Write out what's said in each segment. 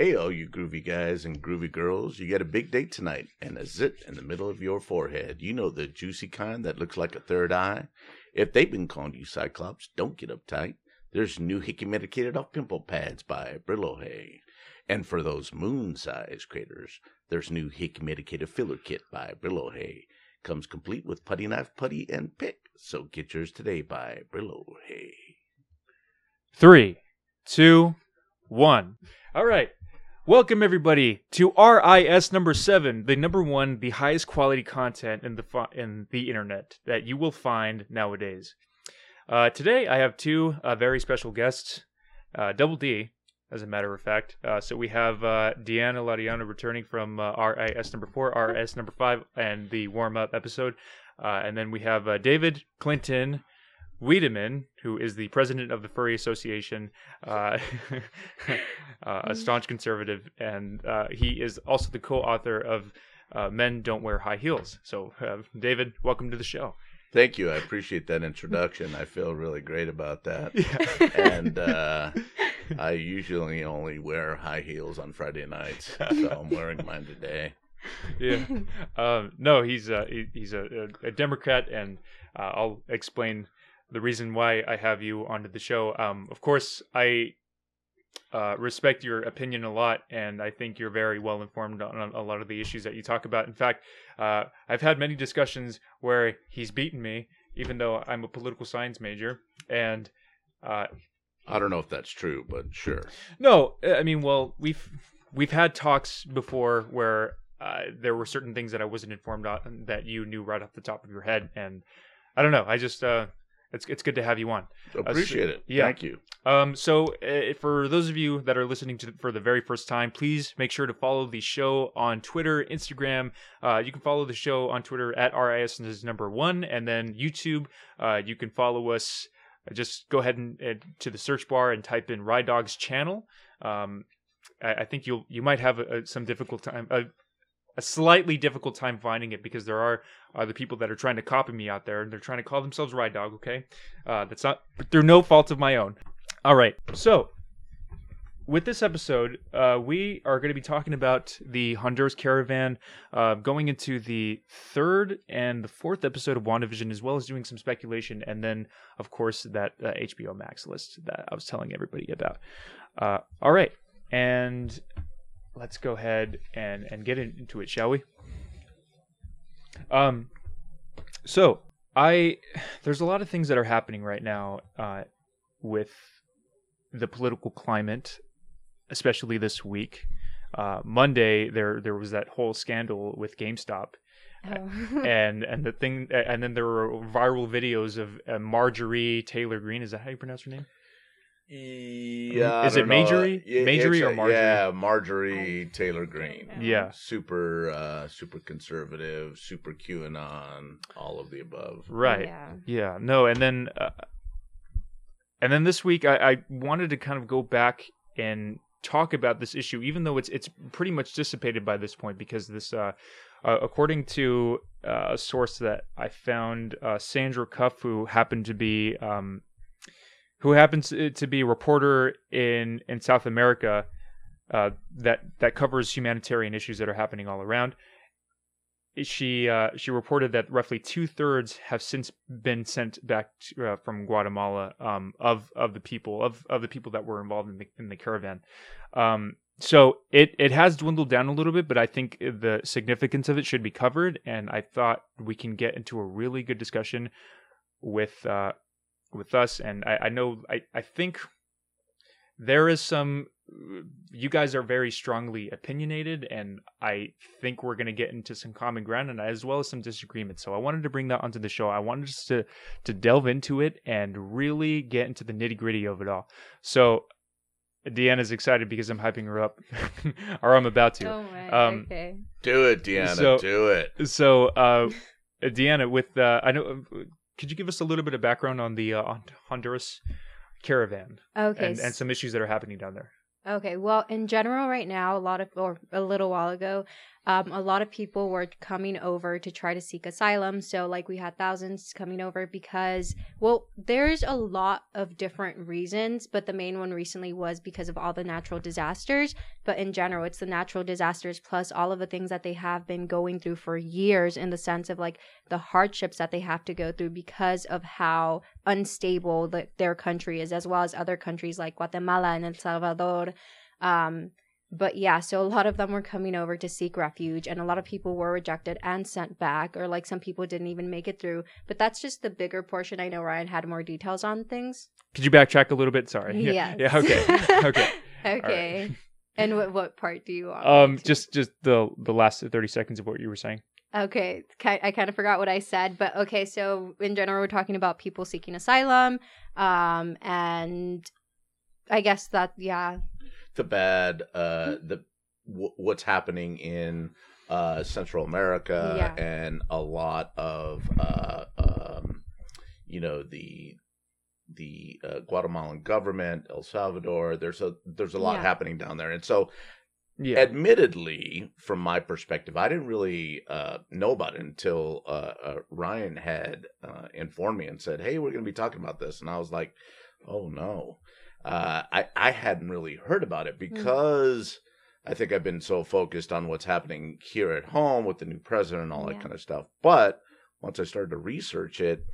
Hey, all you groovy guys and groovy girls, you got a big date tonight and a zit in the middle of your forehead. You know the juicy kind that looks like a third eye? If they've been calling you Cyclops, don't get uptight. There's new hickey medicated off pimple pads by Brillo Hay. And for those moon sized craters, there's new hickey medicated filler kit by Brillo Hay. Comes complete with putty knife, putty, and pick. So get yours today by Brillo Hay. Three, two, one. All right. Welcome everybody to RIS number seven, the number one, the highest quality content in the in the internet that you will find nowadays. Uh, today I have two uh, very special guests, uh, Double D, as a matter of fact. Uh, so we have uh, Deanna Lariano returning from uh, RIS number four, RIS number five, and the warm up episode, and then we have David Clinton. Wiedemann, who is the president of the Furry Association, uh, uh, a staunch conservative, and uh, he is also the co-author of uh, "Men Don't Wear High Heels." So, uh, David, welcome to the show. Thank you. I appreciate that introduction. I feel really great about that. Yeah. and uh, I usually only wear high heels on Friday nights, so I'm wearing mine today. yeah. Um, no, he's uh, he, he's a, a, a Democrat, and uh, I'll explain the reason why I have you onto the show. Um, of course, I uh, respect your opinion a lot, and I think you're very well informed on a lot of the issues that you talk about. In fact, uh, I've had many discussions where he's beaten me, even though I'm a political science major, and uh, I don't know if that's true, but sure. no, I mean, well, we've we've had talks before where uh, there were certain things that I wasn't informed on that you knew right off the top of your head, and I don't know. I just uh, it's it's good to have you on. Appreciate it. yeah. Thank you. Um, so uh, for those of you that are listening to for the very first time, please make sure to follow the show on Twitter, Instagram. Uh, you can follow the show on Twitter at RIS is number one, and then YouTube. Uh, you can follow us. uh, Just go ahead and uh, to the search bar and type in Ride Dog's channel. Um, I, I think you'll you might have a, a, some difficult time. A, a slightly difficult time finding it because there are uh, people that are trying to copy me out there and they're trying to call themselves Ride Dog. Okay, uh, that's not through no fault of my own. All right. So, with this episode, uh, we are going to be talking about the Honduras caravan, uh, going into the third and the fourth episode of WandaVision, as well as doing some speculation, and then, of course, that uh, HBO Max list that I was telling everybody about. Uh, all right. And let's go ahead and, and get into it, shall we? Um, so I there's a lot of things that are happening right now uh, with the political climate, especially this week. Uh, Monday, there there was that whole scandal with GameStop, Oh. and and the thing, and then there were viral videos of uh, Marjorie Taylor Greene. Is that how you pronounce her name? Yeah, Is it don't know. Marjorie? Yeah, Marjorie or Marjorie? Yeah, Marjorie Taylor Greene. Yeah. Super, uh, super conservative, super QAnon, all of the above. Right. Yeah. Yeah, no, and then uh, and then this week I, I wanted to kind of go back and talk about this issue, even though it's it's pretty much dissipated by this point because this, uh, uh, according to uh, a source that I found, uh, Sandra Cuffe, who happened to be um, who happens to be a reporter in in South America uh, that that covers humanitarian issues that are happening all around she uh, she reported that roughly two thirds have since been sent back to, uh, from Guatemala um, of of the people of of the people that were involved in the in the caravan. Um, so it it has dwindled down a little bit, but I think the significance of it should be covered, and I thought we can get into a really good discussion with uh, with us. And I, I know I I think there is some you guys are very strongly opinionated and i think we're going to get into some common ground and as well as some disagreement so i wanted to bring that onto the show i wanted us to to delve into it and really get into the nitty gritty of it all so deanna's excited because i'm hyping her up or i'm about to Oh my. Um, okay. Do it, Deanna. So- do it. so uh deanna with uh i know could you give us a little bit of background on the uh, Honduras caravan Okay. and, and some issues that are happening down there Okay, well, in general, right now, a lot of, or a little while ago, um, a lot of people were coming over to try to seek asylum. So, like, we had thousands coming over because, well, there's a lot of different reasons, but the main one recently was because of all the natural disasters. But in general, it's the natural disasters plus all of the things that they have been going through for years in the sense of like the hardships that they have to go through because of how unstable the, their country is, as well as other countries like Guatemala and El Salvador. Um, but yeah, so a lot of them were coming over to seek refuge, and a lot of people were rejected and sent back, or like some people didn't even make it through. But that's just the bigger portion. I know Ryan had more details on things. Could you backtrack a little bit? Sorry. Yes. Yeah. Okay. Okay. Okay. And what what part do you want? Um, just just the the last thirty seconds of what you were saying. Okay, I kind of forgot what I said, but okay. So in general, we're talking about people seeking asylum, um, and I guess that yeah, the bad, uh, the w- what's happening in uh, Central America, Yeah. and a lot of uh, um, you know the the uh, Guatemalan government, El Salvador. There's a there's a lot Yeah. happening down there, and so Yeah. admittedly, from my perspective, I didn't really uh, know about it until uh, uh, Ryan had uh, informed me and said, "Hey, we're going to be talking about this," and I was like, "Oh no." Uh, I I hadn't really heard about it because I think I've been so focused on what's happening here at home with the new president and all that Yeah. kind of stuff. But once I started to research it,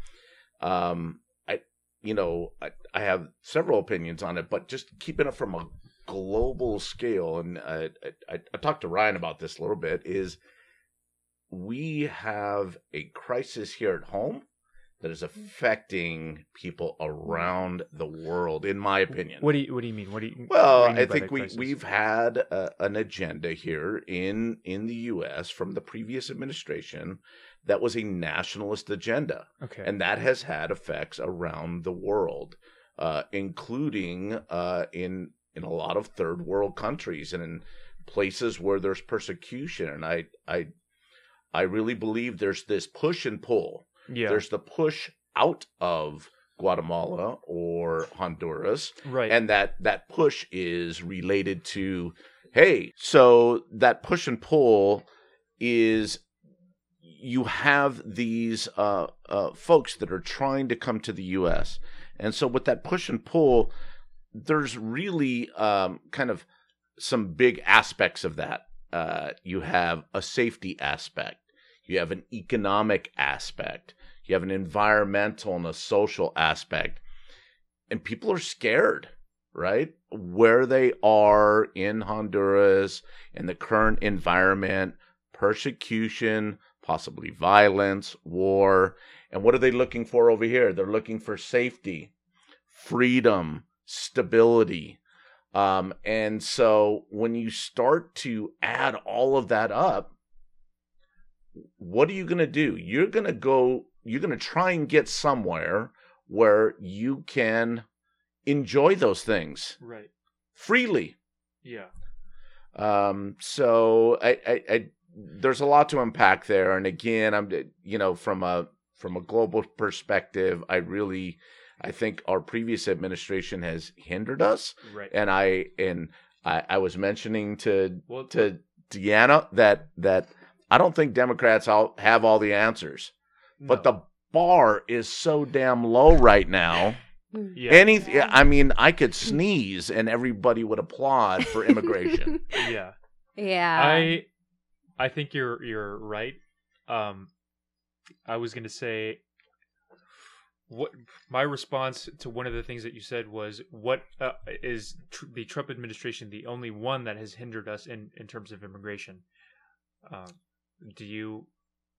um, I you know I, I have several opinions on it, but just keeping it from a global scale, and I, I, I talked to Ryan about this a little bit, is we have a crisis here at home that is affecting people around the world, in my opinion. What do you What do you mean? What do you? Well, do you I think we crisis? we've had a, an agenda here in in the U.S. from the previous administration that was a nationalist agenda, okay. and that has had effects around the world, uh, including uh, in in a lot of third world countries and in places where there's persecution. And I I I really believe there's this push and pull yeah. there's the push out of Guatemala or Honduras, right. and that that push is related to, hey, so that push and pull is you have these uh, uh, folks that are trying to come to the U.S. And so with that push and pull, there's really um, kind of some big aspects of that. Uh, you have a safety aspect. You have an economic aspect. You have an environmental and a social aspect. And people are scared, right? Where they are in Honduras, in the current environment, persecution, possibly violence, war. And what are they looking for over here? They're looking for safety, freedom, stability. Um, and so when you start to add all of that up, what are you going to do? You're going to go, you're going to try and get somewhere where you can enjoy those things right. freely. Yeah. Um, so I, I, I, there's a lot to unpack there. And again, I'm, you know, from a, from a global perspective, I really, I think our previous administration has hindered us. Right. And I, and I, I was mentioning to, well, to Deanna that, that I don't think Democrats all have all the answers, but the bar is so damn low right now. yeah. Anything, I mean, I could sneeze and everybody would applaud for immigration. yeah. yeah. I I think you're you're right. Um, I was gonna say what my response to one of the things that you said was what uh, is tr- the Trump administration the only one that has hindered us in in terms of immigration? Um, do you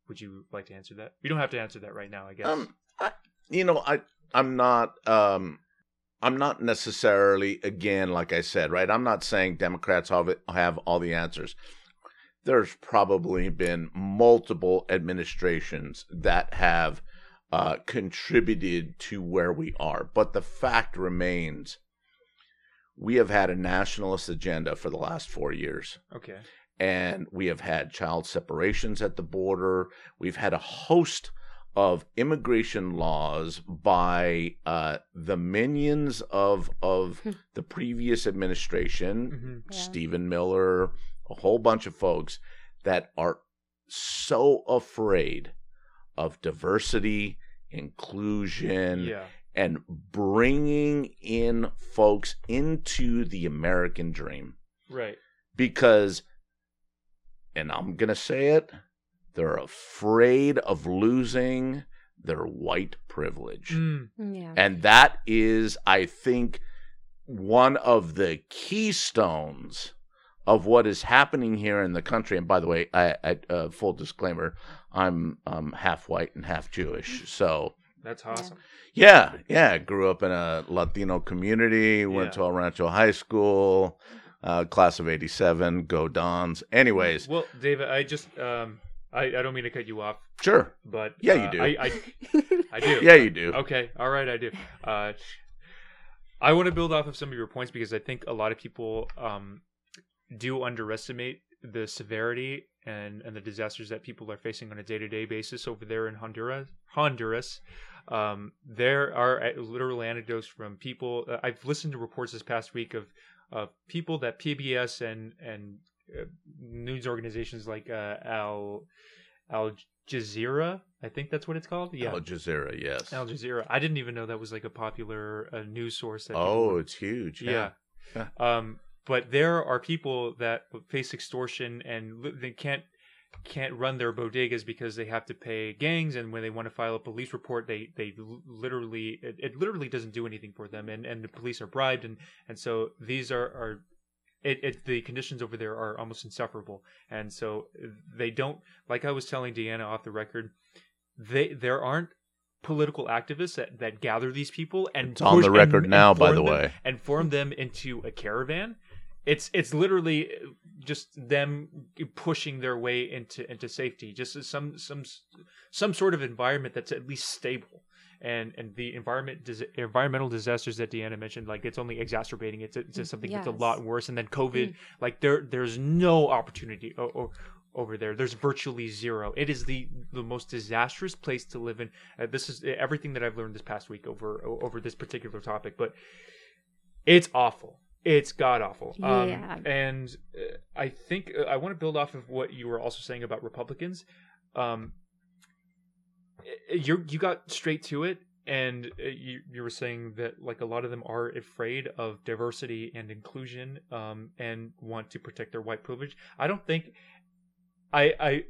would you like to answer that? You don't have to answer that right now, I guess. Um, I, you know, I I'm not um I'm not necessarily again like I said, right? I'm not saying Democrats have have all the answers. There's probably been multiple administrations that have uh, contributed to where we are, but the fact remains, we have had a nationalist agenda for the last four years okay. And we have had child separations at the border. We've had a host of immigration laws by uh, the minions of of the previous administration, Mhm. Yeah. Stephen Miller, a whole bunch of folks that are so afraid of diversity, inclusion, Yeah. and bringing in folks into the American dream Right. because, and I'm going to say it, they're afraid of losing their white privilege. Mm. Yeah. And that is, I think, one of the keystones of what is happening here in the country. And by the way, I, I uh, full disclaimer, I'm um, half white and half Jewish. So, That's awesome. yeah, yeah, grew up in a Latino community, went Yeah. to El Rancho High School, uh, class of 87, go Dons. Anyways, Well, David, I just um, I, I don't mean to cut you off, sure. but Yeah, you uh, do. I, I I do. Yeah, you do. Okay, all right, I do. Uh, I want to build off of some of your points because I think a lot of people um, do underestimate the severity and, and the disasters that people are facing on a day to day basis over there in Honduras. Honduras. Um, there are uh, literal anecdotes from people. Uh, I've listened to reports this past week of of people that PBS and and uh, news organizations like uh, Al Al Jazeera, I think that's what it's called. Yeah, Al Jazeera, yes. Al Jazeera. I didn't even know that was like a popular uh, news source. People oh, it's huge. yeah. Yeah. Um, but there are people that face extortion and they can't can't run their bodegas because they have to pay gangs, and when they want to file a police report, they they literally it, it literally doesn't do anything for them, and and the police are bribed, and and so these are are. It, it the conditions over there are almost insufferable, and so they don't. Like I was telling Deanna off the record, they there aren't political activists that, that gather these people and It's on the record and- now, and by the them- way. and form them into a caravan. It's it's literally just them pushing their way into into safety, just some some some sort of environment that's at least stable. And and the environment dis- environmental disasters that Deanna mentioned, like it's only exacerbating. It's it's just something that's a lot worse. And then COVID, like there there's no opportunity o- o- over there. There's virtually zero. It is the the most disastrous place to live in. Uh, this is everything that I've learned this past week over over this particular topic, but it's awful. It's god awful. Um, Yeah. and uh, I think uh, I want to build off of what you were also saying about Republicans. Um, you you got straight to it, and uh, you you were saying that like a lot of them are afraid of diversity and inclusion, um, and want to protect their white privilege. I don't think. I, I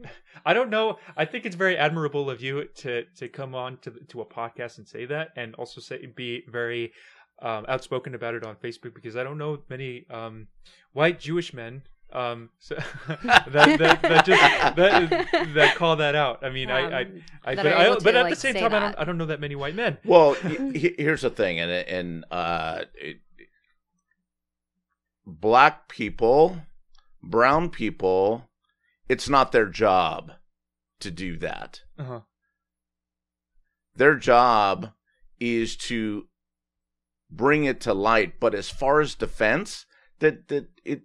I don't know. I think it's very admirable of you to to come on to to a podcast and say that, and also say be very um, outspoken about it on Facebook because I don't know many um, white Jewish men um, so that, that that just that that call that out. I mean, I I, Um, I but, I, but to, at like, the same say time, I don't. I don't know that many white men. Well, he- he- here's the thing, and and uh, it, black people, brown people, it's not their job to do that. Uh-huh. Their job is to bring it to light. But as far as defense, that that it.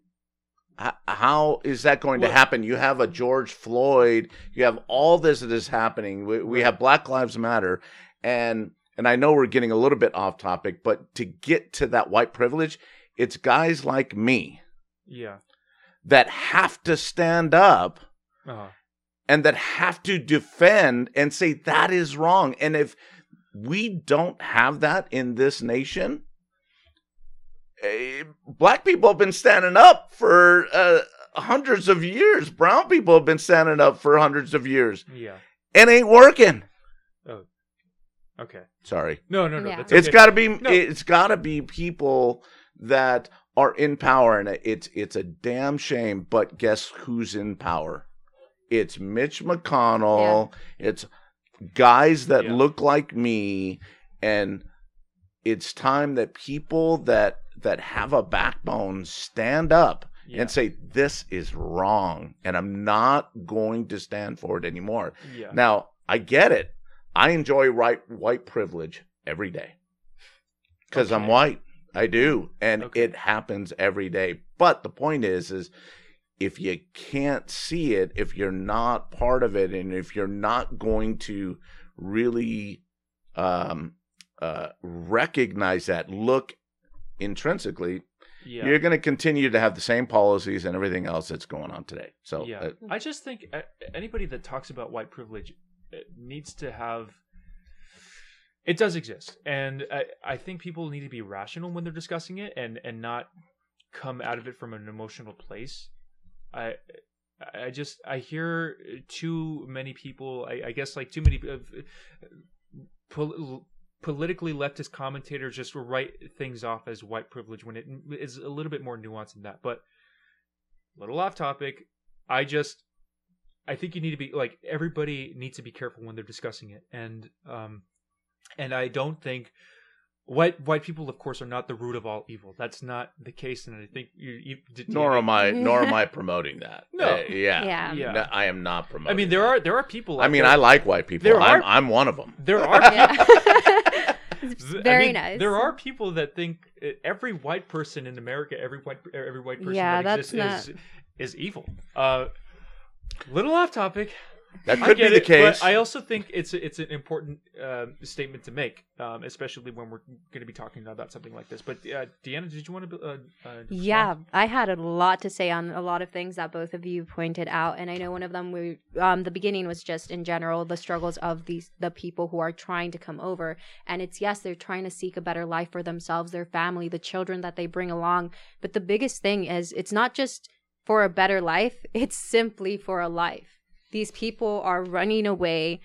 How is that going to happen? You have a George Floyd. You have all this that is happening. We, we have Black Lives Matter, and and I know we're getting a little bit off topic, but to get to that white privilege, it's guys like me Yeah. that have to stand up Uh-huh. and that have to defend and say that is wrong. And if we don't have that in this nation, eh, black people have been standing up for uh, hundreds of years. Brown people have been standing up for hundreds of years. Yeah. It ain't working. Oh. Okay. Sorry. No, no, no. Yeah. That's It's okay. got to be. No. It's got to be people that are in power, and it's it's a damn shame. But guess who's in power? It's Mitch McConnell. It's guys that Yeah. look like me, and it's time that people that that have a backbone stand up Yeah. and say this is wrong, and I'm not going to stand for it anymore. Yeah. Now, I get it. I enjoy right white privilege every day because I'm white. I do, and Okay. it happens every day. But the point is, is if you can't see it, if you're not part of it, and if you're not going to really um, uh, recognize that, look intrinsically, Yeah. you're going to continue to have the same policies and everything else that's going on today. So, yeah, uh, I just think uh, anybody that talks about white privilege uh, needs to have. It does exist, and I, I think people need to be rational when they're discussing it, and and not come out of it from an emotional place. I I just I hear too many people. I, I guess like too many uh, pol- politically leftist commentators just write things off as white privilege when it is a little bit more nuanced than that. But little off topic. I just I think you need to be like everybody needs to be careful when they're discussing it, and um, and I don't think white white people, of course, are not the root of all evil. That's not the case, and I think you. you did, nor am I, nor am I promoting that. No. Uh, yeah, Yeah. Yeah. No, I am not promoting. I mean, there that. are there are people. I mean, there- I like white people. There I'm, are- I'm one of them. there are Yeah. It's Th- I very mean, nice. There are people that think uh, every white person in America, every white every white person Yeah, that that's exists is is evil. Uh, little off topic. That I could be the it, case. But I also think it's it's an important uh, statement to make, um, especially when we're going to be talking about something like this. But uh, Deanna, did you want to? Uh, uh, Yeah. I had a lot to say on a lot of things that both of you pointed out, and I know one of them we um the beginning was just in general the struggles of these the people who are trying to come over, and it's yes they're trying to seek a better life for themselves, their family, the children that they bring along, but the biggest thing is it's not just for a better life, it's simply for a life. These people are running away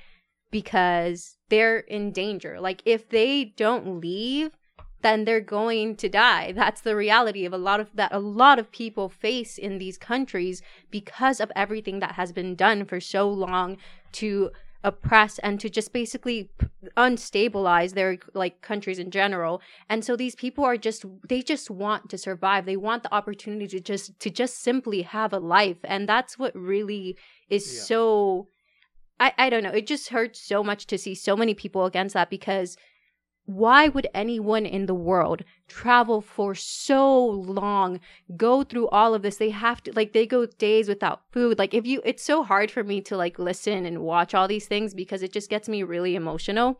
because they're in danger. Like if they don't leave, then they're going to die. That's the reality of a lot of that a lot of people face in these countries because of everything that has been done for so long to oppress and to just basically unstabilize their like countries in general and so these people are just they just want to survive they want the opportunity to just to just simply have a life and that's what really is Yeah. so I, I don't know. It just hurts so much to see so many people against that because why would anyone in the world travel for so long, go through all of this? They have to, like, they go days without food. Like, if you, it's so hard for me to, like, listen and watch all these things because it just gets me really emotional.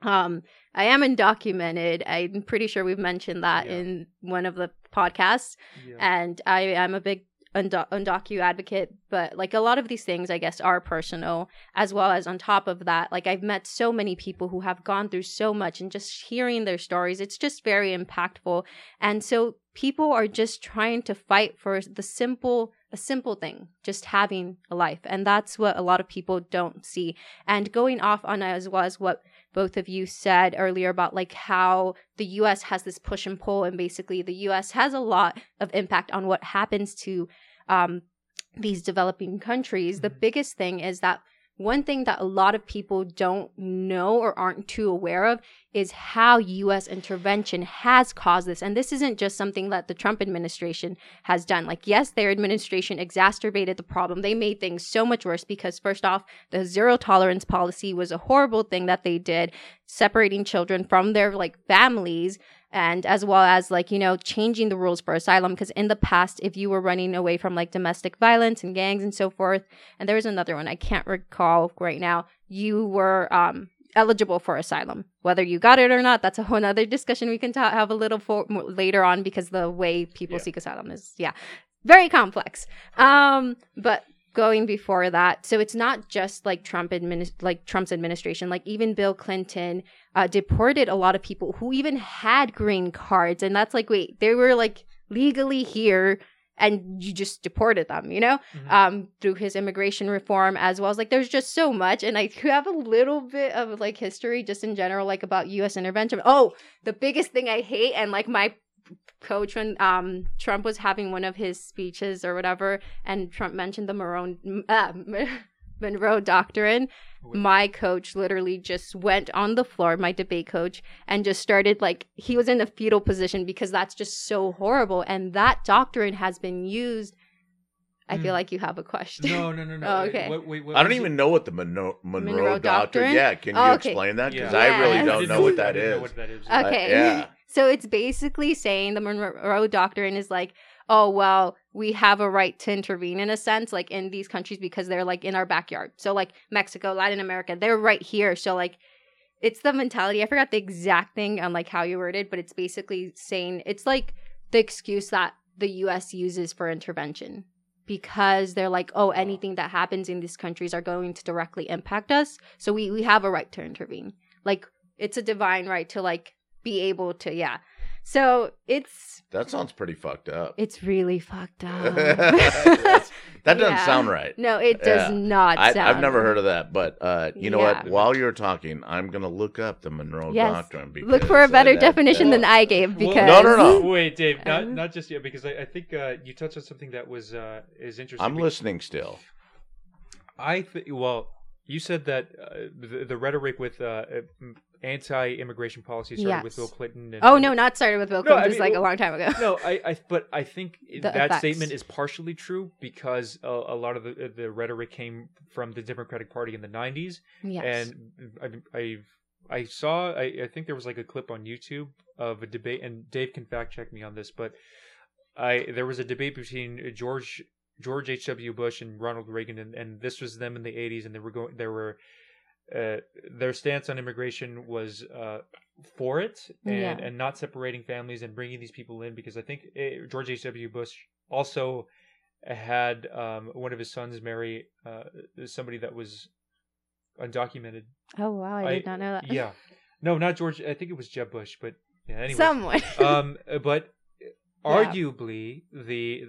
Um, I am undocumented. I'm pretty sure we've mentioned that Yeah. in one of the podcasts Yeah. and I am a big undo- undocu advocate, but like a lot of these things, I guess, are personal, as well as on top of that, like I've met so many people who have gone through so much, and just hearing their stories, it's just very impactful. And so people are just trying to fight for the simple, a simple thing, just having a life, and that's what a lot of people don't see. And going off on as well as what both of you said earlier about like how the US has this push and pull and basically the US has a lot of impact on what happens to um, these developing countries. The Mhm. biggest thing is that one thing that a lot of people don't know or aren't too aware of is how US intervention has caused this. And this isn't just something that the Trump administration has done. Like, yes, their administration exacerbated the problem. They made things so much worse because, first off, the zero tolerance policy was a horrible thing that they did, separating children from their like families and as well as like you know changing the rules for asylum because in the past if you were running away from like domestic violence and gangs and so forth and there was another one i can't recall right now you were um eligible for asylum whether you got it or not that's a whole other discussion we can ta- have a little for- later on because the way people Yeah. seek asylum is yeah very complex um but going before that. So it's not just like trump adminis- like trump's administration. Like even bill clinton uh, deported a lot of people who even had green cards. And that's like wait they were like legally here and you just deported them you know? Mhm. um through his immigration reform as well. As like there's just so much. And i have a little bit of like history just in general like about us intervention. Oh the biggest thing i hate and like my coach when um trump was having one of his speeches or whatever and trump mentioned the Monroe, uh, monroe doctrine my coach literally just went on the floor my debate coach and just started like he was in a fetal position because that's just so horrible and that doctrine has been used i feel Mm. like you have a question No, no, no, no. Oh, okay. Wait, wait, what I don't even it? know what the Monroe, Monroe, Monroe Doctrine. Doctrine? Yeah, can you Oh, okay. explain that? Because Yeah. I really don't know what I that didn't know is. what that is. Okay. yeah. So it's basically saying the Monroe Doctrine is like, oh, well, we have a right to intervene in a sense, like in these countries because they're like in our backyard. So like Mexico, Latin America, they're right here. So like it's the mentality. I forgot the exact thing on like how you worded, but it's basically saying it's like the excuse that the US uses for intervention because they're like, oh, anything that happens in these countries are going to directly impact us. So we, we have a right to intervene. Like it's a divine right to like be able to, yeah. So it's That sounds pretty fucked up. it's really fucked up. That doesn't Yeah. sound right. No, it does Yeah. not I, sound I've never right. heard of that, but uh, you know what? While you're talking, I'm gonna look up the Monroe Yes. Doctrine. Because, Look for a uh, better that- definition that- than I gave Well, because No, no, no. Wait, Dave, not Um, not just yet because I, I think uh, you touched on something that was uh, is interesting. I'm listening still. I think well, you said that uh, the, the rhetoric with uh, uh, anti-immigration policy started with Bill Clinton. And, Oh no, not started with Bill No, I Clinton. just mean, like a long time ago. no, I, I, but I think that effects. statement is partially true because a, a lot of the the rhetoric came from the Democratic Party in the '90s, yes. and I, I, I saw, I, I think there was like a clip on YouTube of a debate, and Dave can fact check me on this, but I there was a debate between George George H. W. Bush and Ronald Reagan, and, and this was them in the '80s, and they were going, there were. Uh, their stance on immigration was uh, for it and, Yeah. and not separating families and bringing these people in because I think eh, George H. W. Bush also had um, one of his sons marry uh, somebody that was undocumented. oh wow, I, I- did not know that. Yeah, no, not George. I think it was Jeb Bush, but yeah. Anyway, Someone. um, but Yeah. arguably the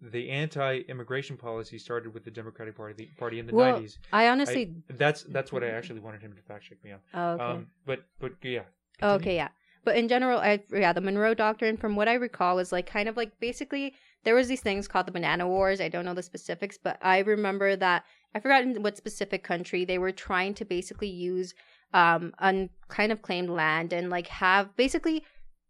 the anti-immigration policy started with the Democratic Party party in the Well, nineties. I honestly. That's that's what I actually wanted him to fact check me on. oh, okay. Um, but but yeah. Continue. okay, yeah. But in general, I yeah, the Monroe Doctrine, from what I recall, was like kind of like basically there was these things called the Banana Wars. I don't know the specifics, but I remember that I forgot in what specific country they were trying to basically use um un kind of claimed land and like have basically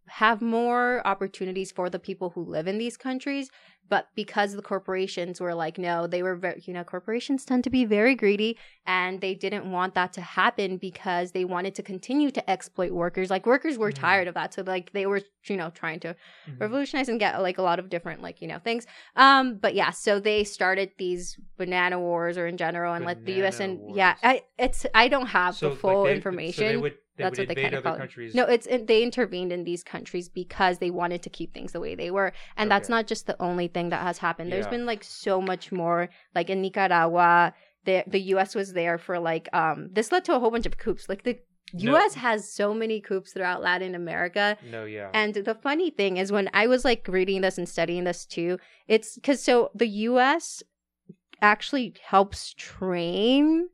have more opportunities for the people who live in these countries but because the corporations were like no they were very you know corporations tend to be very greedy and they didn't want that to happen because they wanted to continue to exploit workers like workers were Mhm. tired of that so like they were you know trying to Mhm. revolutionize and get like a lot of different like you know things um but yeah so they started these banana wars or in general and let the us Banana and yeah. I, it's i don't have So, the like, full they- information So they would they That's what they kind of call it. countries. no, it's it, they intervened in these countries because they wanted to keep things the way they were, and that's not just the only thing that has happened. There's Yeah. been like so much more. Like in Nicaragua, the the U.S. was there for like um. This led to a whole bunch of coups. Like the No. U.S. has so many coups throughout Latin America, no, yeah. and the funny thing is, when I was like reading this and studying this too, it's because so the U.S. actually helps train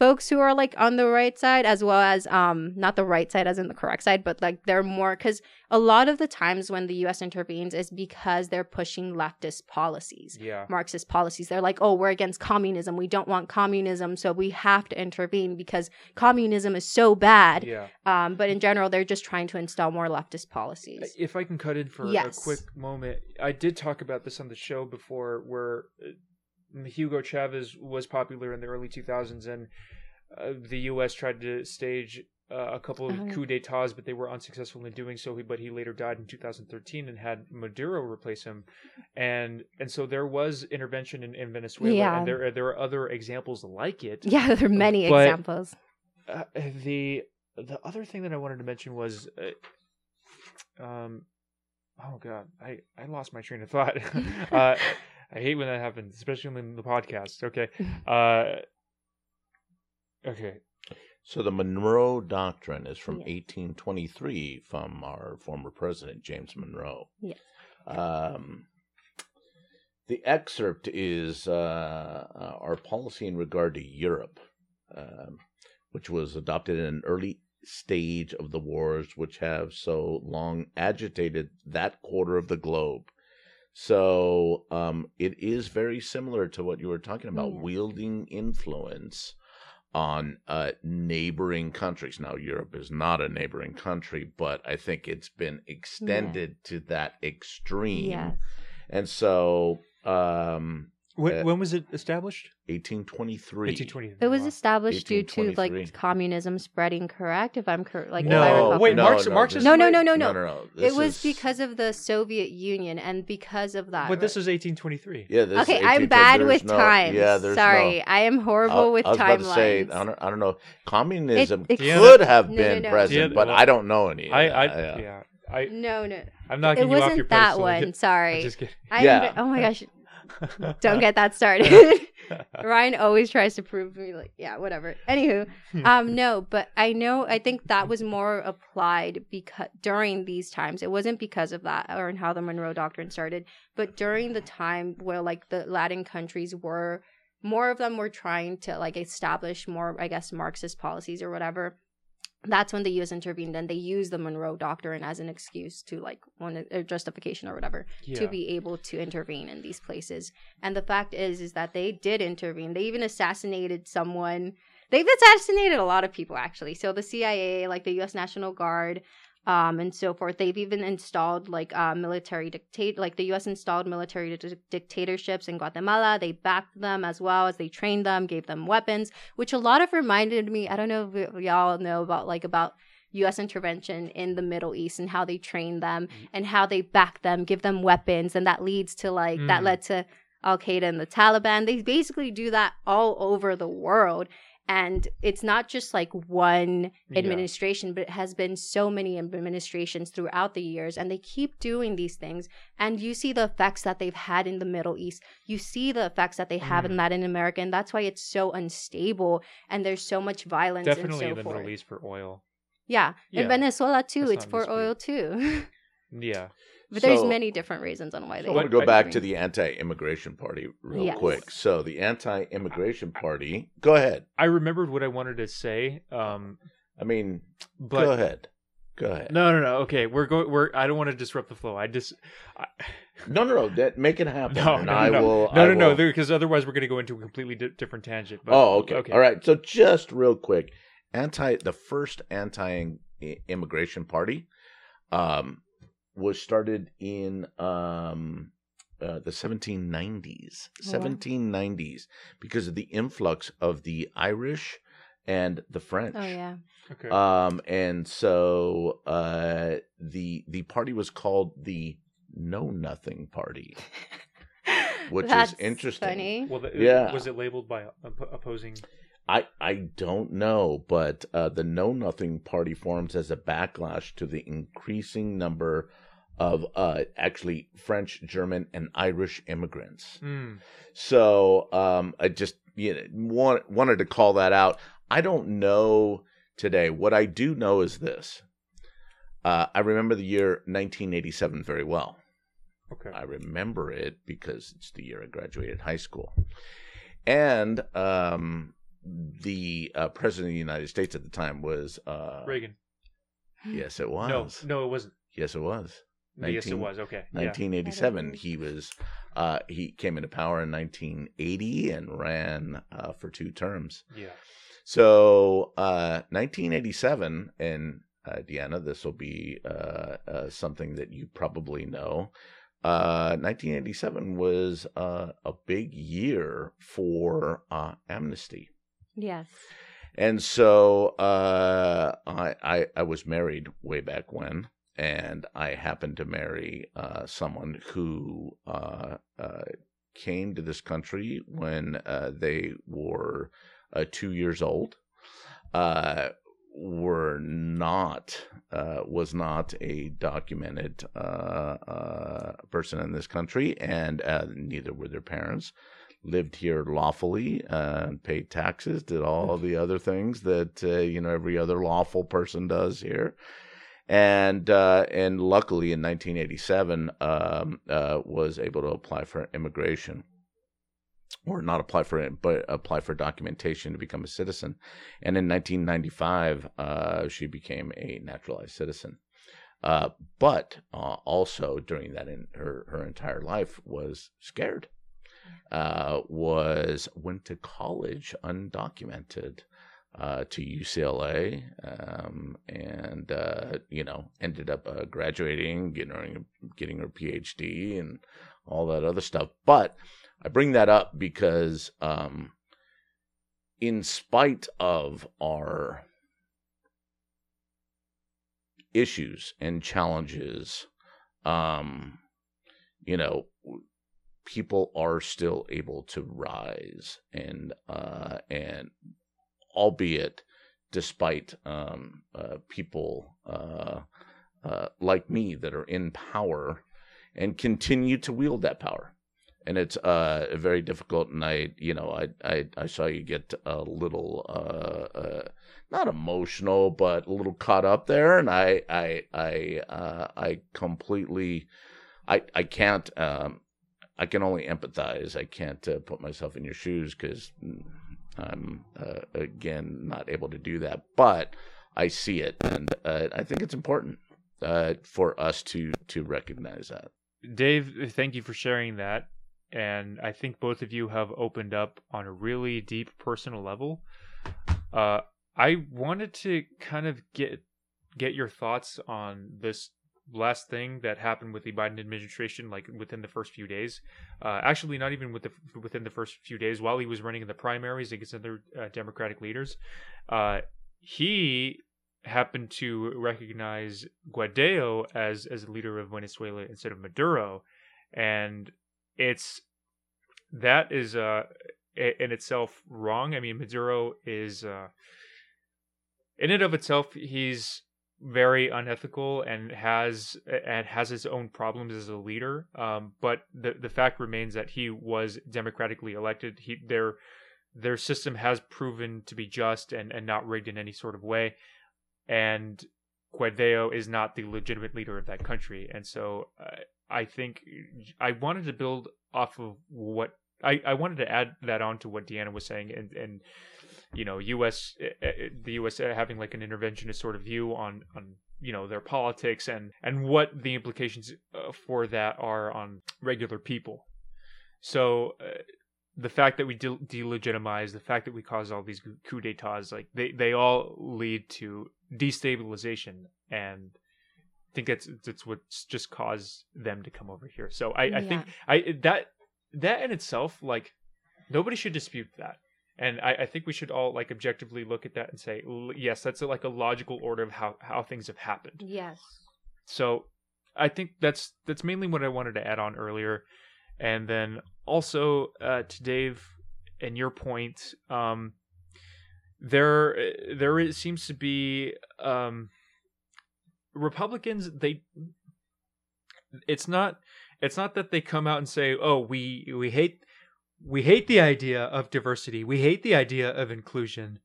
folks who are like on the right side as well as um not the right side as in the correct side but like they're more because a lot of the times when the us intervenes is because they're pushing leftist policies yeah. marxist policies they're like oh we're against communism we don't want communism so we have to intervene because communism is so bad Yeah. um but in general they're just trying to install more leftist policies If I can cut in for Yes. a quick moment, I did talk about this on the show before, where uh, Hugo Chavez was popular in the early 2000s, and uh, the U.S. tried to stage uh, a couple of Uh-huh. coup d'états, but they were unsuccessful in doing so. But he later died in 2013 and had Maduro replace him, and and so there was intervention in, in Venezuela, Yeah. and there are- there are other examples like it. yeah there are many But- examples uh, the the other thing that I wanted to mention was, uh, um, oh god, I I lost my train of thought. uh, I hate when that happens, especially in the podcast. Okay, uh, okay, So the Monroe Doctrine is from Yes. 1823 from our former president James Monroe. Yes. Um, the excerpt is uh, uh, our policy in regard to Europe, um, which was adopted in an early stage of the wars which have so long agitated that quarter of the globe. So um, it is very similar to what you were talking about, Yeah. wielding influence on uh, neighboring countries. Now, Europe is not a neighboring country, but I think it's been extended to that extreme. yes And so, um, When, Uh, when was it established? 1823. 1820. It was Wow. established due to like communism spreading, correct? If I'm correct, like if No. I recall Wait, correctly. Marx- no, Marxist- No, no, no, no, no, no. no, no. It was is- because of the Soviet Union and because of that. But this right? is 1823. Yeah, this okay, is I'm bad with no- times. Yeah, Sorry, no. I am horrible I- with I was about to say. I don't, I don't know. Communism It- it- could have No, no, been no. present, Yeah, but well, I don't know any. I. I, Yeah. yeah, I, no, no, I'm not. it you off wasn't your that pedestal. one. I'm Sorry, just kidding. I Yeah. am, oh my gosh, don't get that started. Ryan always tries to prove me like, yeah, whatever. Anywho, um, no, but I know I think that was more applied because during these times. It wasn't because of that or in how the Monroe Doctrine started, but during the time where like the Latin countries were more of them were trying to like establish more, I guess, Marxist policies or whatever. That's when the U.S. intervened and they used the Monroe Doctrine as an excuse to like one uh, or justification or whatever to be able to intervene in these places. And the fact is, is that they did intervene. They even assassinated someone. They've assassinated a lot of people actually. So the CIA, like the U.S. National Guard, um, and so forth. They've even installed like uh, military dictate, like the U.S. installed military di- dictatorships in Guatemala. They backed them as well as they trained them, gave them weapons, which a lot of reminded me. I don't know if y'all know about like about U.S. intervention in the Middle East and how they train them and how they back them, give them weapons, and that leads to like that Mm. led to Al Qaeda and the Taliban. They basically do that all over the world. And it's not just like one Yeah. administration, but it has been so many administrations throughout the years, and they keep doing these things. And you see the effects that they've had in the Middle East. You see the effects that they have Mm. in Latin America, and that's why it's so unstable and there's so much violence Definitely and so the forth. Middle East for oil. Yeah. Yeah. in Venezuela too, That's it's for oil too. Yeah. But there's So- many different reasons on why So they. I want What- to go back to the anti-immigration party real Yes. quick. So the anti-immigration party. Go ahead. I remembered what I wanted to say. Um, I mean, but go ahead. Go ahead. no, no, no. Okay, we're going. We're. I don't want to disrupt the flow. I just. I, No, no, no. That make it happen. no, and no, I no, will. no, I no, no, Because otherwise, we're going to go into a completely di- different tangent. But, oh, okay. All right. So just real quick, anti the first anti-immigration party, um, was started in um uh, the 1790s, Oh, wow. 1790s, because of the influx of the Irish and the French. Oh yeah. Okay. Um, and so uh, the the party was called the Know Nothing Party. Which is interesting. Funny. well, the, yeah. Was it labeled by opposing? I I don't know, but uh, the Know Nothing Party forms as a backlash to the increasing number of uh, actually French, German, and Irish immigrants. Mm, So um, I just you know, want, wanted to call that out. I don't know today. What I do know is this. Uh, I remember the year 1987 very well. okay. I remember it because it's the year I graduated high school. And um, the uh, president of the United States at the time was. Uh, Reagan. Yes, it was. No, no, it wasn't. Yes, it was. yes, it was. Okay. Yeah. 1987. He was uh, he came into power in 1980 and ran uh, for two terms. Yeah. So uh, 1987, and uh, Deanna, this will be uh, uh, something that you probably know. Uh, 1987 was uh, a big year for uh, amnesty. Yes. And so uh, I, I I was married way back when, and I happened to marry uh, someone who uh, uh, came to this country when uh, they were uh, two years old. Uh, were not uh, was not a documented uh, uh, person in this country, and neither were their parents lived here lawfully, uh, paid taxes, did all the other things that uh, you know every other lawful person does here, and uh, and luckily in 1987 um, uh, was able to apply for immigration, or not apply for it, but apply for documentation to become a citizen, and in 1995 uh, she became a naturalized citizen. Uh, but uh, also during that in her her entire life was scared uh, was went to college undocumented uh, to UCLA, um, and uh, you know ended up uh, graduating, getting her, getting her PhD, and all that other stuff. But I bring that up because, um, in spite of our issues and challenges, um, you know, people are still able to rise and uh, and albeit despite um, uh, people uh, uh, like me that are in power and continue to wield that power. And it's uh, very difficult. And I, you know, I, I, I saw you get a little, uh, not emotional, but a little caught up there. And I, I, I, I completely, I, I can't, um, I can only empathize. I can't uh, put myself in your shoes because I'm uh, again not able to do that. But I see it, and uh, I think it's important uh, for us to to recognize that. Dave, thank you for sharing that. And I think both of you have opened up on a really deep personal level. Uh, I wanted to kind of get get your thoughts on this last thing that happened with the Biden administration, like within the first few days. Uh, actually, not even with the within the first few days, while he was running in the primaries against other uh, Democratic leaders, uh, he happened to recognize Guaido as as a leader of Venezuela instead of Maduro, and it's that is uh in itself wrong. I mean, Maduro is uh in and of itself he's very unethical and has and has his own problems as a leader. Um, but the the fact remains that he was democratically elected. He their their system has proven to be just and, and not rigged in any sort of way. And Guaido is not the legitimate leader of that country. And so uh, I think I wanted to build off of what I, I wanted to add that on to what Deanna was saying and and you know U.S. Eh, eh, eh, the U.S. having like an interventionist sort of view on on you know their politics and and what the implications uh, for that are on regular people. So uh, the fact that we de- delegitimize, the fact that we cause all these coup d'états, like they they all lead to destabilization and. I think that's that's what's just caused them to come over here. So I, I yeah. think I that that in itself, like nobody should dispute that and I, I, think we should all like objectively look at that and say yes that's a, like a logical order of how how things have happened. Yes. So i think that's that's mainly what i wanted to add on earlier. And then also uh, to dave and your point um there there is, seems to be um republicans they it's not it's not that they come out and say oh we we hate we hate the idea of diversity. We hate the idea of inclusion.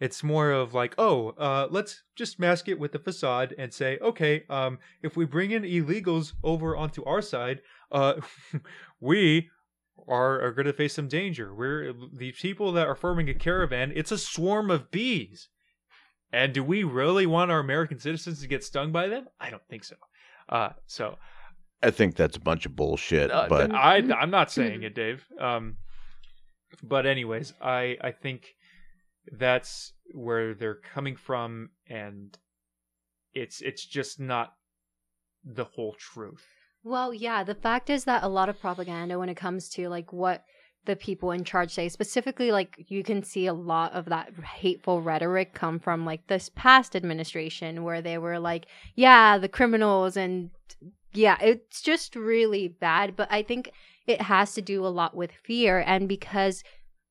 It's more of like, oh, uh, let's just mask it with the facade and say, okay, um, if we bring in illegals over onto our side, uh, we are, are going to face some danger. We're the people that are forming a caravan. It's a swarm of bees. And do we really want our American citizens to get stung by them? I don't think so. Uh, so I think that's a bunch of bullshit. Uh, but I, I'm not saying it, Dave. Um, but anyways, I I think that's where they're coming from, and it's it's just not the whole truth. Well, yeah, the fact is that a lot of propaganda when it comes to like what the people in charge say specifically like you can see a lot of that hateful rhetoric come from like this past administration where they were like yeah the criminals and yeah, it's just really bad. But I think it has to do a lot with fear. And because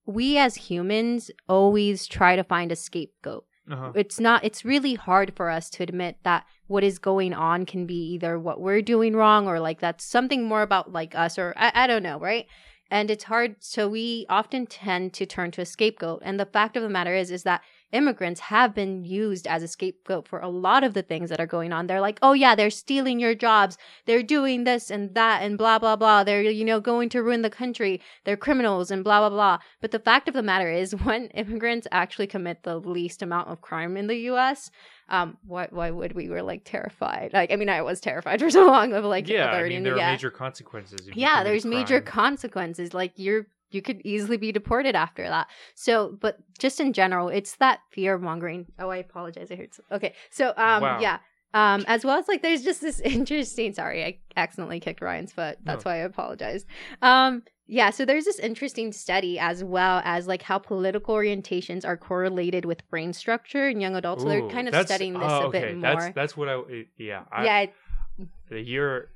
we as humans always try to find a scapegoat. Uh-huh. It's not, it's really hard for us to admit that what is going on can be either what we're doing wrong or like that's something more about like us or I, I don't know, right? And it's hard. So we often tend to turn to a scapegoat. And the fact of the matter is, is that immigrants have been used as a scapegoat for a lot of the things that are going on. They're like, oh yeah, they're stealing your jobs. They're doing this and that and blah, blah, blah. They're, you know, going to ruin the country. They're criminals and blah, blah, blah. But the fact of the matter is when immigrants actually commit the least amount of crime in the U.S., um, why, why would we were like terrified? Like, I mean, I was terrified for so long of like, yeah, I mean, there are major consequences. Yeah, there's major consequences. Like you're you could easily be deported after that. So, but just in general, it's that fear mongering. Oh, I apologize. I heard. Some, okay, so um, wow. yeah. Um, as well as like, there's just this interesting. Sorry, I accidentally kicked Ryan's foot. That's no. why I apologize. Um, Yeah, so there's this interesting study as well as like how political orientations are correlated with brain structure in young adults. so they're kind of studying this oh, a bit okay. more. That's that's what I yeah. I, yeah, you're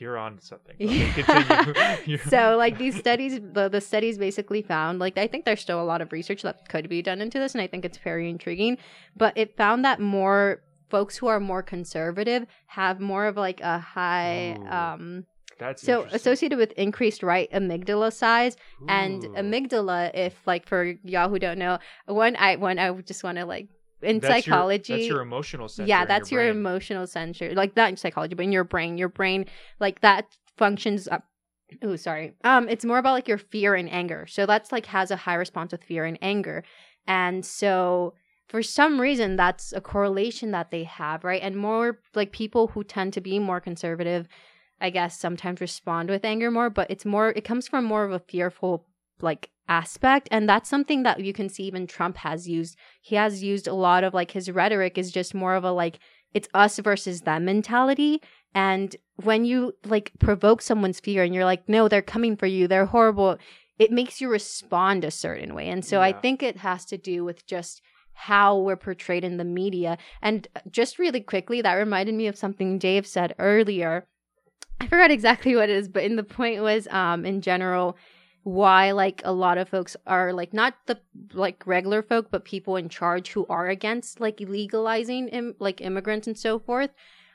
you're on to something. Okay. So like these studies the, the studies basically found like i think there's still a lot of research that could be done into this and i think it's very intriguing but it found that more folks who are more conservative have more of like a high Ooh, um that's so associated with increased right amygdala size and amygdala if like for y'all who don't know one i one i just want to like in That's your- psychology that's your emotional center. yeah that's your, brain. emotional center like not in psychology but in your brain your brain like that functions up oh sorry um it's more about like your fear and anger so that's like has a high response with fear and anger and so for some reason that's a correlation that they have right and more like people who tend to be more conservative i guess sometimes respond with anger more but it's more it comes from more of a fearful like aspect and that's something that you can see even trump has used. He has used a lot of like his rhetoric is just more of a like it's us versus them mentality. And when you like provoke someone's fear and you're like no they're coming for you. They're horrible it makes you respond a certain way. And so i think it has to do with just how we're portrayed in the media. And just really quickly that reminded me of something dave said earlier. I forgot exactly what it is but in the point was um in general why like a lot of folks are like not the like regular folk but people in charge who are against like legalizing Im- like immigrants and so forth.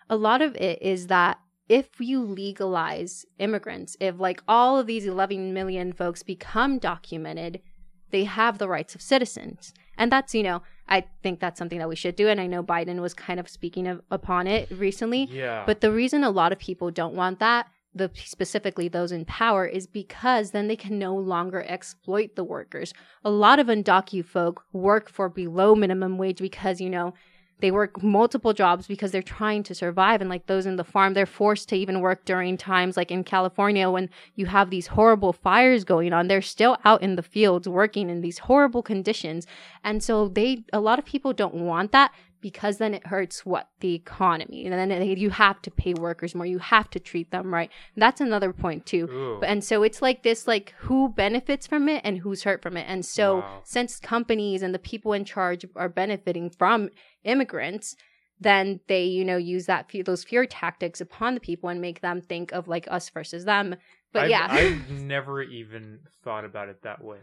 A lot of it is that if you legalize immigrants if like all of these 11 million folks become documented they have the rights of citizens. And that's you know i think that's something that we should do and i know biden was kind of speaking of, upon it recently. Yeah. but the reason a lot of people don't want that, the specifically those in power, is because then they can no longer exploit the workers. A lot of undocu folk work for below minimum wage because you know they work multiple jobs because they're trying to survive. And like those in the farm they're forced to even work during times like in California when you have these horrible fires going on. They're still out in the fields working in these horrible conditions. And so they a lot of people don't want that because then it hurts what? The economy. And then it- you have to pay workers more. You have to treat them right. That's another point too. Ooh. and so it's like this like who benefits from it and who's hurt from it. And so Wow. since companies and the people in charge are benefiting from immigrants then they you know use that fear, those fear tactics upon the people and make them think of like us versus them. But I've, yeah. I've never even thought about it that way.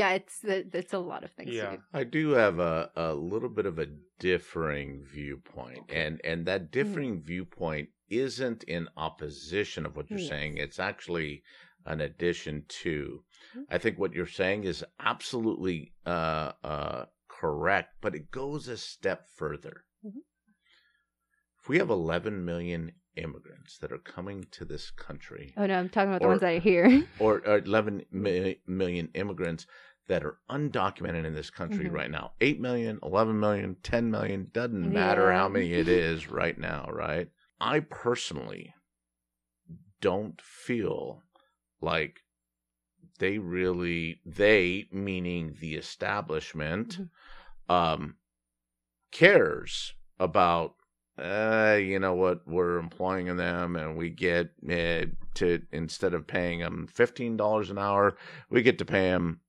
Yeah it's it's a lot of things to Yeah. do. I do have a, a little bit of a differing viewpoint, Okay. and and that differing viewpoint isn't in opposition of what you're Yes. saying. It's actually an addition to. Mhm. I think what you're saying is absolutely uh, uh, correct, but it goes a step further. Mhm. If we have 11 million immigrants that are coming to this country, oh no i'm talking about the ones that are here. or, or 11 mi- million immigrants that are undocumented in this country Mhm. right now. 8 million 11 million 10 million doesn't matter Yeah. how many it is right now right? I personally don't feel like they really they meaning the establishment um cares about uh, you know what, we're employing them and we get uh, to, instead of paying them $15 an hour, we get to pay them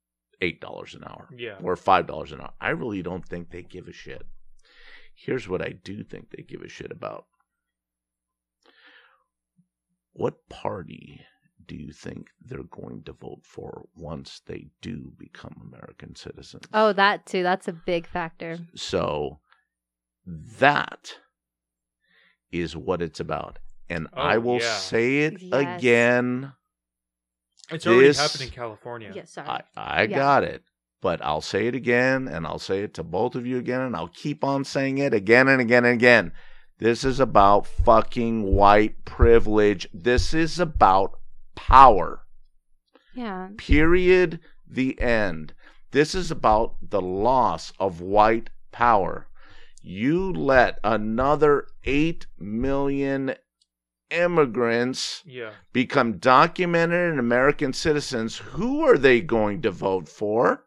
$8 an hour Yeah. or $5 an hour. I really don't think they give a shit. Here's what I do think they give a shit about. What party do you think they're going to vote for once they do become American citizens? oh that too that's a big factor So that is what it's about. And I Oh, will yeah. say it Yes. again. It's already happened in California. yes sorry I, I Yeah. got it. But I'll say it again and I'll say it to both of you again and I'll keep on saying it again and again and again. This is about fucking white privilege. This is about power. yeah Period. The end. This is about the loss of white power. You let another 8 million immigrants Yeah. become documented and American citizens. Who are they going to vote for?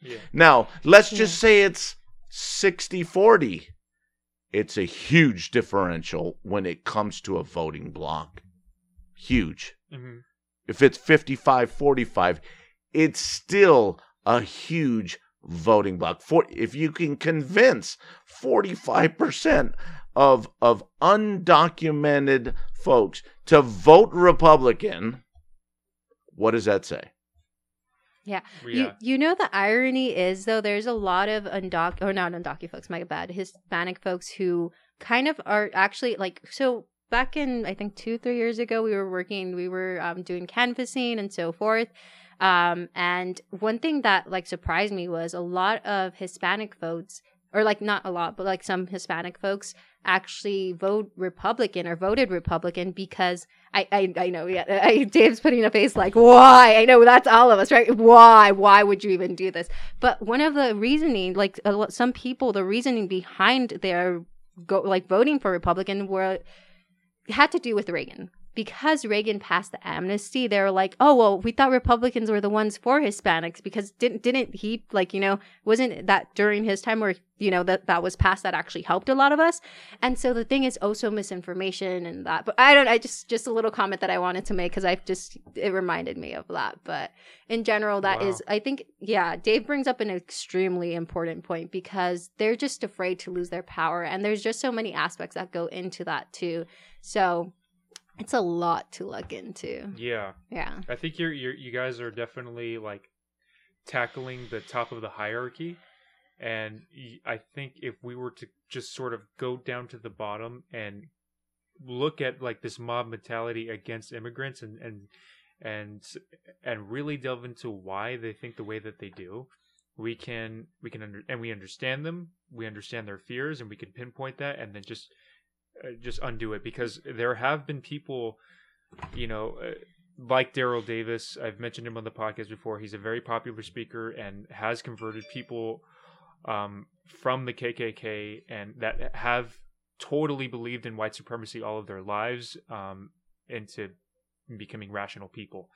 Yeah. Now, let's Yeah. just say it's 60 40. It's a huge differential when it comes to a voting block. Huge. hmm if it's 55 45, it's still a huge voting block. For if you can convince 45% of of undocumented folks to vote Republican, what does that say? You Yeah. you know the irony is though there's a lot of undoc or not undocumented folks, my bad, Hispanic folks who kind of are actually like so back in I think two three years ago we were working we were um, doing canvassing and so forth. Um, and one thing that like surprised me was a lot of Hispanic votes or like not a lot but like some Hispanic folks actually vote Republican or voted Republican because I, I, I know, yeah. I, Dave's putting a face like, why? I know that's all of us, right? Why? Why would you even do this? But one of the reasoning, like some people, the reasoning behind their go like voting for Republican were had to do with Reagan. Because Reagan passed the amnesty, they were like, "Oh well, we thought Republicans were the ones for Hispanics because didn't didn't he like you know wasn't that during his time where you know that that was passed that actually helped a lot of us?" And so the thing is oh, also misinformation and that. But I don't. I just just a little comment that I wanted to make because I just it reminded me of that. But in general, that is Wow. I think yeah. Dave brings up an extremely important point because they're just afraid to lose their power, and there's just so many aspects that go into that too. So it's a lot to look into. Yeah. Yeah. I think you're, you're you guys are definitely like tackling the top of the hierarchy, and I think if we were to just sort of go down to the bottom and look at like this mob mentality against immigrants and and and and really delve into why they think the way that they do, we can we can under, and we understand them, we understand their fears, and we can pinpoint that, and then just just undo it because there have been people, you know. Uh, like Daryl Davis, I've mentioned him on the podcast before. He's a very popular speaker and has converted people um, from the KKK and that have totally believed in white supremacy all of their lives um, into becoming rational people.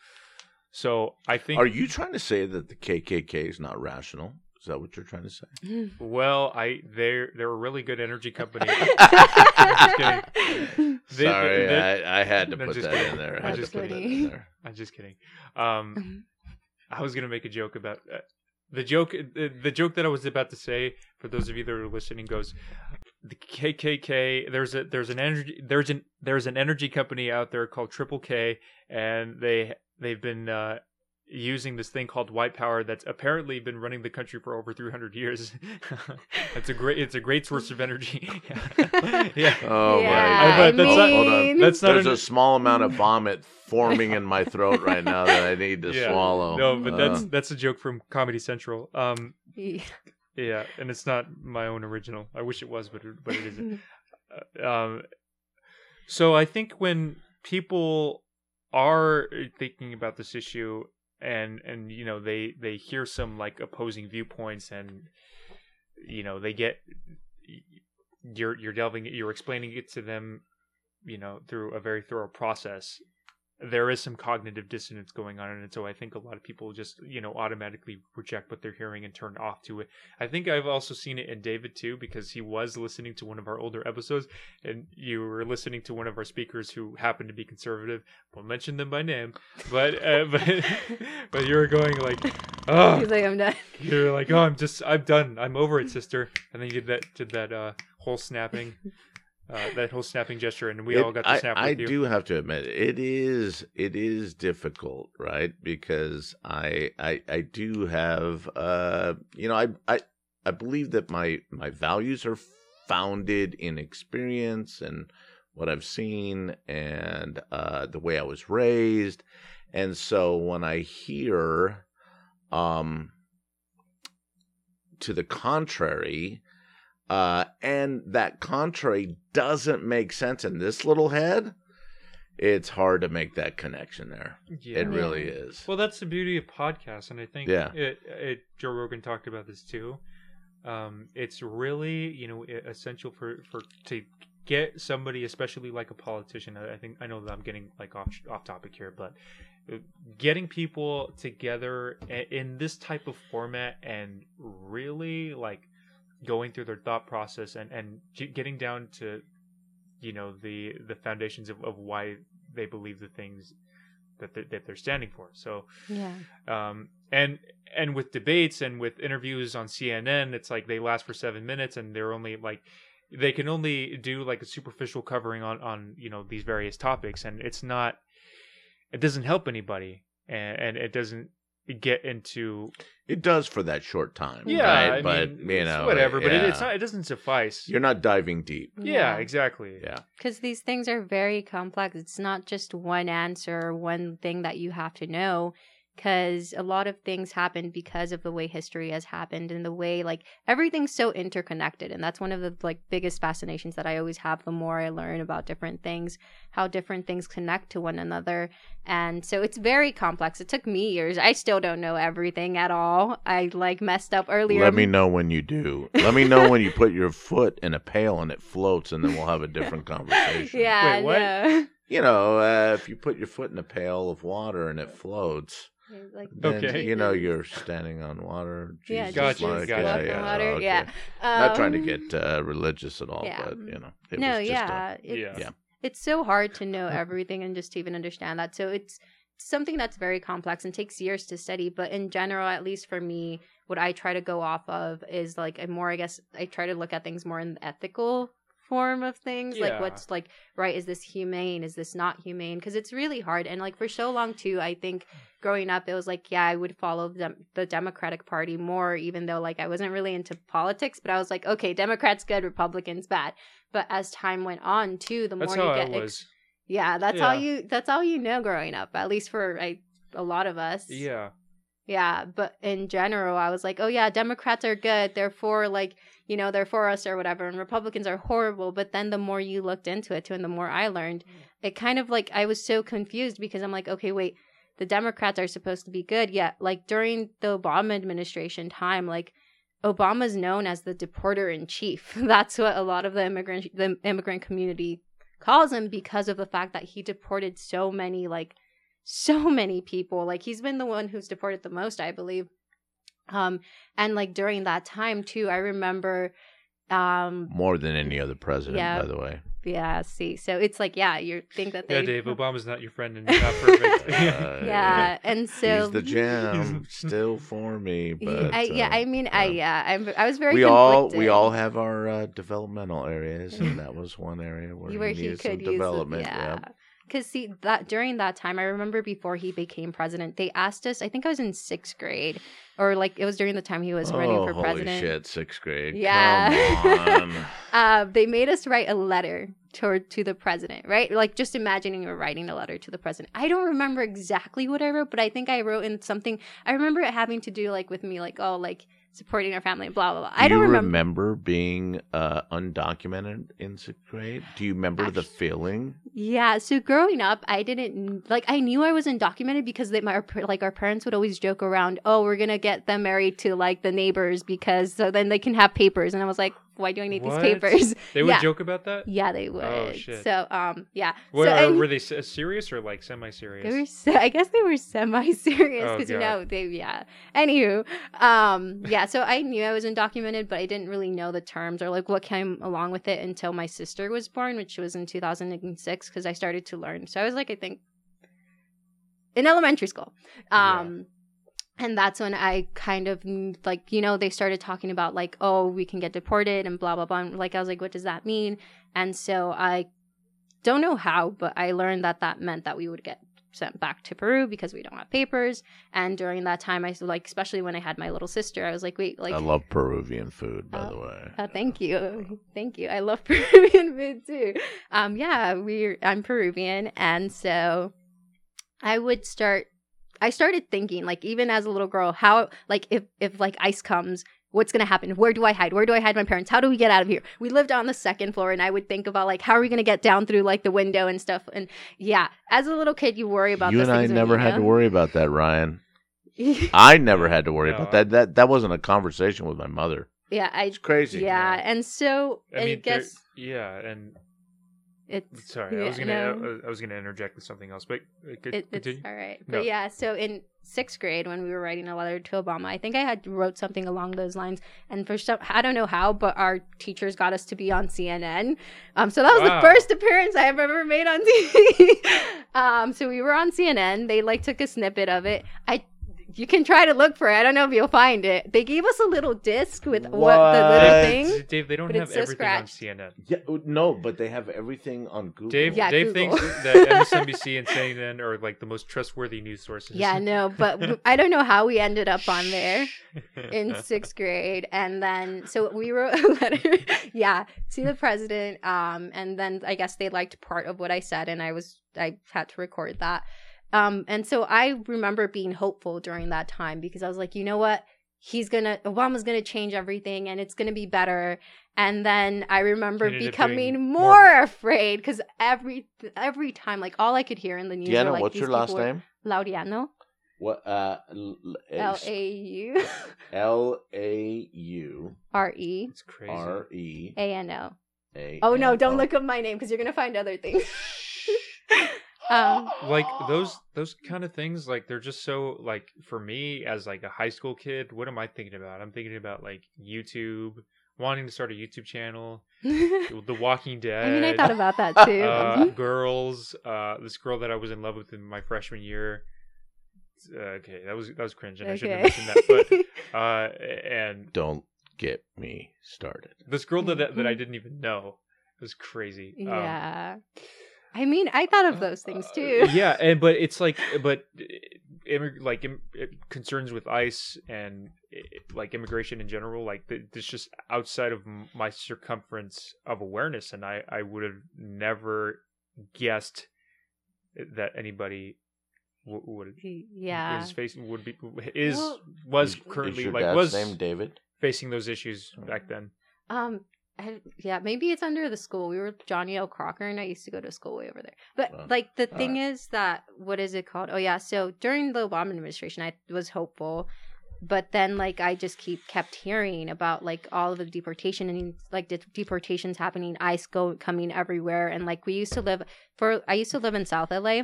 So I think, Are you trying to say that the KKK is not rational? Is that what you're trying to say? well, I they're they're a really good energy company. They- Sorry, they- I, I had to put that kidding. in there. I I'm just put that kidding. in there. I'm just kidding. Um, I was gonna make a joke about uh, the joke. The, the joke that I was about to say for those of you that are listening goes: the KKK. There's a there's an energy there's an there's an energy company out there called Triple K, and they they've been uh, using this thing called white power that's apparently been running the country for over 300 years. it's a great it's a great source of energy. yeah. Oh yeah, my! I that's not- hold on. That's not There's an- a small amount of vomit forming in my throat right now that I need to Yeah. swallow. No, but that's Uh, that's a joke from Comedy Central. Um, Yeah. Yeah, and it's not my own original. I wish it was, but it, but it isn't. Uh, um, so I think when people are thinking about this issue and and you know they they hear some like opposing viewpoints and you know they get you're you're delving you're explaining it to them you know through a very thorough process there is some cognitive dissonance going on and so i think a lot of people just you know automatically reject what they're hearing and turn off to it. I think i've also seen it in david too because he was listening to one of our older episodes and you were listening to one of our speakers who happened to be conservative. Won't mention them by name but uh, but but you were going like oh He's like, I'm done. you're like oh i'm just i'm done. I'm over it sister. And then you did that did that uh whole snapping uh, that whole snapping gesture and we It- all got to snap I with you do have to admit it is it is difficult, right? Because I I I do have uh you know I I I believe that my my values are founded in experience and what I've seen and uh the way I was raised. And so when I hear um to the contrary, uh, and that contrary doesn't make sense in this little head, it's hard to make that connection there. yeah. It really is. Well, that's the beauty of podcasts, and I think Yeah. it, it Joe Rogan talked about this too. Um, it's really you know essential for for to get somebody, especially like a politician. I I think I know that I'm getting like off off topic here, but uh, getting people together in this type of format and really like going through their thought process and and getting down to you know the the foundations of, of why they believe the things that they're, that they're standing for. So Yeah. um, and and with debates and with interviews on CNN, it's like they last for seven minutes and they're only like they can only do like a superficial covering on on you know these various topics, and it's not it doesn't help anybody, and, and it doesn't get into It does for that short time. yeah, right? I but mean, you know, whatever, but it, it's not it doesn't suffice. You're not diving deep. yeah, exactly. Yeah. Because these things are very complex. It's not just one answer, or one thing that you have to know. Because a lot of things happen because of the way history has happened and the way like everything's so interconnected. And that's one of the like biggest fascinations that I always have. The more I learn about different things, how different things connect to one another, and so it's very complex. It took me years. I still don't know everything at all. I like messed up earlier. Let me know when you do. Let me know when you put your foot in a pail and it floats, and then we'll have a different conversation. Yeah, Wait, what? no. You know, uh, if you put your foot in a pail of water and it floats, like then Okay. you know you're standing on water. Yeah, Gotcha, like, gotcha. yeah, yeah, water. okay. Yeah. Not trying to Um, get uh, religious at all, yeah. but you know, it no, was just yeah, A, it's, Yeah. Yeah. it's so hard to know everything and just to even understand that. So it's something that's very complex and takes years to study. But in general, at least for me, what I try to go off of is like a more, I guess, I try to look at things more in the ethical form of things like what's like right is this humane is this not humane? Because it's really hard and like for so long too i think growing up it was like yeah i would follow the, the democratic party more even though like i wasn't really into politics but i was like okay democrats good republicans bad. But as time went on too the That's more you get ex- yeah that's all you that's all you know growing up at least for I, a lot of us. Yeah. yeah, but in general, I was like, oh yeah, Democrats are good. They're for like, you know, they're for us or whatever, and Republicans are horrible. But then the more you looked into it too, and the more I learned, mm. it kind of like I was so confused because I'm like, okay, wait, the Democrats are supposed to be good, yet like during the Obama administration time, like Obama's known as the deporter in chief. That's what a lot of the immigrant the immigrant community calls him because of the fact that he deported so many like so many people. Like he's been the one who's deported the most, I believe. Um and like during that time too, I remember um more than any other president, Yeah. by the way. yeah, see. So it's like yeah, you think that they Yeah, Dave. Obama's not your friend, and you're not perfect. Uh, Yeah, and so he's the gem still for me, but I, yeah, uh, I mean, I yeah. yeah, I'm, I was very we all we all have our uh, developmental areas, and that was one area where, where he he needed could some use development. It, yeah. yep. Because see that during that time, I remember before he became president, they asked us. I think I was in sixth grade, or like it was during the time he was running oh, for holy president. Holy shit! Sixth grade. Yeah. Uh, they made us write a letter toward to the president, right? Like just imagining you're writing a letter to the president. I don't remember exactly what I wrote, but I think I wrote in something. I remember it having to do like with me, like oh, like supporting our family, blah blah blah. I Do don't you remember. remember being uh, undocumented in sixth grade? Do you remember the feeling? Yeah, so growing up, I didn't like. I knew I was undocumented because they, my like our parents would always joke around. Oh, we're gonna get them married to like the neighbors because so then they can have papers. And I was like, why do I need What? these papers? They would Yeah. joke about that. Yeah, they would. Oh, shit. So um, yeah. Were, so, and- were they serious or like semi-serious? They were, se- I guess they were semi-serious Oh, because you know they, yeah. Anywho, um, yeah. So I knew I was undocumented, but I didn't really know the terms or like what came along with it until my sister was born, which was in 2006, because I started to learn. So I was like, I think, in elementary school. Yeah. Um, and that's when I kind of mm, like, you know, they started talking about like, oh, we can get deported and blah blah blah. And, like I was like, what does that mean? And so I don't know how, but I learned that that meant that we would get sent back to Peru because we don't have papers. And during that time, I like, especially when I had my little sister, I was like, wait, like, I love Peruvian food, by Uh, the way. uh, thank you, thank you. I love Peruvian food too. Um, yeah, we I'm Peruvian, and so I would start. I started thinking, like, even as a little girl, how, like, if if like ice comes, what's gonna happen? Where do I hide? Where do I hide my parents? How do we get out of here? We lived on the second floor, and I would think about like, how are we gonna get down through like the window and stuff? And yeah, as a little kid, you worry about You those and I things when never you had to worry about that, Ryan. I never had to worry No, about I- that. That that wasn't a conversation with my mother. yeah, I It's crazy. yeah, and so I I, mean, there- guess yeah, and it's sorry, I was gonna, no. I was gonna interject with something else, but uh, could it, it's all right No. but yeah so in sixth grade when we were writing a letter to Obama. I think I had wrote something along those lines, and for some, I don't know how, but our teachers got us to be on CNN. Um, so that was Wow. the first appearance I have ever made on TV. um, so we were on CNN. They like took a snippet of it. I. You can try to look for it. I don't know if you'll find it. They gave us a little disc with what, the little What? thing. Dave, they don't have it's so everything on. CNN. Yeah, uh, no, but they have everything on Google. Dave, Yeah, Dave Google. thinks that MSNBC and CNN are like the most trustworthy news sources. Yeah, no, but I don't know how we ended up on there. in sixth grade and then so we wrote a letter yeah to the president um and then i guess they liked part of what i said and i was i had to record that um and so i remember being hopeful during that time because i was like you know what he's gonna obama's gonna change everything and it's gonna be better and then i remember becoming more, more. afraid because every every time like all i could hear in the news were, like, what's your last name? laudiano What? Uh, L L A U L A U R E It's crazy. R E A N O. A. Oh no, don't look up my name because you're gonna find other things. um, like those those kind of things like they're just so like for me as like a high school kid what am i thinking about i'm thinking about like youtube wanting to start a youtube channel the walking dead i mean, I thought about that too. uh, girls uh this girl that i was in love with in my freshman year uh, okay that was that was cringe and i shouldn't have mentioned that but uh and Don't get me started. this girl that that i didn't even know it was crazy Um, yeah. I mean, I thought of those things Uh, too. yeah, and but it's like, but uh, immig- like im- uh, concerns with ICE and uh, like immigration in general, like th- it's just outside of my circumference of awareness, and I I would have never guessed that anybody would Yeah. is facing would be is Well- was currently is your like dad's was name David? facing those issues back then. Um. I, yeah, maybe it's under the school. We were Johnny L. Crocker, and I used to go to school way over there. But like the thing is that what is it called? Oh yeah, so during the Obama administration, I was hopeful, but then like I just keep kept hearing about like all of the deportation and like the deportations happening, ICE go coming everywhere, and like we used to live for I used to live in South LA,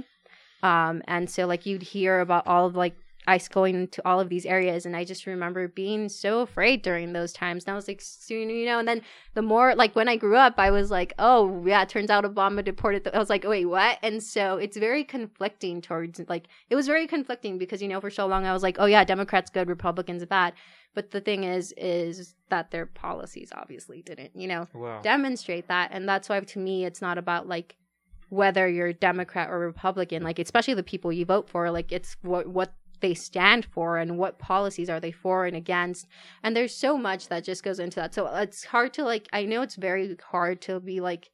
um, and so like you'd hear about all of like ICE going to all of these areas, and I just remember being so afraid during those times. And I was like, soon, you know, and then the more like when I grew up, I was like, oh yeah, it turns out Obama deported. The-. I was like, wait, what? And so it's very conflicting towards like it was very conflicting because you know for so long I was like, oh yeah, Democrats good, Republicans bad. But the thing is, is that their policies obviously didn't, you know, Wow. demonstrate that, and that's why to me it's not about like whether you're Democrat or Republican, like especially the people you vote for, like it's what what they stand for and what policies are they for and against. And there's so much that just goes into that. So it's hard to like i know it's very hard to be like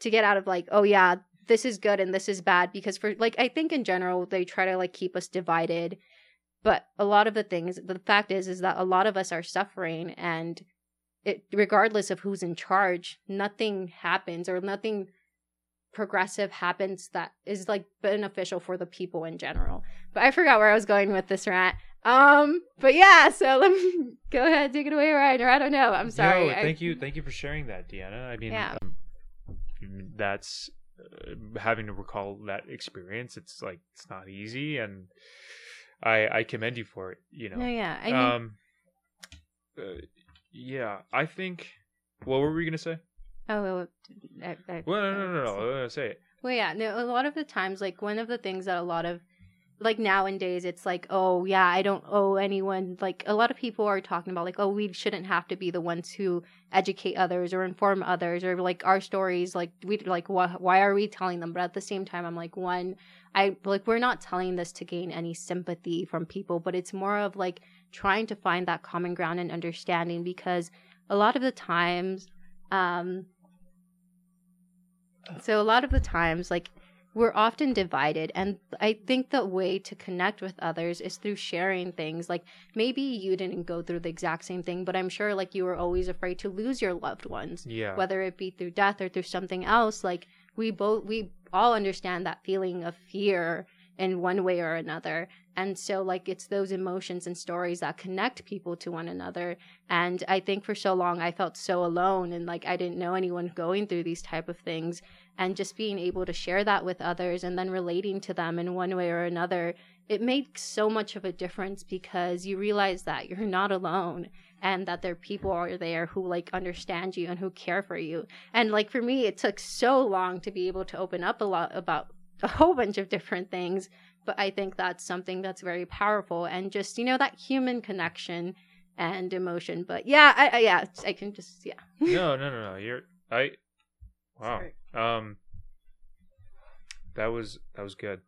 to get out of like oh yeah this is good and this is bad because for like i think in general they try to like keep us divided. But a lot of the things the fact is is that a lot of us are suffering and it regardless of who's in charge nothing happens or nothing progressive happens that is like beneficial for the people in general but i forgot where i was going with this rant um but yeah so let me go ahead take it away ryan or i don't know i'm sorry No, I- thank you, thank you for sharing that, Deanna. I mean, Yeah. um, that's uh, having to recall that experience. It's like it's not easy, and I I commend you for it. You know, no yeah i mean um, uh, yeah, I think. What were we gonna say? Oh well, I, I, Well, no, no, no, no. Say it. Well, yeah, no, a lot of the times, like one of the things that a lot of, like nowadays, it's like, oh yeah, I don't owe anyone. Like a lot of people are talking about, like, oh, we shouldn't have to be the ones who educate others or inform others, or like our stories, like we like, wh- why are we telling them? But at the same time, I'm like, one, I like we're not telling this to gain any sympathy from people, but it's more of like trying to find that common ground and understanding because a lot of the times, um, so a lot of the times, like we're often divided, and I think the way to connect with others is through sharing things. Like maybe you didn't go through the exact same thing, but I'm sure like you were always afraid to lose your loved ones, Yeah. whether it be through death or through something else. Like we both, we all understand that feeling of fear in one way or another. And so, like, it's those emotions and stories that connect people to one another. And I think for so long, I felt so alone and like I didn't know anyone going through these type of things. And just being able to share that with others and then relating to them in one way or another it makes so much of a difference because you realize that you're not alone and that there are people are there who like understand you and who care for you. And like for me, it took so long to be able to open up a lot about a whole bunch of different things. But I think that's something that's very powerful and just, you know, that human connection and emotion. But yeah, I, I yeah, I can just yeah. no, no, no, no. You're I. Wow. Sorry. Um. That was that was good.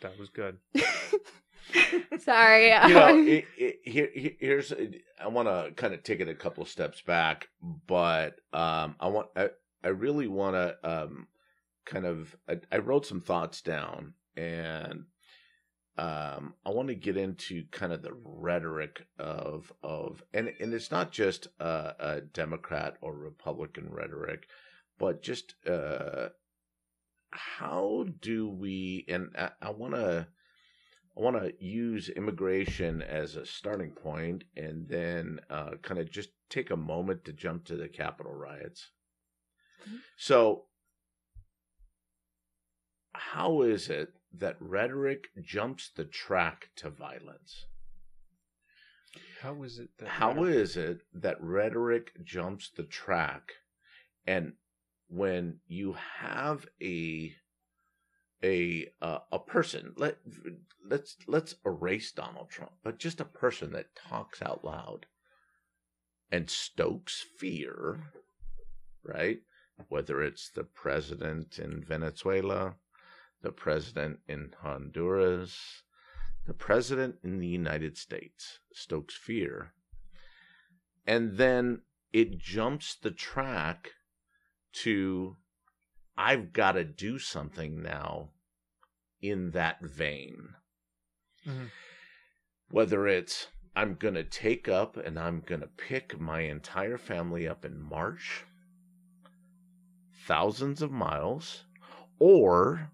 That was good. Sorry. you know, it, it, here, here- here's I want to kind of take it a couple steps back, but um, I want I, I really want to um, kind of I, I wrote some thoughts down, and um, I want to get into kind of the rhetoric of of and and it's not just a, a Democrat or Republican rhetoric, but just uh, how do we and I, I want to. I want to use immigration as a starting point and then uh, kind of just take a moment to jump to the Capitol riots. Mhm. So, how is it that rhetoric jumps the track to violence? How is it that How is it that rhetoric jumps the track and when you have a a uh, a person let let's let's erase Donald Trump but just a person that talks out loud and stokes fear right whether it's the president in Venezuela the president in Honduras the president in the United States stokes fear and then it jumps the track to I've got to do something now in that vein. Mhm. Whether it's I'm going to take up and I'm going to pick my entire family up in march thousands of miles, or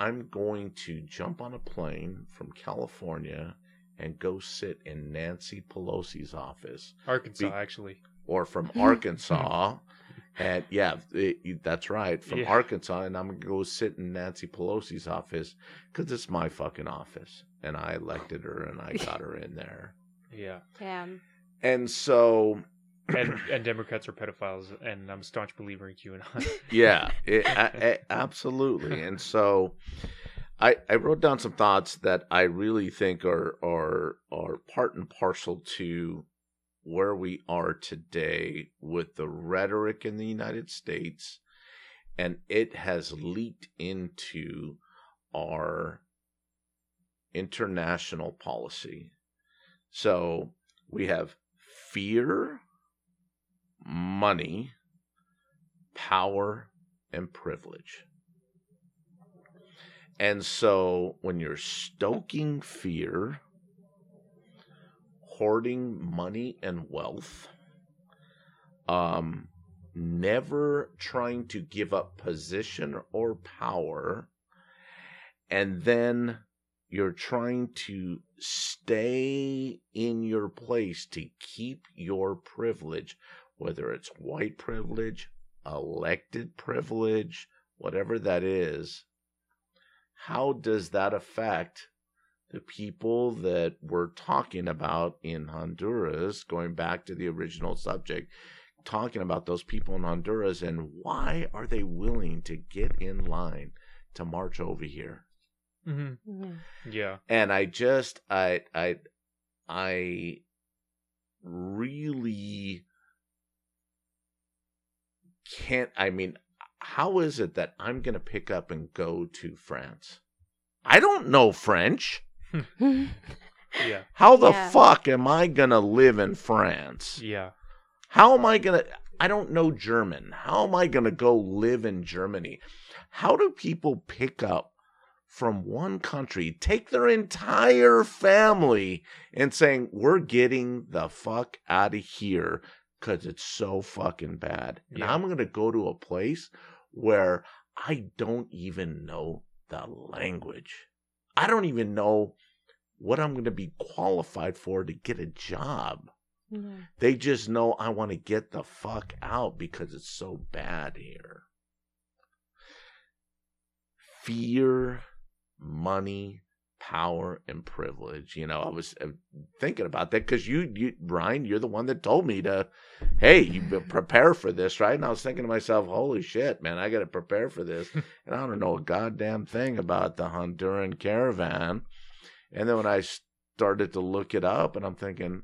I'm going to jump on a plane from California and go sit in Nancy Pelosi's office Arkansas Be- actually? or from Arkansas. and yeah, it- that's right, from Yeah. Arkansas. And I'm going to go sit in Nancy Pelosi's office because it's my fucking office. And I elected her and I got her in there. Yeah. Damn. And so, And and Democrats are pedophiles, and I'm a staunch believer in QAnon. yeah, it, a- a- absolutely. And so, I I wrote down some thoughts that I really think are are are part and parcel to where we are today with the rhetoric in the United States, and it has leaked into our international policy. So we have fear, money, power, and privilege. And so when you're stoking fear, hoarding money and wealth, um, never trying to give up position or power, and then you're trying to stay in your place to keep your privilege, whether it's white privilege, elected privilege, whatever that is. How does that affect the people that we're talking about in Honduras, going back to the original subject, talking about those people in Honduras and why are they willing to get in line to march over here? hmm Yeah. Yeah. And I just I I I really can't I mean how is it that I'm going to pick up and go to France? I don't know French. Yeah. How the Yeah. fuck am I going to live in France? Yeah. How am I going to I don't know German. How am I going to go live in Germany? How do people pick up from one country, take their entire family and saying, "We're getting the fuck out of here cuz it's so fucking bad." And Yeah. I'm going to go to a place where I don't even know the language. I don't even know what I'm going to be qualified for to get a job. Yeah. They just know I want to get the fuck out because it's so bad here. Fear, money, power, and privilege. You know, I was uh, thinking about that because you, you, Ryan, you're the one that told me to, hey, you be- prepare for this, right? And I was thinking to myself, holy shit, man, I got to prepare for this. and I don't know a goddamn thing about the Honduran caravan. And then when I started to look it up, and I'm thinking,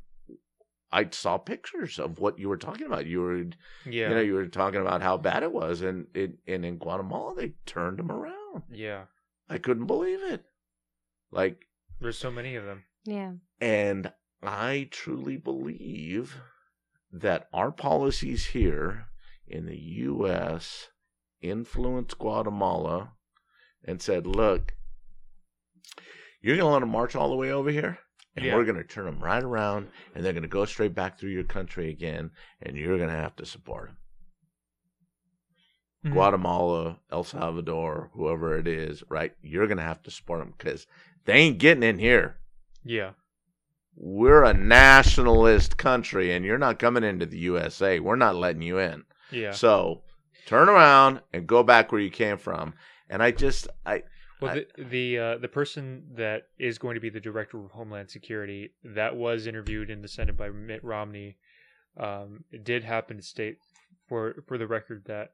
I saw pictures of what you were talking about. You were, Yeah. you know, you were talking about how bad it was, and it, and in Guatemala they turned them around. yeah. I couldn't believe it. Like, There's so many of them. Yeah. and I truly believe that our policies here in the U.S. influenced Guatemala and said, look, you're going to let them march all the way over here, and Yeah. we're going to turn them right around, and they're going to go straight back through your country again, and you're going to have to support them. Mhm. Guatemala, El Salvador, whoever it is, right? You're going to have to support them because they ain't getting in here. Yeah. We're a nationalist country and you're not coming into the USA. We're not letting you in. Yeah. So turn around and go back where you came from. And I just, I, Well, I- the the uh, the person that is going to be the director of Homeland Security that was interviewed in the Senate by Mitt Romney um, did happen to state for for the record that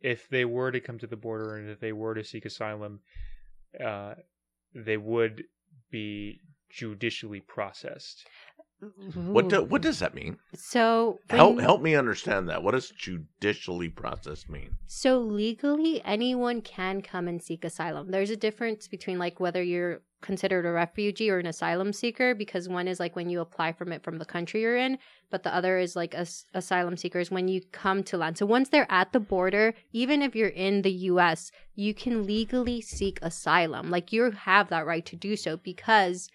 if they were to come to the border and if they were to seek asylum, uh, they would be judicially processed. what, do, what does that mean? So Help, help me understand that. What does judicially processed mean? So legally, anyone can come and seek asylum. There's a difference between like whether you're considered a refugee or an asylum seeker, because one is like when you apply from it from the country you're in, but the other is like as- asylum seekers when you come to land. So once they're at the border, even if you're in the U.S., you can legally seek asylum. Like you have that right to do so because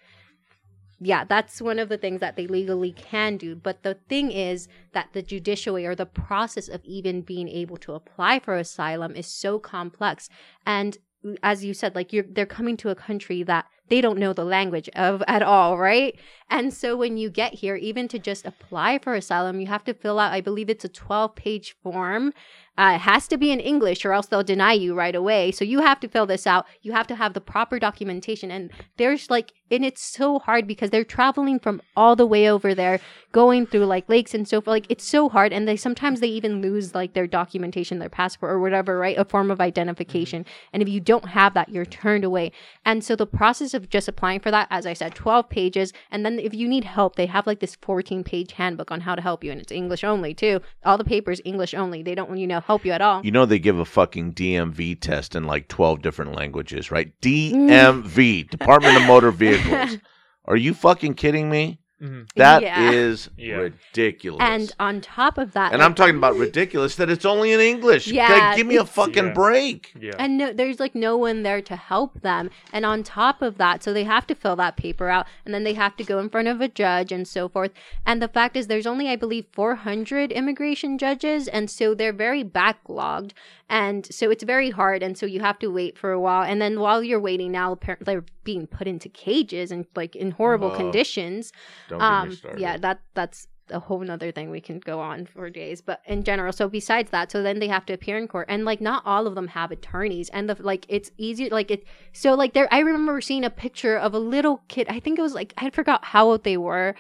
yeah, that's one of the things that they legally can do. But the thing is that the judiciary or the process of even being able to apply for asylum is so complex. And as you said, like you're they're coming to a country that they don't know the language of at all, right? And so when you get here, even to just apply for asylum, you have to fill out, I believe it's a 12 page form. Uh, it has to be in English or else they'll deny you right away. So you have to fill this out. You have to have the proper documentation. And there's like, and it's so hard because they're traveling from all the way over there, going through like lakes and so forth. Like it's so hard. And they sometimes they even lose like their documentation, their passport or whatever, right? A form of identification. And if you don't have that, you're turned away. And so the process of just applying for that, as I said, 12 pages. And then if you need help, they have like this 14 page handbook on how to help you. And it's English only too. All the papers English only. They don't, you know, help you at all. You know they give a fucking DMV test in like 12 different languages, right? Mm. DMV, Department of Motor Vehicles. Are you fucking kidding me? Mhm. That Yeah. is Yeah. ridiculous. And on top of that, And like- I'm talking about ridiculous that it's only in English. Yeah, Like, give me a fucking Yeah. break. Yeah. and no, there's like no one there to help them. And on top of that, so they have to fill that paper out, and then they have to go in front of a judge and so forth. And the fact is, there's only I believe 400 immigration judges, and so they're very backlogged, and so it's very hard. And so you have to wait for a while, and then while you're waiting, now apparently they're being put into cages and like in horrible Oh, conditions. Um yeah that that's a whole nother thing we can go on for days but in general. So besides that so then they have to appear in court and like not all of them have attorneys and the like it's easier like it so like there i remember seeing a picture of a little kid i think it was like i forgot how old they were.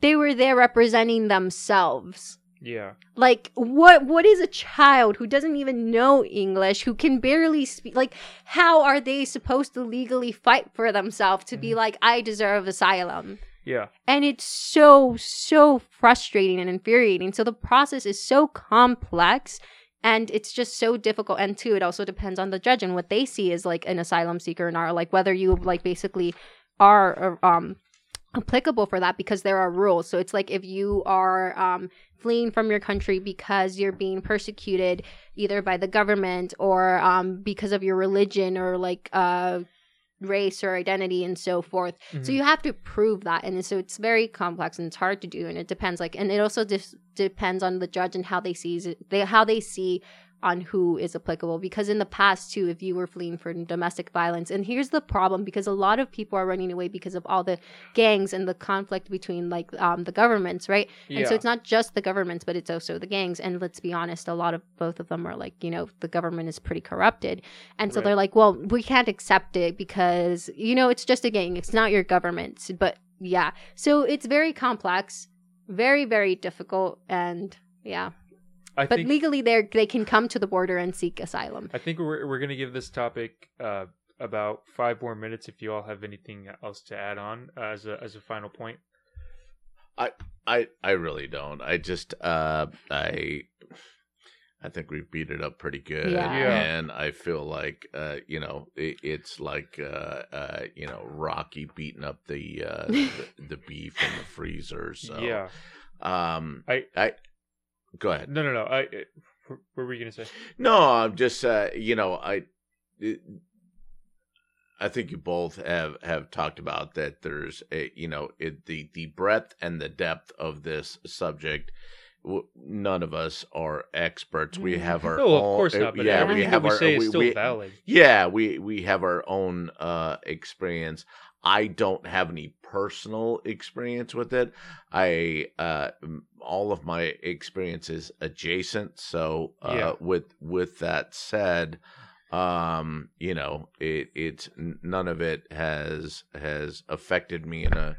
They were there representing themselves yeah. like what what is a child who doesn't even know english who can barely speak like how are they supposed to legally fight for themselves to be like i deserve asylum Yeah. and it's so so frustrating and infuriating so the process is so complex and it's just so difficult and too it also depends on the judge and what they see as like an asylum seeker and are like whether you like basically are um applicable for that because there are rules. So it's like if you are um fleeing from your country because you're being persecuted either by the government or um because of your religion or like uh race or identity and so forth. So Mhm. you have to prove that. And so it's very complex and it's hard to do and it depends. Like and it also just depends on the judge and how they sees it they how they see on who is applicable. Because in the past too if you were fleeing for domestic violence and here's the problem because a lot of people are running away because of all the gangs and the conflict between like um, the governments right? And so it's not just the governments but it's also the gangs. And let's be honest a lot of both of them are like you know the government is pretty corrupted. And so Right. they're like well we can't accept it because you know it's just a gang. It's not your government. But yeah. So it's very complex very very difficult and yeah I but think legally they they can come to the border and seek asylum I think we're we're gonna give this topic uh, about five more minutes. If you all have anything else to add on uh, as a as a final point. I I I really don't. I just uh I I think we beat it up pretty good. Yeah. Yeah. And I feel like uh you know it, it's like uh uh you know Rocky beating up the uh the, the beef in the freezer. So Yeah. um I- I go ahead. No, no, no. I. What were you gonna say? No, I'm just uh, you know I. It, I think you both have have talked about that. There's a you know it, the the breadth and the depth of this subject. w- None of us are experts. We Mm. have our No, of course not. But yeah, we have we our say is still we- valid. yeah, we we have our own uh experience. I don't have any personal experience with it. I uh all of my experience is adjacent. So uh Yeah. with with that said, um you know, it it's none of it has has affected me in a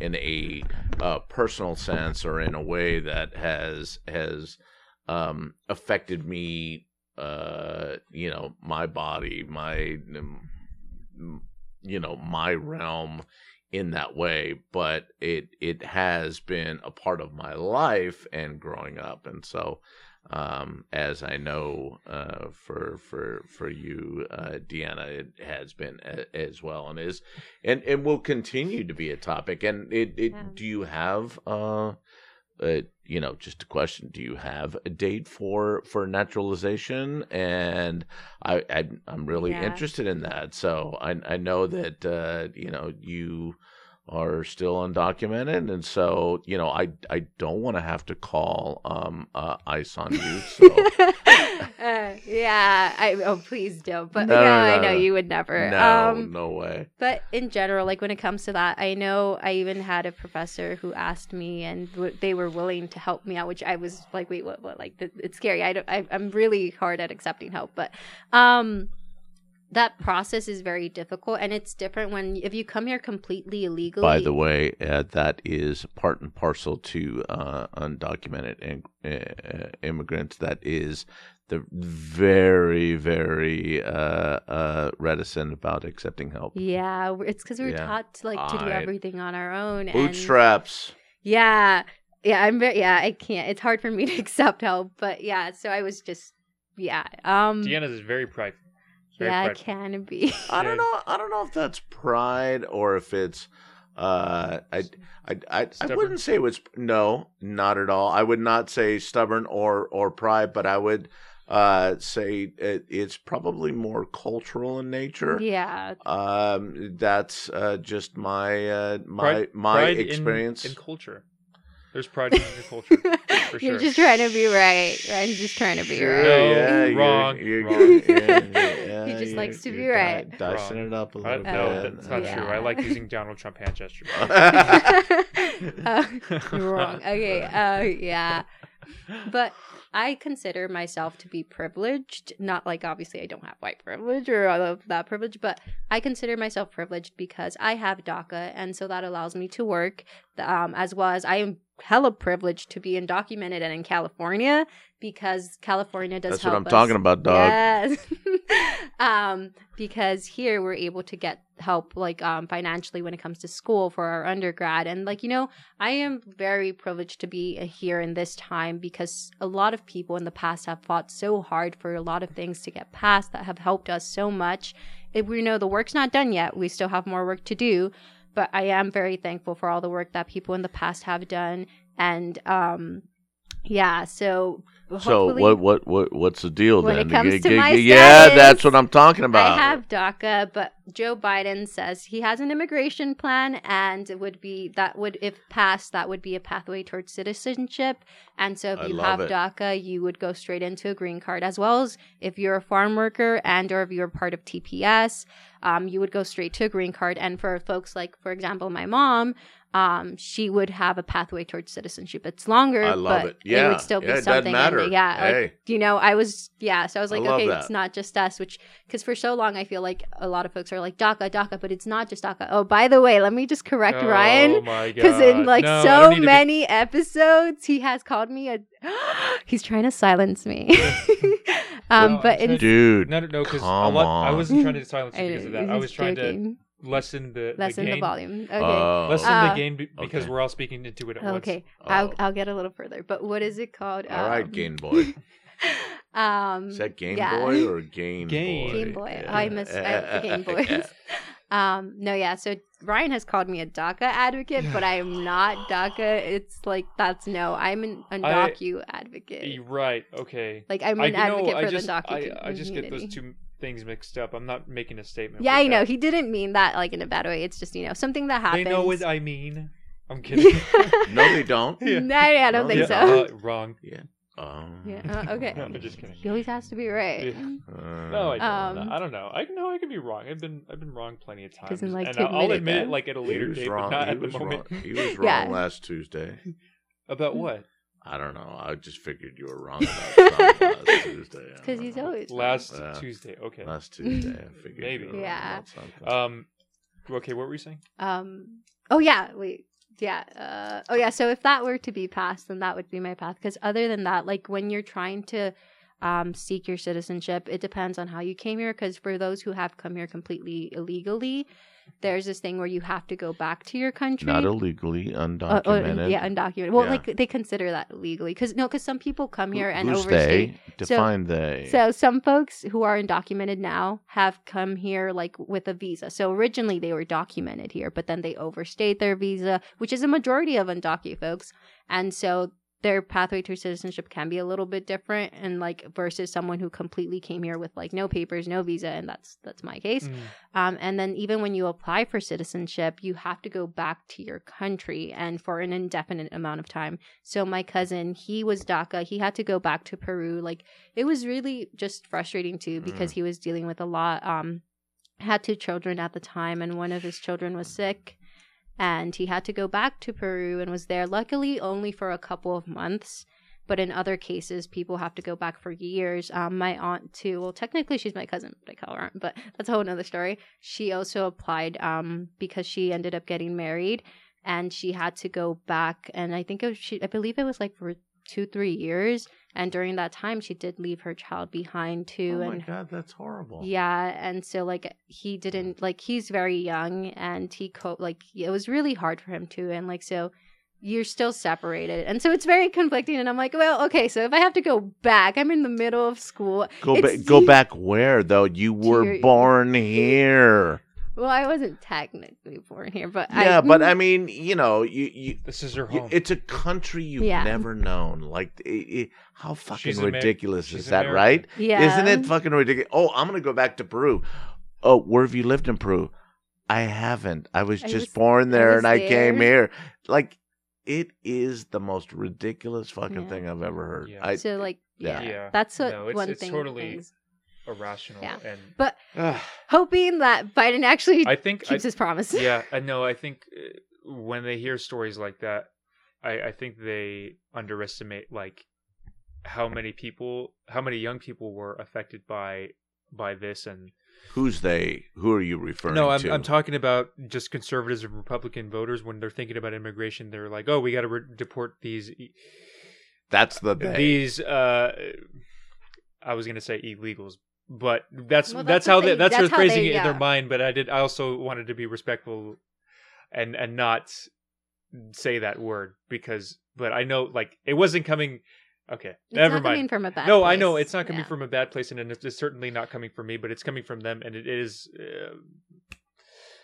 in a uh, personal sense or in a way that has has um affected me uh you know my body my you know my realm in that way but it it has been a part of my life and growing up and so um as i know uh for for for you uh deanna it has been a, as well and is and and will continue to be a topic and it, it Yeah. do you have uh uh, you know, just a question: Do you have a date for for naturalization? And I, I I'm really Yeah. interested in that. So I I know that uh, you know you are still undocumented, and so you know I I don't want to have to call um uh, ICE on you. So uh, yeah i oh please don't but No, yeah no, i know no. you would never no, um no way. But in general, like when it comes to that, I know I even had a professor who asked me, and w- they were willing to help me out, which I was like, wait, what? What? Like, th- it's scary. I don't. I, I'm really hard at accepting help, but um, that process is very difficult, and it's different when if you come here completely illegally. By the way, uh, that is part and parcel to uh, undocumented in, uh, immigrants. That is the very, very uh, uh, reticent about accepting help. yeah, it's because we're Yeah. taught to like to do everything on our own. and Bootstraps. Yeah. Yeah, I'm very yeah, I can't. It's hard for me to accept help, but yeah, so I was just yeah. Um Deanna's is very prideful. She's very yeah, I prideful. can be. I don't know. I don't know if that's pride or if it's. Uh, I, I, I, I Stubborn? wouldn't say it was. No, not at all. I would not say stubborn or or pride, but I would uh say it, it's probably more cultural in nature. yeah. Um, that's uh, just my uh, my Pride- my pride in- experience. in, culture. There's pride in your culture. For You're just trying to be right. I'm just trying to be Sure, right. No, yeah, you're- wrong, you're- wrong. yeah, yeah, He just likes to be you're di- right. Dicing Wrong. it up a I, little no, bit. that's not Yeah. true. I like using Donald Trump hand gestures. uh, you're wrong. Okay. Uh, yeah. But I consider myself to be privileged. Not like obviously I don't have white privilege or all of that privilege, but I consider myself privileged because I have DACA, and so that allows me to work. Um, as well as I am hella privileged to be undocumented and in California because California does That's help what I'm us. talking about, dog. Yes. um, because here we're able to get help like um financially when it comes to school for our undergrad and like you know I am very privileged to be here in this time because a lot of people in the past have fought so hard for a lot of things to get passed that have helped us so much. If we know the work's not done yet, we still have more work to do, but I am very thankful for all the work that people in the past have done. And um yeah, so So what what what what's the deal When then? it comes G- to g- my yeah, status, that's what I'm talking about. I have DACA, but Joe Biden says he has an immigration plan, and it would be that would, if passed, that would be a pathway towards citizenship. And so, if I you have it. DACA, you would go straight into a green card, as well as if you're a farm worker and or if you're part of TPS, um, you would go straight to a green card. And for folks like, for example, my mom. Um, she would have a pathway towards citizenship. It's longer, I love but it. Yeah. It would still be Yeah, it doesn't something. matter. And, yeah, like, you know, I was yeah. So I was like, love okay, that. it's not just us, which because for so long I feel like a lot of folks are like DACA, DACA, but it's not just DACA. Oh, by the way, let me just correct Oh Ryan my because in like No, so don't need to be- many episodes he has called me a. he's trying to silence me. um, No, but I'm it's No, no, no, because I wasn't trying to silence you because of that. I was trying joking. to lessen the lessen the, the volume. Okay. Oh. lessen Uh, the gain be- because okay. we're all speaking into it at once. Okay, I'll Oh. I'll get a little further. But what is it called? All right, Um, Game Boy. Um, Is that Game yeah. Boy or Game, Game. Boy? Game Boy. Oh, I miss I, the Game Boys. Um, no, yeah. So Ryan has called me a DACA advocate, but I am not DACA. It's like that's no. I'm an undocu advocate. You're right. Okay. Like I'm I an know, advocate I for just, the DACA I, I just get those community. two things mixed up. I'm not making a statement. Yeah, with I know. that. He didn't mean that like in a bad way. It's just you know something that happens. They know what I mean. I'm kidding. No, they don't. Yeah. No, I don't No, think Yeah, so. uh, wrong. Um, yeah. Uh, okay. No, I'm just kidding. He always has to be right. Yeah. uh, No, I don't. Um, I don't know. I know I can be wrong. I've been I've been wrong plenty of times. Doesn't like and I'll, I'll admit it, admit it though. like at a later date, wrong. but not he at the was moment. wrong. He was wrong Yeah. last Tuesday. About what? I don't know. I just figured you were wrong about last Tuesday. Because he's know. always Last Yeah. Tuesday. Okay. last Tuesday. I figured Maybe. You were wrong Yeah. about. Um. Okay. What were you saying? Um. Oh yeah. Wait. Yeah. Uh. Oh yeah. So if that were to be passed, then that would be my path. Because other than that, like when you're trying to um seek your citizenship, it depends on how you came here. Because for those who have come here completely illegally, there's this thing where you have to go back to your country. Not illegally, Uh, undocumented. uh, yeah, undocumented. Well, Yeah. like they consider that legally because no, because some people come here and Who's overstay. they? Define they. So some folks who are undocumented now have come here like with a visa. So originally they were documented here, but then they overstayed their visa, which is a majority of undocumented folks. And so their pathway to citizenship can be a little bit different and like versus someone who completely came here with like no papers, no visa, and that's that's my case. Mm. Um, and then even when you apply for citizenship, you have to go back to your country and for an indefinite amount of time. So my cousin, he was DACA. He had to go back to Peru. Like it was really just frustrating too because he was dealing with a lot. Um, had two children at the time, and one of his children was sick. And he had to go back to Peru and was there, luckily, only for a couple of months. But in other cases, people have to go back for years. Um, my aunt too. Well, technically, she's my cousin, but I call her aunt. But that's a whole nother story. She also applied um, because she ended up getting married, and she had to go back. And I think it was, she, I believe it was like two, three years. And during that time, she did leave her child behind too. oh my and god, that's horrible. yeah, and so like he didn't mm. like he's very young and he co like it was really hard for him too and like so you're still separated and so it's very conflicting and I'm like well okay so if I have to go back I'm in the middle of school Go back. Go back where though? You were your- born here. Well I wasn't technically born here but Yeah, I, but I mean, you know, you, you, This is her you home. it's a country you've Yeah. never known. Like, it, it, how fucking She's ridiculous she's is that, American. right? yeah Isn't it fucking ridiculous? Oh, I'm gonna go back to Peru. Oh, where have you lived in Peru? I haven't. I was I just was- born there was and I came here. Like, it is the most ridiculous fucking Yeah. thing I've ever heard. Yeah. I, so like Yeah. yeah, Yeah. that's what No, it's- one it's thing totally- things- irrational. Yeah. And but Ugh. hoping that Biden actually I think I, keeps his promise yeah, I know. I think uh, when they hear stories like that, I, I think they underestimate like how many people, how many young people were affected by by this. And who's they? Who are you referring to no, I'm to? I'm talking about just conservatives and Republican voters when they're thinking about immigration. They're like, oh, we got to re- deport these e- That's the they. these. uh I was gonna say illegals. But that's Well, that's, that's how they, that's, that's phrasing they- it in their mind. But I did. I also wanted to be respectful, and and not say that word because. But I know like it wasn't coming. Okay, it's never not mind. coming from a bad no, I know it's not coming Yeah. from a bad place, and it's it's certainly not coming from me. But it's coming from them, and it is. Uh,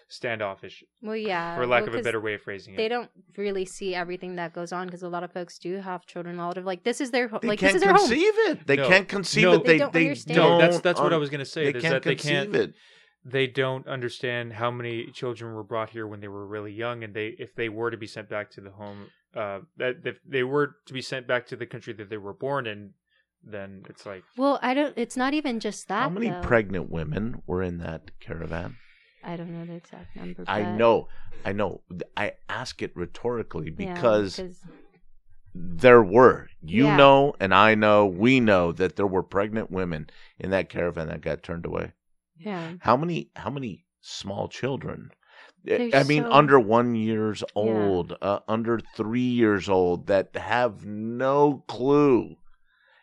standoffish, Well, yeah. for lack well, of a better way of phrasing it, They don't really see everything that goes on because a lot of folks do have children. A lot of like this is their ho- They like this can't is their home. conceive it. They No. can't conceive No. it. They They don't they understand. No, that's don't that's what I was gonna say. They is can't that they conceive can't it. they don't understand how many children were brought here when they were really young, and they if they were to be sent back to the home, uh, that if they were to be sent back to the country that they were born in, then it's like Well, I don't. It's not even just that. How many though. pregnant women were in that caravan? I don't know the exact number. I know, I know. I ask it rhetorically yeah, because 'cause- there were. You Yeah. know, and I know, we know that there were pregnant women in that caravan that got turned away. yeah, How many? How many small children? I- There's I mean, so- under one years old, uh, under three years old, that have no clue,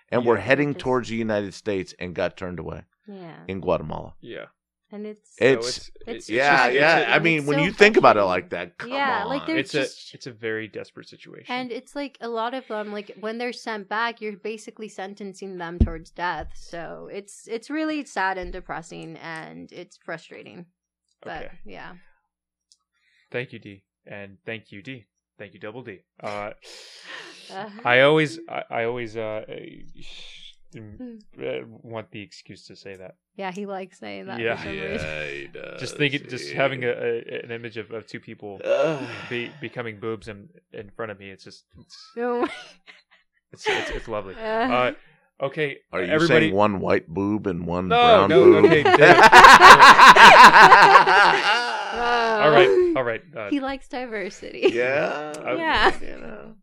and were heading just- towards the United States and got turned away yeah, in Guatemala. yeah, and it's So It's, it's- it's yeah, just- yeah. it's a- I mean, when so you think about it like that, come Yeah, on. like there's it's a it's a very desperate situation. and it's like a lot of them. Like when they're sent back, you're basically sentencing them towards death. So it's it's really sad and depressing, and it's frustrating. But okay, yeah, thank you, D, and thank you, D, thank you, Double D. Uh, Uh, I always I, I always uh, want the excuse to say that. yeah, he likes saying that. Yeah. for some reason. he does. just thinking, just having a, a an image of, of two people be, becoming boobs in in front of me. It's just it's No. it's it's, it's lovely. Uh, Uh, okay, Are you everybody. saying one white boob and one No, brown no, boob? okay, all right, all right. Uh, he likes diversity. yeah. Uh, Yeah. You know.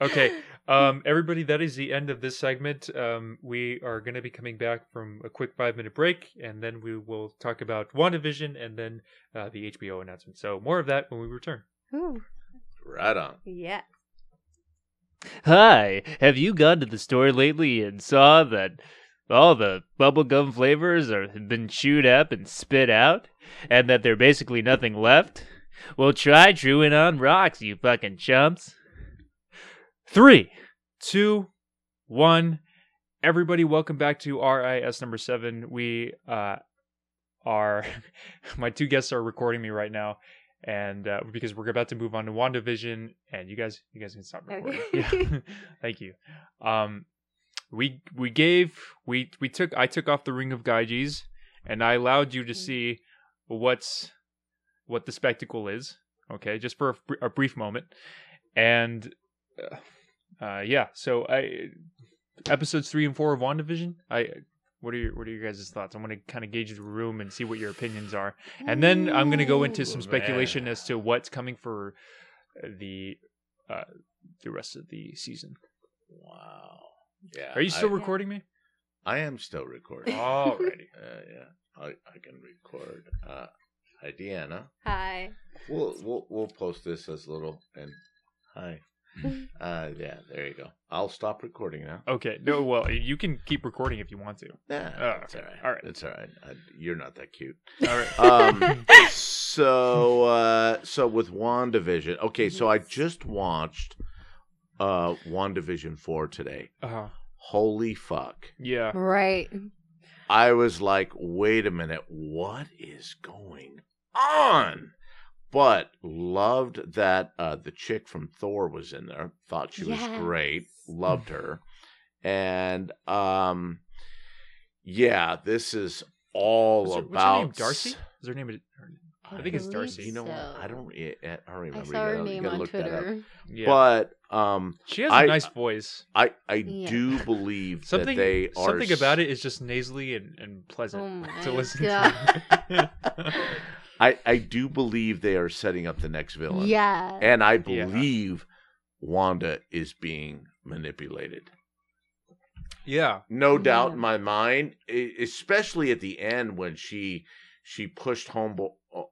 okay, um, everybody, that is the end of this segment. Um, we are going to be coming back from a quick five minute break, and then we will talk about WandaVision and then uh, the HBO announcement. So more of that when we return. Ooh, Right on. yeah. Hi, have you gone to the store lately and saw that all the bubblegum flavors are have been chewed up and spit out, and that there's basically nothing left? Well, try chewing on rocks, you fucking chumps. Three, two, one. Everybody, welcome back to RIS number seven. We uh, are my two guests are recording me right now, and uh, because we're about to move on to WandaVision, and you guys, you guys can stop recording. Okay. Yeah, thank you. Um, we we gave we we took I took off the ring of Gyges, and I allowed you to Mm. see what's what the spectacle is. Okay, just for a, a brief moment, and uh, uh, yeah. So I episodes three and four of WandaVision. I what are your what are your guys' thoughts? I want to kind of gauge the room and see what your opinions are, and then I'm going to go into some Ooh, speculation man. as to what's coming for uh, the uh, the rest of the season. Wow. Yeah. Are you still I, recording me? I am still recording. Alrighty. Uh, yeah. I, I can record. Uh, hi, Deanna. Hi. We'll we'll we'll post this as little and hi. Uh, yeah. There you go. I'll stop recording now. Okay. No. Well, you can keep recording if you want to. Nah, Oh, it's okay. all right. All right. It's all right. I, you're not that cute. All right. Um. so uh, so with Wandavision. Okay. So I just watched uh Wandavision four today. Uh, Holy fuck. yeah. Right. I was like, wait a minute, what is going on? But loved that uh, the chick from Thor was in there. Thought she was great. Loved her. And um, yeah, this is all What's her, what's her about name? Darcy. Is her name? Her, I think it's Darcy. You know what? so. I don't. I don't remember. I remember. saw her You gotta- you name on look. Twitter. yeah. But um, she has a I- nice voice. I I Yeah. do believe Something that they are something about it is just nasally and, and pleasant Oh to listen God. to. I I do believe they are setting up the next villain. Yeah. And I Yeah. believe Wanda is being manipulated. yeah. No doubt Yeah. in my mind, especially at the end when she she pushed home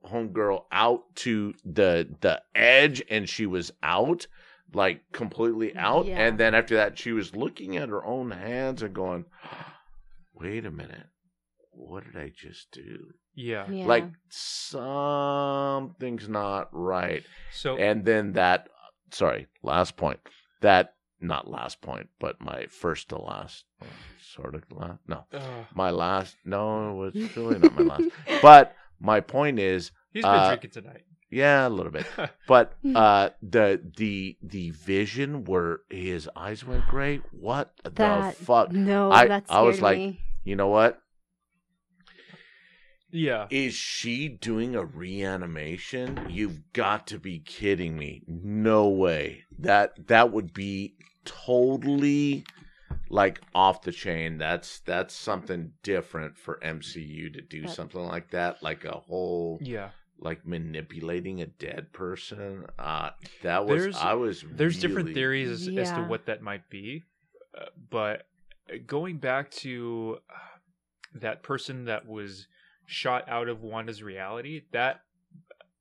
homegirl out to the the edge and she was out like completely out Yeah. and then after that she was looking at her own hands and going wait a minute what did i just do Yeah. yeah. like something's not right So and then that sorry last point that not last point but my first to last sort of last no uh, my last no it's really not my last but my point is He's been Uh, drinking tonight. Yeah, a little bit. But uh, the the the vision where his eyes went gray. What That the fuck? no, I- that I was like- me. You know what? Yeah. Is she doing a reanimation? You've got to be kidding me. No way. That that would be totally like off the chain. That's that's something different for MCU to do something like that, like a whole Yeah. like manipulating a dead person. Uh that was There's- I was There's different theories as, as to what that might be, uh, but going back to uh, that person that was shot out of Wanda's reality, that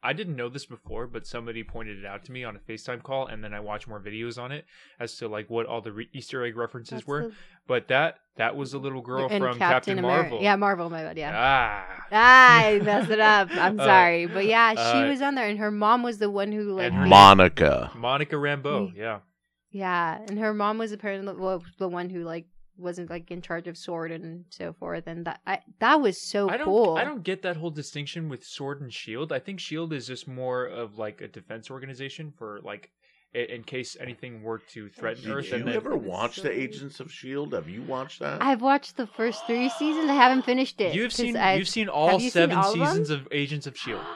I didn't know this before, but somebody pointed it out to me on a FaceTime call, and then I watched more videos on it as to like what all the re- Easter egg references That's were. the- But that that was a little girl and from Captain, Ameri- Marvel. Yeah, Marvel, my bad. Yeah. Ah. Ah, I messed it up. I'm Uh, sorry, but yeah, she uh, was on there, and her mom was the one who like, And made- Monica. Monica Rambeau. Yeah. yeah, and her mom was apparently well, the one who like wasn't like in charge of sword and so forth, and that I that was so I don't cool. I don't get that whole distinction with Sword and Shield. I think Shield is just more of like a defense organization for like in case anything were to threaten Did Earth. you And then ever That's watch so the. Agents of Shield? Have you watched that? I've watched the first three seasons. I haven't finished it. you've 'cause seen I- you've seen all have you seen seven all seasons of Agents of Shield.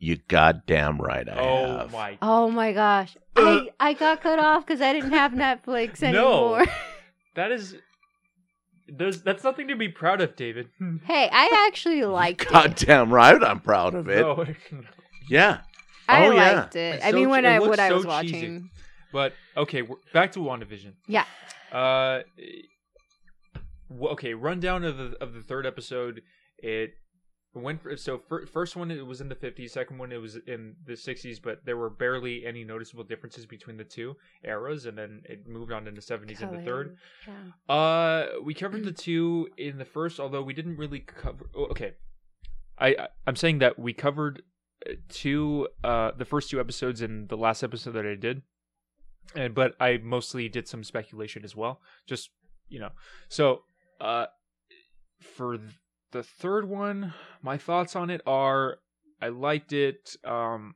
You goddamn right I oh have. my! Oh my gosh, Uh. I I got cut off because I didn't have Netflix No. anymore. That is. There's that's nothing to be proud of, David. hey, I actually liked it. Goddamn right I'm proud of it. No. Yeah. I Oh, yeah. liked it. It's I so mean, when che- it I looks what I so was cheesy. watching. But okay, we're back to WandaVision. Yeah. Uh, w- okay. Rundown of the of the third episode. It went for, so fir- first one it was in the 50s, second one it was in the 60s, but there were barely any noticeable differences between the two eras, and then it moved on in the 70s and the third. Yeah. Uh, we covered the two in the first, although we didn't really cover. oh, Okay, I I'm saying that we covered uh, two uh the first two episodes in the last episode that I did, and but I mostly did some speculation as well. Just you know, so uh, for the third one, my thoughts on it are I liked it. Um,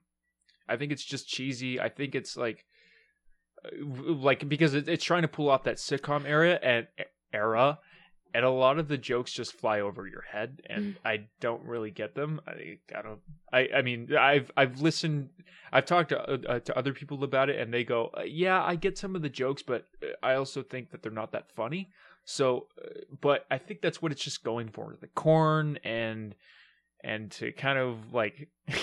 I think it's just cheesy. I think it's like uh, like because it, it's trying to pull off that sitcom era and era and a lot of the jokes just fly over your head and i don't really get them i, I don't i i mean i've i've listened i've talked to, uh, to other people about it and they go uh, yeah i get some of the jokes but uh, i also think that they're not that funny so uh, but i think that's what it's just going for the corn and and to kind of like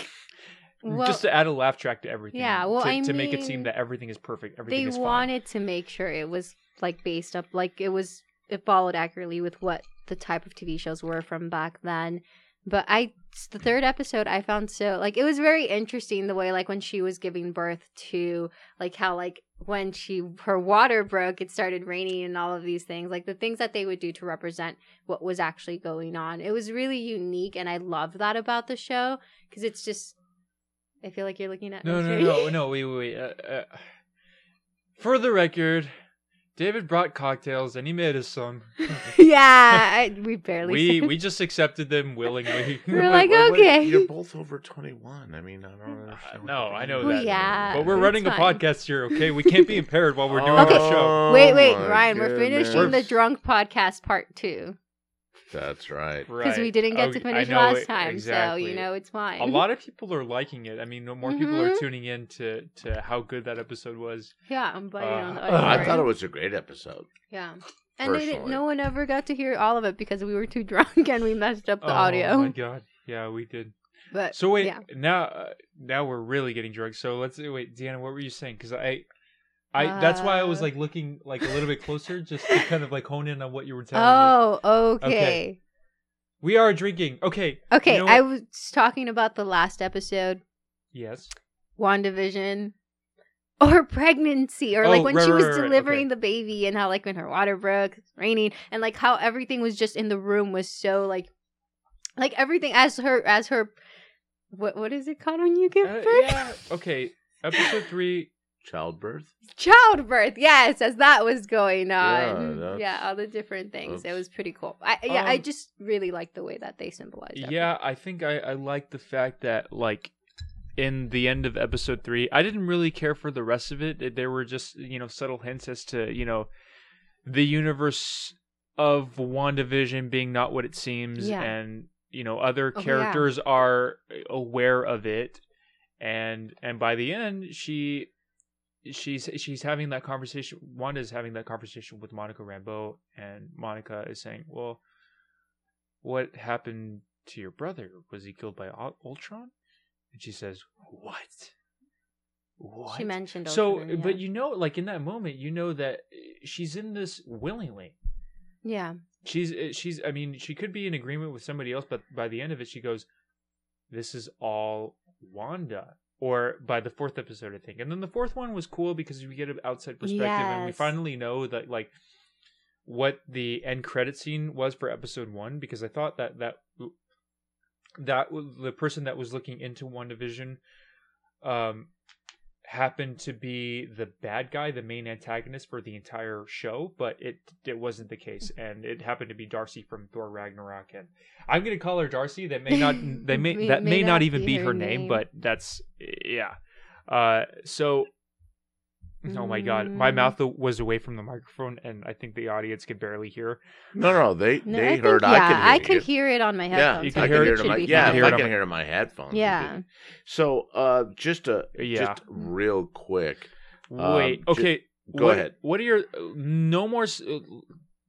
Well- just to add a laugh track to everything Yeah, well, to, I to make it seem that everything is perfect everything They is fine. wanted to make sure it was like based up, like it was it followed accurately with what the type of TV shows were from back then. But I, the third episode, I found so like it was very interesting the way like when she was giving birth to like how like when she her water broke, it started raining and all of these things like the things that they would do to represent what was actually going on. It was really unique, and I love that about the show because it's just. I feel like you're looking at No, no, no, no. Wait, wait, wait. Uh, uh, for the record, David brought cocktails and he made us some. yeah, I, we barely. we said- we just accepted them willingly. We're like, Wait, wait, okay. You're both over 21. I mean, I don't mm, understand. what no, I know Well, that. yeah, but we're it's running a podcast here, okay? We can't be impaired while we're doing Okay. our show. wait, wait, Oh my Ryan, we're goodness. finishing the drunk podcast part two That's right. because we didn't get Oh, to finish know last it- time, exactly. so you know it's fine. A lot of people are liking it. I mean, more people are Mhm. tuning in to, to how good that episode was. yeah, I'm biting on the Uh, I thought it was a great episode. Yeah, and they didn't, no one ever got to hear all of it because we were too drunk and we messed up the oh audio. Oh my god. Yeah, we did. But So wait, yeah. now uh, now we're really getting drunk. So let's wait, Deanna, what were you saying? Because I, I that's why I was Uh. like looking like a little bit closer, just to kind of like hone in on what you were telling me. Oh, okay. Okay. We are drinking. Okay. Okay, You know I was talking about the last episode, Yes. WandaVision. Or pregnancy, or Oh, like when right, she was right, right, right, delivering okay. the baby, and how like when her water broke, it's raining, and like how everything was just in the room was so like, like everything as her as her, what what is it called when you give Uh, yeah. Okay. Episode three. Childbirth. childbirth. Yes, as that was going on. that's- Yeah, all the different things. It was pretty cool. I yeah, I Um, just really like the way that they symbolized. it. Yeah, I think I, I like the fact that like in the end of episode three, I didn't really care for the rest of it. There were just you know subtle hints as to you know the universe of WandaVision being not what it seems, Yeah. and you know other Oh, yeah. characters are aware of it, and and by the end she. She's she's having that conversation. Wanda's having that conversation with Monica Rambeau, and Monica is saying, "Well, what happened to your brother? Was he killed by Ultron? And she says, What? What? She mentioned so, Ultron, but you know, like in that moment, you know that uh, she's in this willingly. yeah, She's, uh, she's, I mean, she could be in agreement with somebody else, but by the end of it, she goes, This is all Wanda. Or by the fourth episode, I think. And then the fourth one was cool because we get an outside perspective and we finally know that, like, what the end credit scene was for episode one because I thought that that that the person that was looking into WandaVision um happened to be the bad guy the main antagonist for the entire show but it it wasn't the case. And it happened to be Darcy from Thor Ragnarok. And I'm going to call her Darcy. That may not they may, May- that may, may not not even be her name name. but that's yeah. Uh so Oh my god, my Mm. mouth was away from the microphone, and I think the audience could barely hear. No, no, they No, they I think, heard. yeah, I could hear I you. could hear it on my Yeah, headphones. you can I hear can it- hear it. should in my, be yeah, hear it I on can my- hear it on my headphones. Yeah. So, uh, just a Yeah. just real quick. Wait, Um, ju- okay, go what, ahead. What are your no more? uh,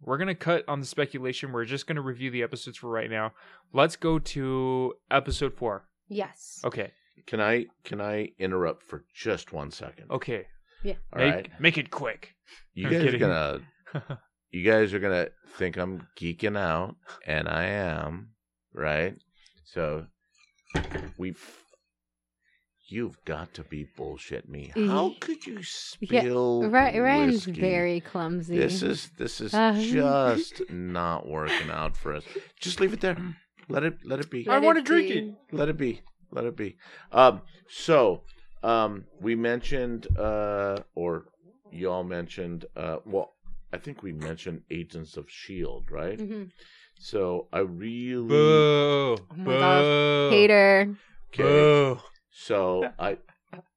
We're gonna cut on the speculation. We're just gonna review the episodes for right now. Let's go to episode four. Yes. Okay, Can I can I interrupt for just one second? okay, All make right. make it quick. You I'm guys are gonna you guys are gonna think I'm geeking out, and I am, right? So we You've got to be bullshit me. How could you Yeah, spill Right, Ryan's whiskey? very clumsy. This is this is Uh, just not working out for us. Just leave it there. Let it let it be. I wanna drink it. Let it be. Let it be. Um so um we mentioned uh or y'all mentioned uh well I think we mentioned Agents of Shield, right? Mhm. So I really Boo! my gosh, Hater. okay. Boo! So I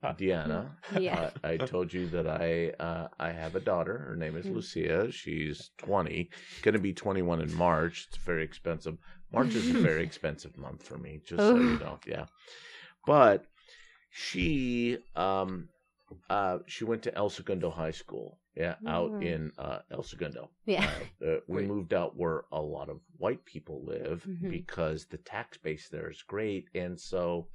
Deanna, Yeah. I, I told you that I uh, I have a daughter. Her name is Mm. Lucia. She's 20, going to be 21 in March. It's very expensive. March is a very expensive month for me, just so you Oh. know. Yeah, but she um uh she went to El Segundo High School. Yeah, out Mm. in uh, El Segundo. Yeah. Uh, we moved out where a lot of white people live Mhm. because the tax base there is great, and so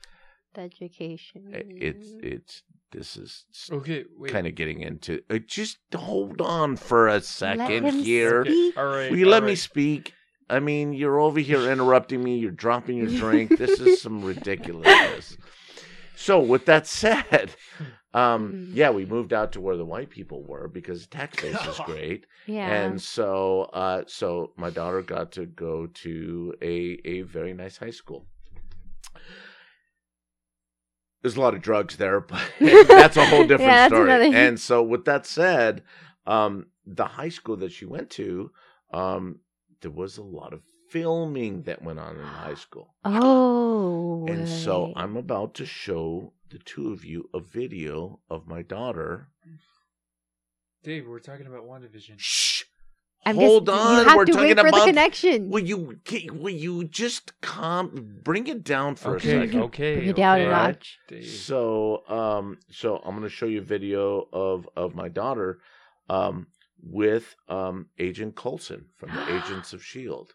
The education. it's it's this is Okay, wait. kind of getting into. Uh, just hold on for a second him here. speak. All right. Will you let all me speak? I mean, you're over here interrupting me. You're dropping your drink. This is some ridiculousness. So, with that said, um, Mhm. yeah, we moved out to where the white people were because the tax base is great, Yeah. and so, uh, so my daughter got to go to a a very nice high school. There's a lot of drugs there, but that's a whole different Yeah, story. another- And so, with that said, um, the high school that she went to, um, there was a lot of filming that went on in high school. oh. And so. I'm about to show the two of you a video of my daughter. Dave, we're talking about WandaVision. Shh. I'm Hold just, on. You have We're to talking wait for about. the connection. Will you will you just calm? Bring it down for okay, a second. okay. Bring it down a okay. notch. Dave. So um so I'm gonna show you a video of of my daughter um with um Agent Coulson from the Agents of Shield.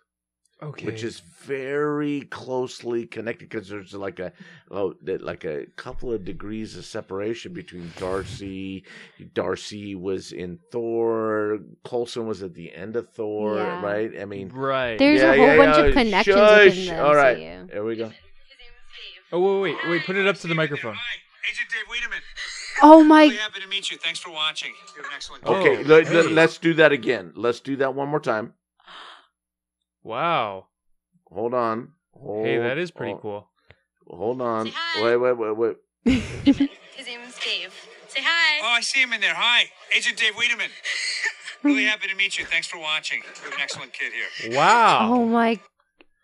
Okay. which is very closely connected because there's like a oh like a couple of degrees of separation between Darcy. Darcy was in Thor. Coulson was at the end of Thor, Yeah. right? I mean, right. There's Yeah, a whole yeah, bunch yeah. of connections Shush. within the All right. MCU. there we go. Oh wait, wait, wait! Put it up to the microphone. Hi, Agent Dave Wiedemann. Oh my! Really happy to meet you. Thanks for watching. You have an excellent day. Okay, Oh, let, us do that again. Let's do that one more time. Wow. Hold on. Hold, Hey, that is pretty hold- cool. Hold on. Wait, wait, wait, wait. His name is Dave. Say hi. Oh, I see him in there. Hi, Agent Dave Wiedemann. really happy to meet you. Thanks for watching. You're an excellent kid here. Wow. Oh my!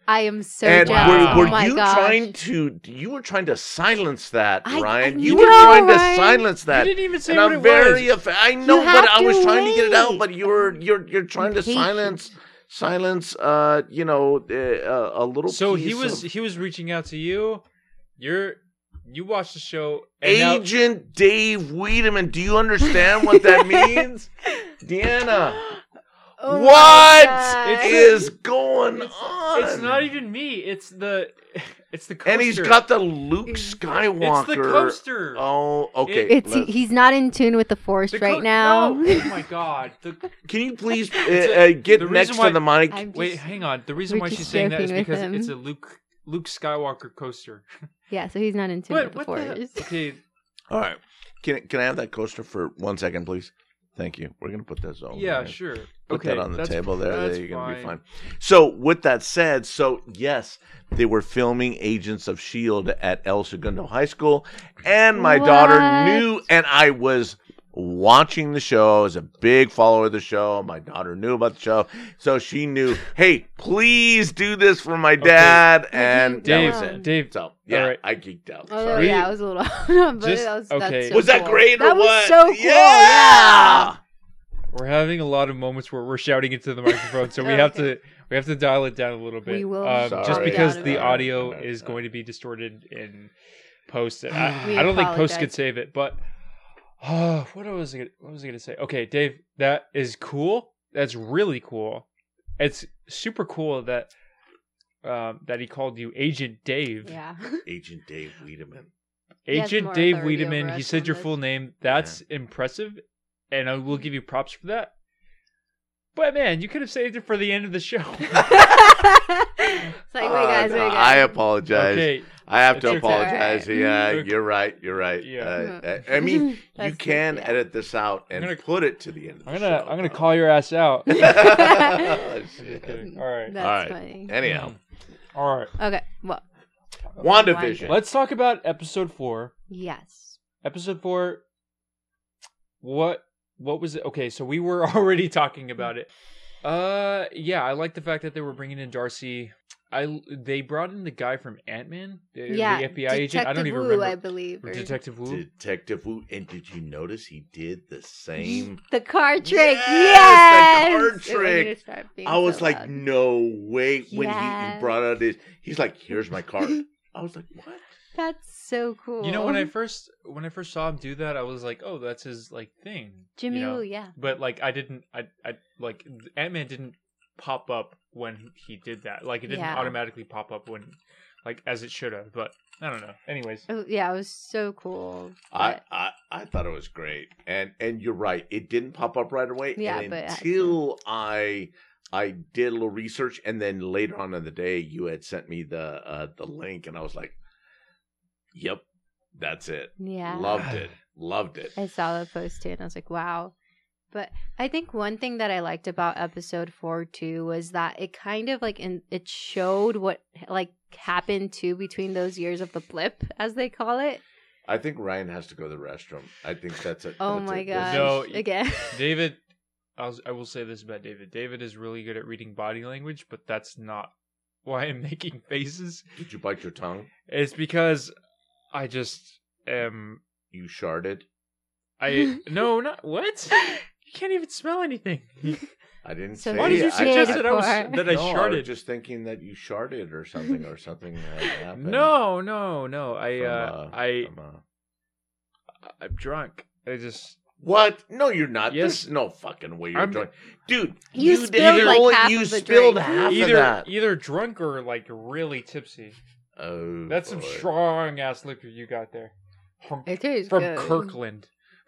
I am so and jealous. were, oh, were oh my you gosh. trying to? You were trying to silence that, I- Ryan. I you were know, trying to silence that. You didn't even say and what I'm it very was. affa- I know, have but I to was trying to get it out. But you're you're you're trying to Patient. silence silence. Uh, you know, uh, a little. So he was of- he was reaching out to you. You're you watched the show. And now- Agent Dave Wiedemann. Do you understand what that means, Deanna? Oh my What gosh. is going It's- on? It's not even me. It's the it's the coaster. And he's got the Luke Skywalker. it's the coaster. Oh, okay. It's let's- he's not in tune with the force The right co- now. No. Oh my god. The, Can you please uh, It's uh, get the next reason why- to the mic? I'm wait, hang on. The reason we're why she's saying that is because him. it's a Luke Luke Skywalker coaster. yeah, so he's not in tune What with the what the force. Okay. All right. Can can I have that coaster for one second, please? Thank you. We're gonna put this over. Yeah, right? sure. Put okay, that on the table there. That's There you're gonna be fine. fine. So, with that said, so yes, they were filming Agents of Shield at El Segundo High School, and my daughter What? knew, and I was watching the show. I was a big follower of the show. My daughter knew about the show, so she knew. Hey, please do this for my dad, and that Dave, was it. Dave, So yeah, Alright. I geeked out. Oh Sorry. yeah, I was a little. but Just- that was, okay. that's so was that cool. great or that what? was so cool. Yeah. yeah. we're having a lot of moments where we're shouting into the microphone, so we have Okay. to we have to dial it down a little bit. We will um, just because the bit. audio No, no, is going to be distorted in post. I, I don't think post could save it, but oh, what was I gonna, what was I gonna say? Okay, Dave, that is cool. That's really cool. It's super cool that um, that he called you Agent Dave. Yeah. Agent Dave Wiedemann. Agent Dave authority over Wiedemann. He said your full name. That's impressive, and I will give you props for that. But man, you could have saved it for the end of the show. it's like, wait, Uh, guys, wait, guys. I apologize. okay, I have to It's okay. apologize. Alright. Yeah, you're right. You're right. Yeah. Uh, uh, I mean, you can yeah. edit this out and I'm gonna- put it to the end. Of the I'm gonna show, I'm gonna though. call your ass out. Oh, Just shit. kidding. All right, That's All right. funny. Anyhow, all right. Okay. Well. WandaVision. Let's talk about episode four. Yes. Episode four. What what was it? Okay, so we were already talking about it. Uh, yeah, I like the fact that they were bringing in Darcy. I they brought in the guy from Ant Man, the, Yeah. the FBI agent. I don't even Woo, remember. I believe. Or or- Detective Woo. Detective Woo. And did you notice he did the same? The card trick. Yes, Yes. the card trick. gonna start being I was so like, loud. no way. When he, he brought out his, he's like, here's my card. I was like, what? That's so cool. You know, when I first when I first saw him do that, I was like, "Oh, that's his like thing." Jimmy you know? Woo, yeah. But like, I didn't. I I like Ant Man didn't pop up when he did that. Like, it didn't Yeah. automatically pop up when, like, as it should have. But I don't know. Anyways, Oh, yeah, it was so cool. I, but- I I thought it was great, and and you're right. It didn't pop up right away. Yeah, and but it had until I I did a little research, and then later on in the day, you had sent me the uh, the link, and I was like, "Yep, that's it. yeah. Loved it. Loved it." I saw the post too, and I was like, wow. But I think one thing that I liked about episode four too was that it kind of like in it showed what like happened too between those years of the blip, as they call it. I think Ryan has to go to the restroom. I think that's it. Oh that's my it. gosh! No, Again, David, I'll, I will say this about David. David is really good at reading body language, but that's not why I'm making faces. Did you bite your tongue? It's because I just am. You sharded. I no, not what. You can't even smell anything. I didn't So say. Why did you I- suggest did that I was that I no, I sharded? was just thinking that you sharded or something, or something had happened. No, no, no. I from, uh, I from, uh, I'm drunk. I just What? No, you're not. Yes. There's no fucking way you're I'm- drunk, dude. You did- spilled, like, half you of the spilled drink. half of either that. either drunk or like really tipsy. Oh, That's some boy. strong ass liquor you got there from, it tastes from good. Kirkland.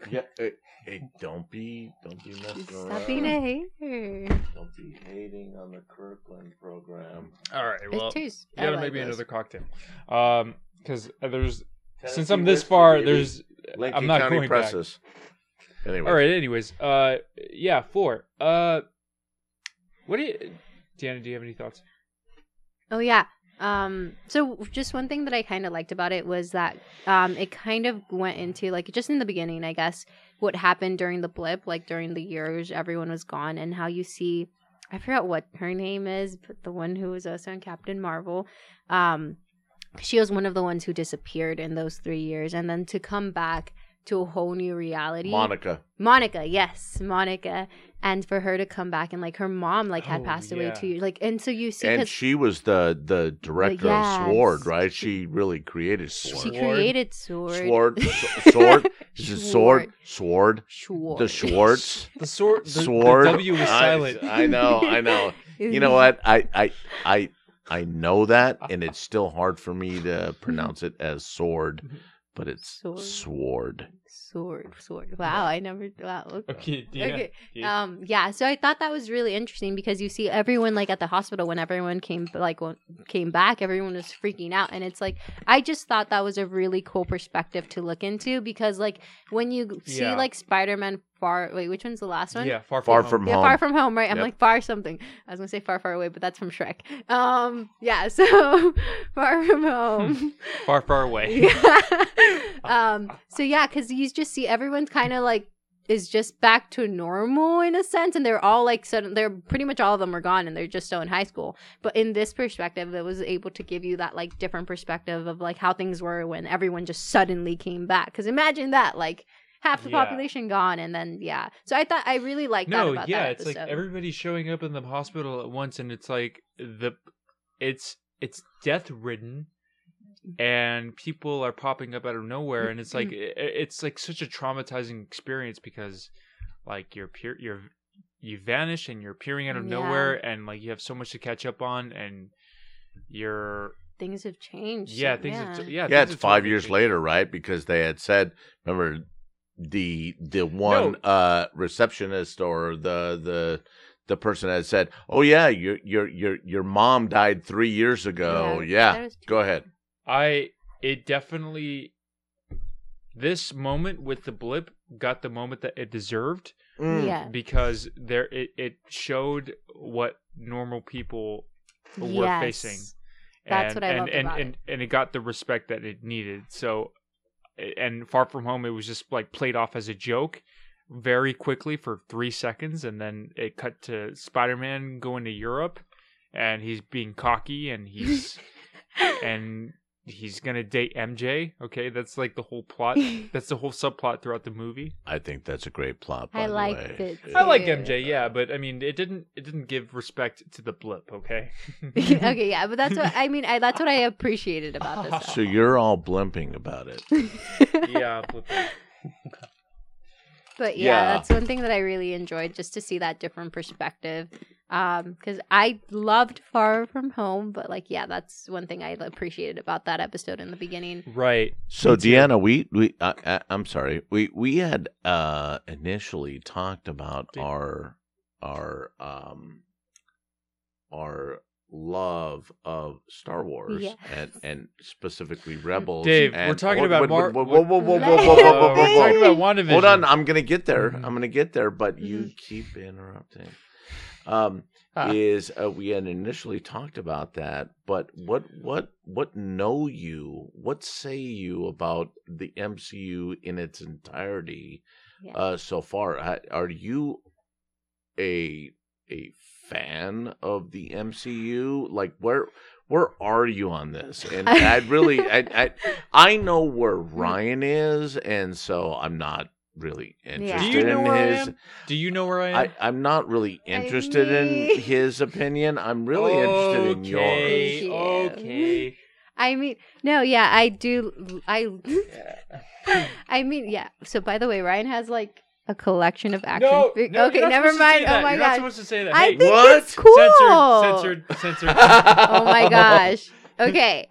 Yeah. Hey, hey, don't be, don't be messing Stop around. being a hater. Don't be hating on the Kirkland program. All right, well, it tastes. you gotta like make me this. another cocktail. Um, because there's since I'm this far, baby. there's Lincoln I'm not County going back. presses. Anyway, all right. Anyways, uh, yeah, four. Uh, what do you, Deanna? Do you have any thoughts? Oh yeah. Um, so just one thing that I kind of liked about it was that um, it kind of went into like just in the beginning, I guess, what happened during the blip, like during the years everyone was gone, and how you see, I forgot what her name is, but the one who was also in Captain Marvel, um, she was one of the ones who disappeared in those three years, and then to come back to a whole new reality. Monica. Monica, yes, Monica, and for her to come back and like her mom like had Oh, passed away yeah. two years, like, and so you see And she was the the director yes. of Sword, right? She really created Sword. she created Sword, Sword. Sword. Is it Sword? Sword. Schwartz. The Schwartz. The sword. The, Sword. The W is I- I, know. I know. You know what? I I I I know that, and it's still hard for me to pronounce it as sword, mm-hmm. but it's Sword. sword. Sword, sword. Wow, I never. Wow. Okay. Okay. Yeah. Okay. yeah. Um. Yeah. So I thought that was really interesting because you see everyone like at the hospital when everyone came like when, came back, everyone was freaking out, and it's like I just thought that was a really cool perspective to look into because like when you see Yeah. like Spider Man far. Wait, which one's the last one? yeah. Far, Far from, from home. Yeah, home. far from home, right? I'm Yep. like far something. I was gonna say far, far away, but that's from Shrek. Um, yeah. So far from home. far, far away. yeah. um. So yeah, because you just see everyone's kind of like is just back to normal in a sense, and they're all like sudden. They're pretty much all of them are gone, and they're just still in high school. But in this perspective, it was able to give you that like different perspective of like how things were when everyone just suddenly came back. Because imagine that, like half the Yeah. population gone, and then yeah. So I thought I really liked that No, about yeah, that it's like everybody's showing up in the hospital at once, and it's like the, it's it's death ridden, and people are popping up out of nowhere, and it's like Mm-hmm. it's like such a traumatizing experience because, like you're peer, you're you vanish and you're appearing out of Yeah. nowhere, and like you have so much to catch up on, and you're things have changed. yeah things yeah. have, yeah Yeah, it's have five years changed. later, right? Because they had said, remember the the one No. uh receptionist or the the the person had said, "Oh yeah, your your your your mom died three years ago." Yeah, Yeah, go ahead. I it definitely this moment with the blip got the moment that it deserved Mm. Yeah. because there it, it showed what normal people were Yes. facing. That's and, what I and, loved and, about and, and it got the respect that it needed. So and Far From Home it was just like played off as a joke very quickly for 3 seconds and then it cut to Spider-Man going to Europe and he's being cocky and he's and he's gonna date MJ. Okay, that's like the whole plot. That's the whole subplot throughout the movie. I think that's a great plot. I By the liked way. it, I like. MJ, yeah, but I mean, it didn't. It didn't give respect to the blip. Okay. okay, yeah, but that's what I mean. I, that's what I appreciated about this. So you're all blimping about it. yeah. Blip. But yeah, Yeah. that's one thing that I really enjoyed, just to see that different perspective. Um, because I loved Far From Home, but like, yeah, that's one thing I appreciated about that episode in the beginning. Right. So Deanna, we we uh, uh, I'm sorry, we we had uh initially talked about Did- our our um our love of Star Wars Yes. and and specifically Rebels. Dave, and, we're talking about whoa, Mar- Whoa, whoa, whoa, whoa, whoa, whoa, whoa, it whoa, whoa, we're talking about WandaVision. Hold on, I'm gonna get there. Mhm. I'm gonna get there, but you Mhm. keep interrupting. Um, Ah. is uh, we had initially talked about that, but what what what know you? What say you about the MCU in its entirety Yeah. uh, so far? Are you a a fan of the MCU? Like where where are you on this? And I really I I I know where Ryan is, and so I'm not really interested Do you know in where I his. am? Do you know where I am? I, I'm not really interested mean- in his opinion. I'm really interested in yours. Okay, yours. Okay. I mean, no, yeah, I do. I, I mean, yeah. So, by the way, Ryan has like a collection of action. No, fig- no, okay, you're not never supposed to say mind. Oh that. Oh my you're not gosh. supposed to say that. I Hey, think What? it's cool. Censored, censored, censored. Oh my gosh. Okay.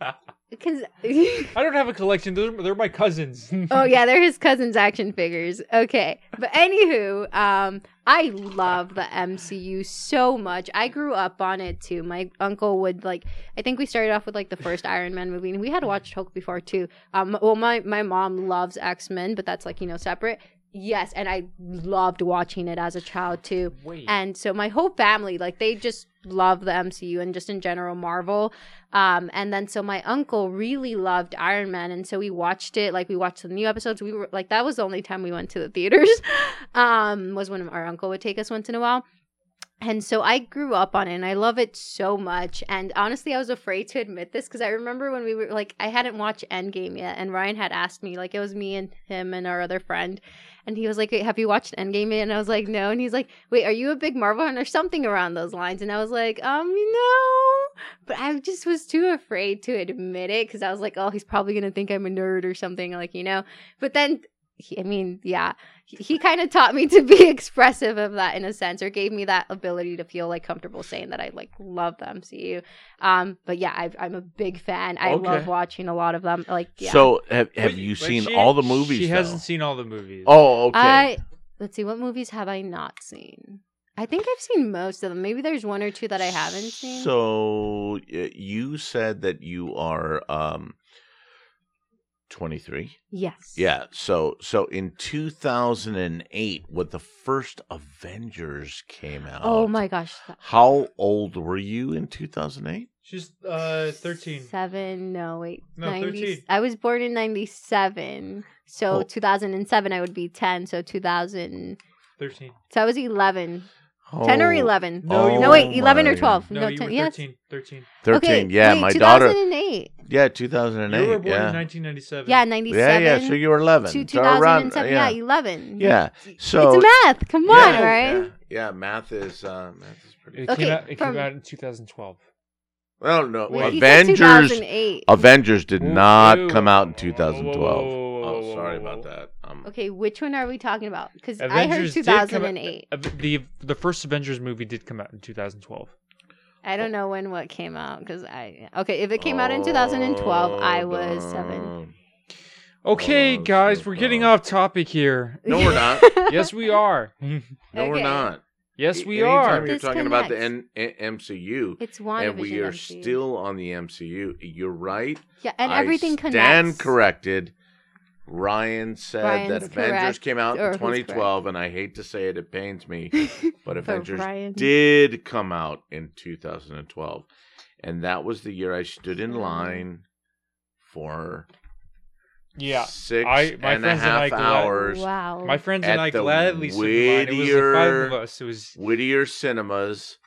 Because I don't have a collection. They're, they're my cousins. oh yeah, they're his cousin's action figures. Okay, but anywho, um, I love the MCU so much. I grew up on it too. My uncle would like. I think we started off with like the first Iron Man movie, and we had watched Hulk before too. Um, well, my my mom loves X Men, but that's like you know separate. Yes, and I loved watching it as a child too. Wait. And so my whole family, like they just love the MCU and just in general Marvel. Um, and then so my uncle really loved Iron Man, and so we watched it. Like we watched the new episodes. We were like that was the only time we went to the theaters. um, was when our uncle would take us once in a while. And so I grew up on it and I love it so much. And honestly, I was afraid to admit this because I remember when we were like, I hadn't watched Endgame yet. And Ryan had asked me, like, it was me and him and our other friend. And he was like, Have you watched Endgame yet? And I was like, No. And he's like, Wait, are you a big Marvel fan or something around those lines? And I was like, Um, no. But I just was too afraid to admit it because I was like, Oh, he's probably going to think I'm a nerd or something, like, you know? But then he, I mean, yeah, he, he kind of taught me to be expressive of that in a sense, or gave me that ability to feel like comfortable saying that I like love the MCU. Um, but yeah, I, I'm a big fan. I Okay. love watching a lot of them. Like, yeah, So have have you but seen she- all the movies? She though? hasn't seen all the movies. Oh, okay. I let's see, what movies have I not seen? I think I've seen most of them. Maybe there's one or two that I haven't seen. So uh, you said that you are um 23. yes, Yeah. So so in 2008 when the first Avengers came out. Oh my gosh, How old were you in 2008? She's uh 13. Seven, no, wait, No, 90 13. I was born in '97, so Oh. 2007 I would be 10. So 2000, 13. so I was 11, 10 or Oh, 11. No, you no, wait, 11 or 12. No, No, you 10, were yes. 13. 13. 13. Okay, yeah, wait, my daughter. 2008. Yeah, 2008. You were born yeah. in 1997. Yeah, 97. yeah, yeah. So you were 11. to So around- 2007. yeah. yeah. 11. Yeah. So it's math. Come yeah, on, right? Yeah, yeah, math is uh, math is pretty. It Okay, came out. It from- came out in 2012. Well, no, Wait, Avengers. Avengers did Whoa, not whoa, come out in whoa, whoa, 2012. whoa, whoa, oh, whoa, sorry whoa, about that. Um, Okay, which one are we talking about? Because I heard Avengers did come out- 2008. uh, the the first Avengers movie did come out in 2012. I don't know when what came out because I okay if it came out in 2012 I was seven. Okay, Oh, guys, so we're getting far. off topic here. No, we're not. yes, we are. No, we're Okay. not. yes, we Anytime are. You're talking about the N- N- MCU, It's one and we are still on the MCU. You're right. yeah, and I everything stand connects. corrected. Ryan said Ryan's that Avengers correct, came out in 2012, and I hate to say it, it pains me, but Avengers Ryan. did come out in 2012, and that was the year I stood in Mhm. line for Yeah, six I- my and a friends and I half glad- hours. Wow. my friends and I the gladly stood in line. It was the five of Whittier- us. It was Whittier Cinemas,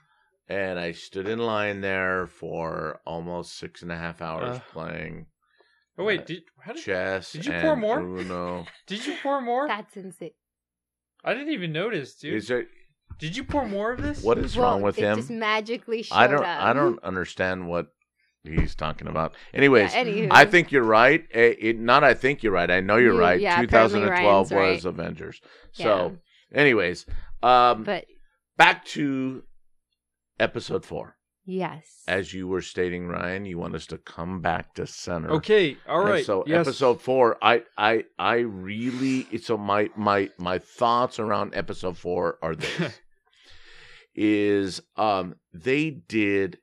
and I stood in line there for almost six and a half hours Uh, playing Oh wait, did how did chess. did you pour more? Uno. did you pour more? That's insane. I didn't even notice, dude. Is there Did you pour more of this? what is well, wrong with it him? just magically showed I don't. up. I don't understand what he's talking about. Anyways, Yeah. I think you're right. Eh, It, not. I think you're right. I know you're You- right. yeah, 2012 was right. Avengers. So, anyways, um, But back to episode four. Yes. As you were stating, Ryan, you want us to come back to center. Okay, All right. And so yes. episode four, I, I, I really. So my, my, my thoughts around episode four are this: is um they did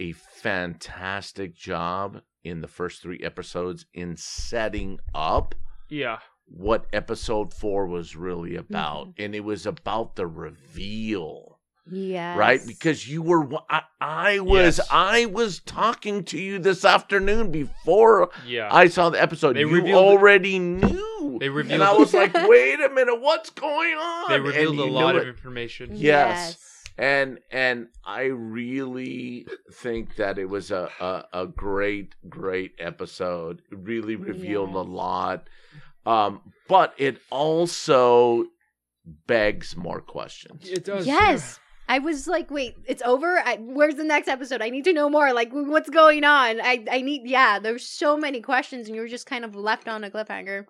a fantastic job in the first three episodes in setting up Yeah. what episode four was really about, Mm-hmm. and it was about the reveal yes. right because you were I, I was Yes. i was talking to you this afternoon before Yeah. i saw the episode They you revealed- already knew They and revealed- i was like wait a minute what's going on they And revealed a lot of it. information. Yes. and and i really think that it was a a, a great great episode it really revealed a lot um but it also begs more questions It does. Yes. I was like, wait, it's over. I, where's the next episode? I need to know more. Like, what's going on? I, I need, yeah. There's so many questions, and you were just kind of left on a cliffhanger.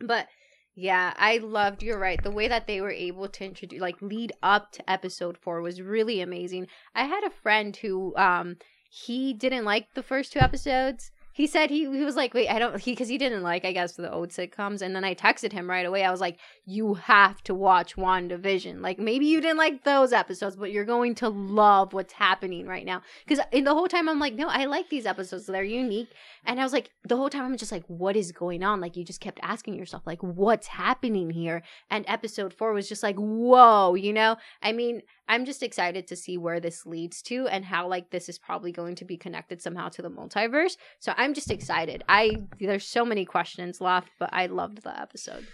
But yeah, I loved. You're right. The way that they were able to introduce, like, lead up to episode four was really amazing. I had a friend who, um, he didn't like the first two episodes. He said he he was like, wait, I don't he because he didn't like I guess the old sitcoms, and then I texted him right away. I was like, you have to watch WandaVision. Like maybe you didn't like those episodes, but you're going to love what's happening right now. Because in the whole time I'm like, no, I like these episodes. They're unique, and I was like, the whole time I'm just like, what is going on? Like you just kept asking yourself, like, what's happening here? And episode four was just like, whoa, you know. I mean, I'm just excited to see where this leads to and how like this is probably going to be connected somehow to the multiverse. So I'm just excited. I there's so many questions left, but I loved the episode.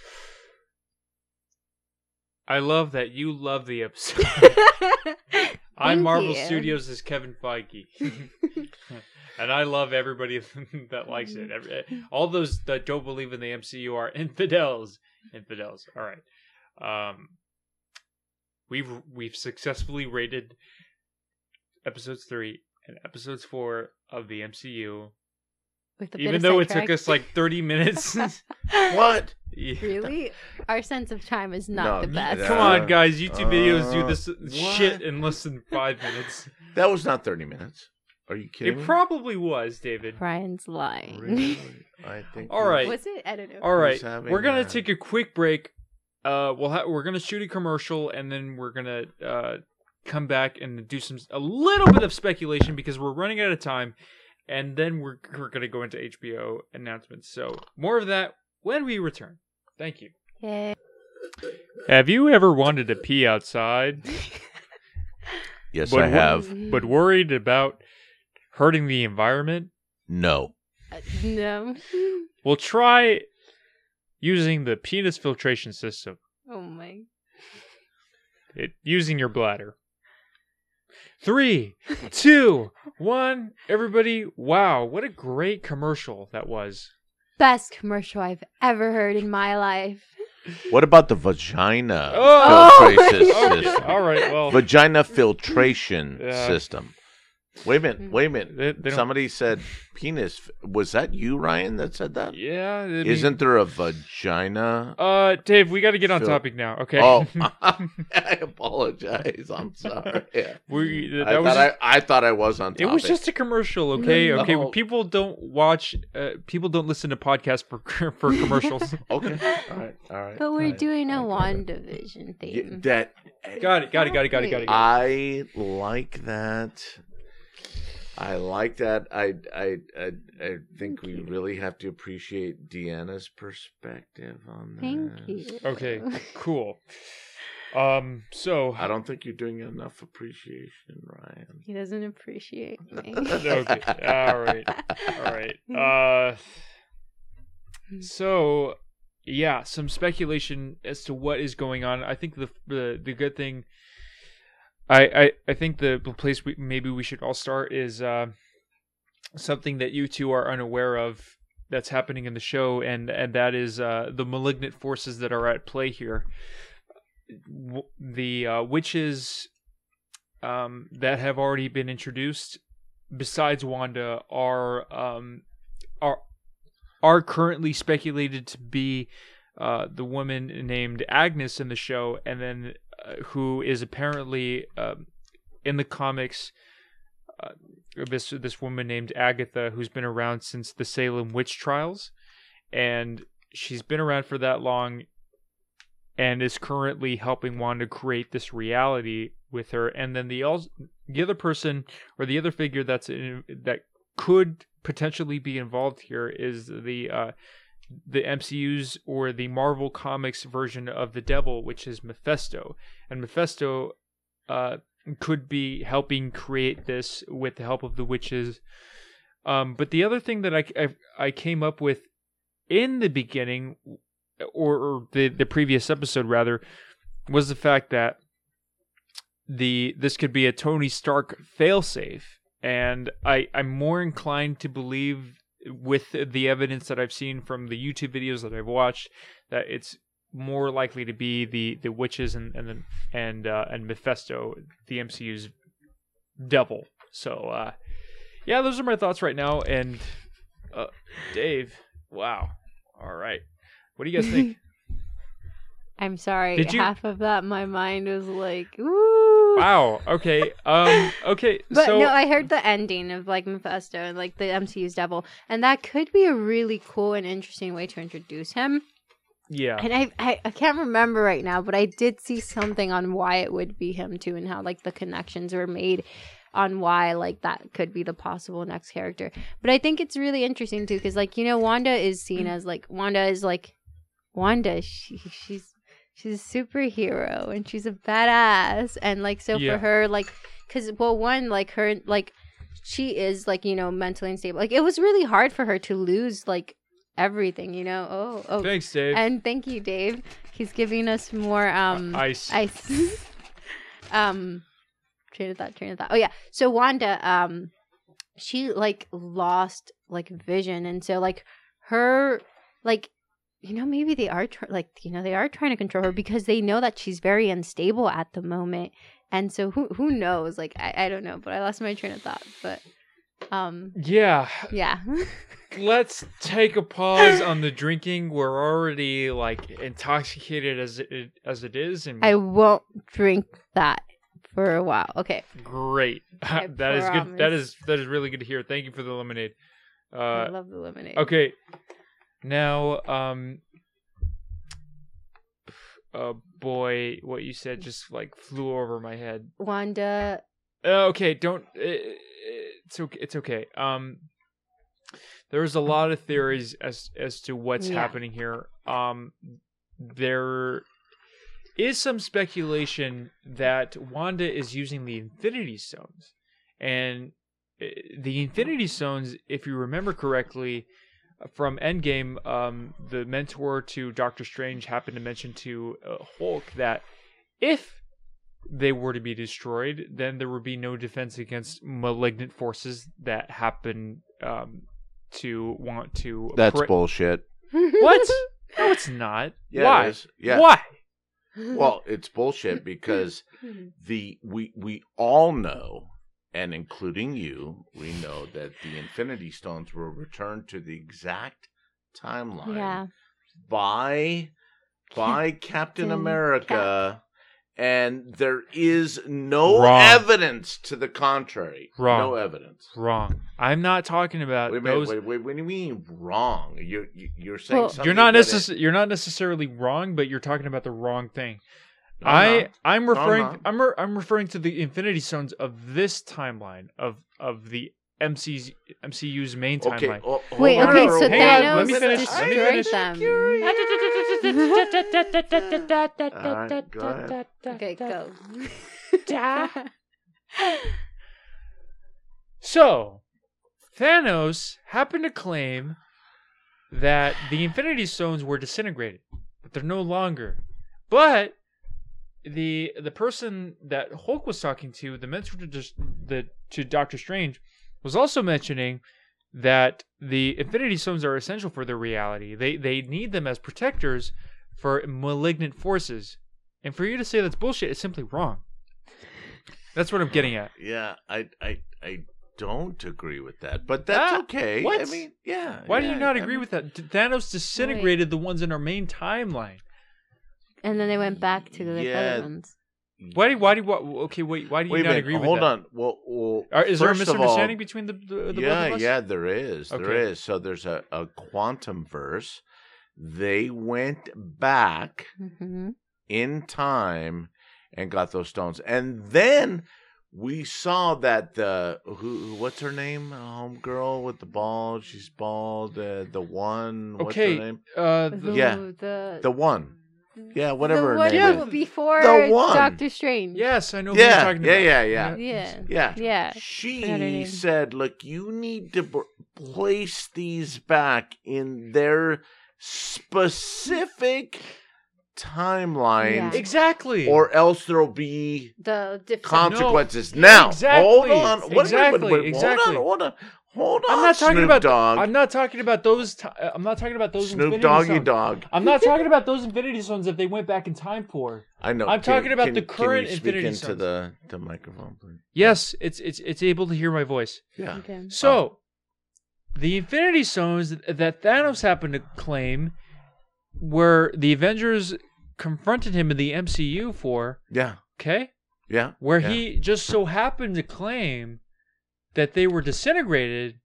I love that you love the episode. I'm Marvel you. Studios as Kevin Feige. and I love everybody that likes it. Every, all those that don't believe in the MCU are infidels. Infidels. All right. Um, we've we've successfully rated episodes three and episodes four of the MCU, With a bit even of though it sidetrack. took us like 30 minutes. What? Yeah. really, our sense of time is not No, the best. uh, Come on, guys! YouTube videos do uh, this what? shit in less than five minutes. That was not 30 minutes. Are you kidding It me? probably was, David. Brian's lying. Really? I think. All right. he- Was it? I don't know. All right, we're gonna that? take a quick break. Uh, we'll ha- we're gonna shoot a commercial and then we're gonna uh come back and do some a little bit of speculation because we're running out of time, and then we're we're gonna go into HBO announcements. So more of that when we return. Thank you. Yay. Have you ever wanted to pee outside, Yes, But I what- have. but worried about hurting the environment? No. Uh, no. Well, try using the penis filtration system. Oh my. It, using your bladder. Three, two, one. Everybody, wow, what a great commercial that was. Best commercial I've ever heard in my life. What about the vagina Oh! filtration Oh my Okay, system? all right, well, Vagina filtration Yeah. system. Wait a minute. Wait a minute. they, they don't, Somebody said penis. Was that you, Ryan, that said that? yeah. I mean- Isn't there a vagina? Uh, Dave, we got to get on Phil- topic now, okay? Oh, I apologize. I'm sorry. Yeah. we, that I, was thought I, I thought I was on topic. It topic. was just a commercial, okay? No. Okay, people don't watch, uh, people don't listen to podcasts for for commercials. okay. All right. All right. But we're right. doing a I get it. WandaVision Yeah, theme. that got it, got it, got it, got it, got it. Got it. I like that. I like that. I I I, I think we really have to appreciate Deanna's perspective on that. Thank you. Okay, cool. Um, so I don't think you're doing enough appreciation, Ryan. He doesn't appreciate me. okay, all right, all right. Uh, so yeah, some speculation as to what is going on. I think the the the good thing. I, I, I think the, place we maybe we should all start is uh, something that you two are unaware of that's happening in the show, and and that is uh, the malignant forces that are at play here. The uh, witches um, that have already been introduced, besides Wanda, are um, are are currently speculated to be uh, the woman named Agnes in the show, and then who is apparently um, in the comics. Uh, this this woman named Agatha, who's been around since the Salem witch trials, and she's been around for that long, and is currently helping Wanda create this reality with her. And then the the other person or the other figure that's in, that could potentially be involved here is the uh, the MCU's or the Marvel Comics version of the Devil, which is Mephisto, and Mephisto uh, could be helping create this with the help of the witches. Um, but the other thing that I, I I came up with in the beginning, or, or the the previous episode rather, was the fact that the this could be a Tony Stark failsafe, and I I'm more inclined to believe with the evidence that I've seen from the YouTube videos that I've watched that it's more likely to be the the witches and and the, and uh, and Mephisto, the MCU's devil. So uh, yeah, those are my thoughts right now. And uh, Dave, wow, all right, what do you guys think? I'm sorry. Did you- Half of that, my mind was like, ooh. Wow. Okay. Um. Okay. But so no, I heard the ending of like Mephisto and like the MCU's devil, and that could be a really cool and interesting way to introduce him. yeah. And I, I I can't remember right now, but I did see something on why it would be him too, and how like the connections were made on why like that could be the possible next character. But I think it's really interesting too, because like you know, Wanda is seen as like Wanda is like Wanda. She she's she's a superhero and she's a badass, and like so Yeah. for her like because well one like her like she is like you know mentally unstable. Like it was really hard for her to lose like everything. You know. Oh oh. Thanks, Dave. And thank you, Dave. He's giving us more um Ice. ice. um train of thought, train of thought. Oh yeah. So Wanda, um she like lost like vision and so like her like you know maybe they are tr- like you know they are trying to control her because they know that she's very unstable at the moment and so who who knows like I, I don't know but i lost my train of thought but um Yeah. yeah Let's take a pause on the drinking. We're already like intoxicated as it as it is, and i won't drink that for a while okay great. I that is good. That is that is really good to hear. Thank you for the lemonade. Uh, i love the lemonade okay. Now, um, uh, boy, what you said just like flew over my head. wanda Uh, okay, don't. Uh, it's okay. It's okay. Um, there's a lot of theories as as to what's Yeah. happening here. Um, there is some speculation that Wanda is using the Infinity Stones, and uh, the Infinity Stones, if you remember correctly. From Endgame, um, the mentor to Doctor Strange happened to mention to uh, Hulk that if they were to be destroyed, then there would be no defense against malignant forces that happen um, to want to. That's oppre- bullshit. What? No, it's not. Yeah, Why? it is. Yeah. Why? Well, it's bullshit because the we we all know, and including you, we know that the Infinity Stones were returned to the exact timeline yeah by by Captain Captain America, and there is no Wrong. evidence to the contrary. Wrong. No evidence. Wrong. I'm not talking about Wait, wait, those. wait, wait, what do you mean wrong? You're you- you're saying Well- something You're not that it- You're not necessarily wrong, but you're talking about the wrong thing. No, I'm I not. I'm I'm referring not. I'm re- I'm referring to the Infinity Stones of this timeline of of the MC's MCU's main Okay. timeline. oh, Wait, on, okay, so on, on, Thanos let me finish, let me destroyed finish. them. Alright. Okay, go. So, Thanos happened to claim that the Infinity Stones were disintegrated, but they're no longer. But the the person that Hulk was talking to, the mentor to just the to Doctor Strange, was also mentioning that the Infinity Stones are essential for their reality. They they need them as protectors for malignant forces. And for you to say that's bullshit is simply wrong. That's what I'm getting at. Yeah, I I I don't agree with that, but that's Ah, okay. I mean, yeah. Why do you not I agree mean- with that? Thanos disintegrated the ones in our main timeline. And then they went back to the Yeah. other ones. Why do why do why, okay wait why do you Wait not minute. agree with hold that? on. Well, well Are- is there a first of all- misunderstanding between the the, the yeah, both of us? yeah, there is. There Okay. is. So there's a, a quantum verse. They went back hmm in time and got those stones, and then we saw that the who who- what's her name? home girl with the bald. She's bald. Uh, the one. What's Okay, her name? Uh, the, Yeah. The, The one. Mm-hmm. Yeah, whatever the one name before The one. Doctor Strange. yes, I know who you're Yeah, talking yeah, about. yeah, yeah. Yeah. Yeah. Yeah. She Forgot her name. said, "Look, you need to b- place these back in their specific timeline, Yeah. Exactly. or else there'll be The different. consequences." now, exactly, hold on. Wait, wait, exactly, wait, wait, exactly. Hold on, hold on, hold on. I'm not talking Snoop about Dogg, I'm not talking about those ti- uh, I'm not talking about those Snoop Infinity Doggy Stones. Dog. I'm not talking about those Infinity Stones that they went back in time for. I know. I'm Can- talking about can- the can current you speak Infinity into Stones. the the microphone, please. Yes, it's it's it's able to hear my voice. Yeah. Okay. So, the Infinity Stones that Thanos happened to claim were the Avengers confronted him in the MCU for, Yeah. okay? Yeah. where yeah. he just so happened to claim that they were disintegrated.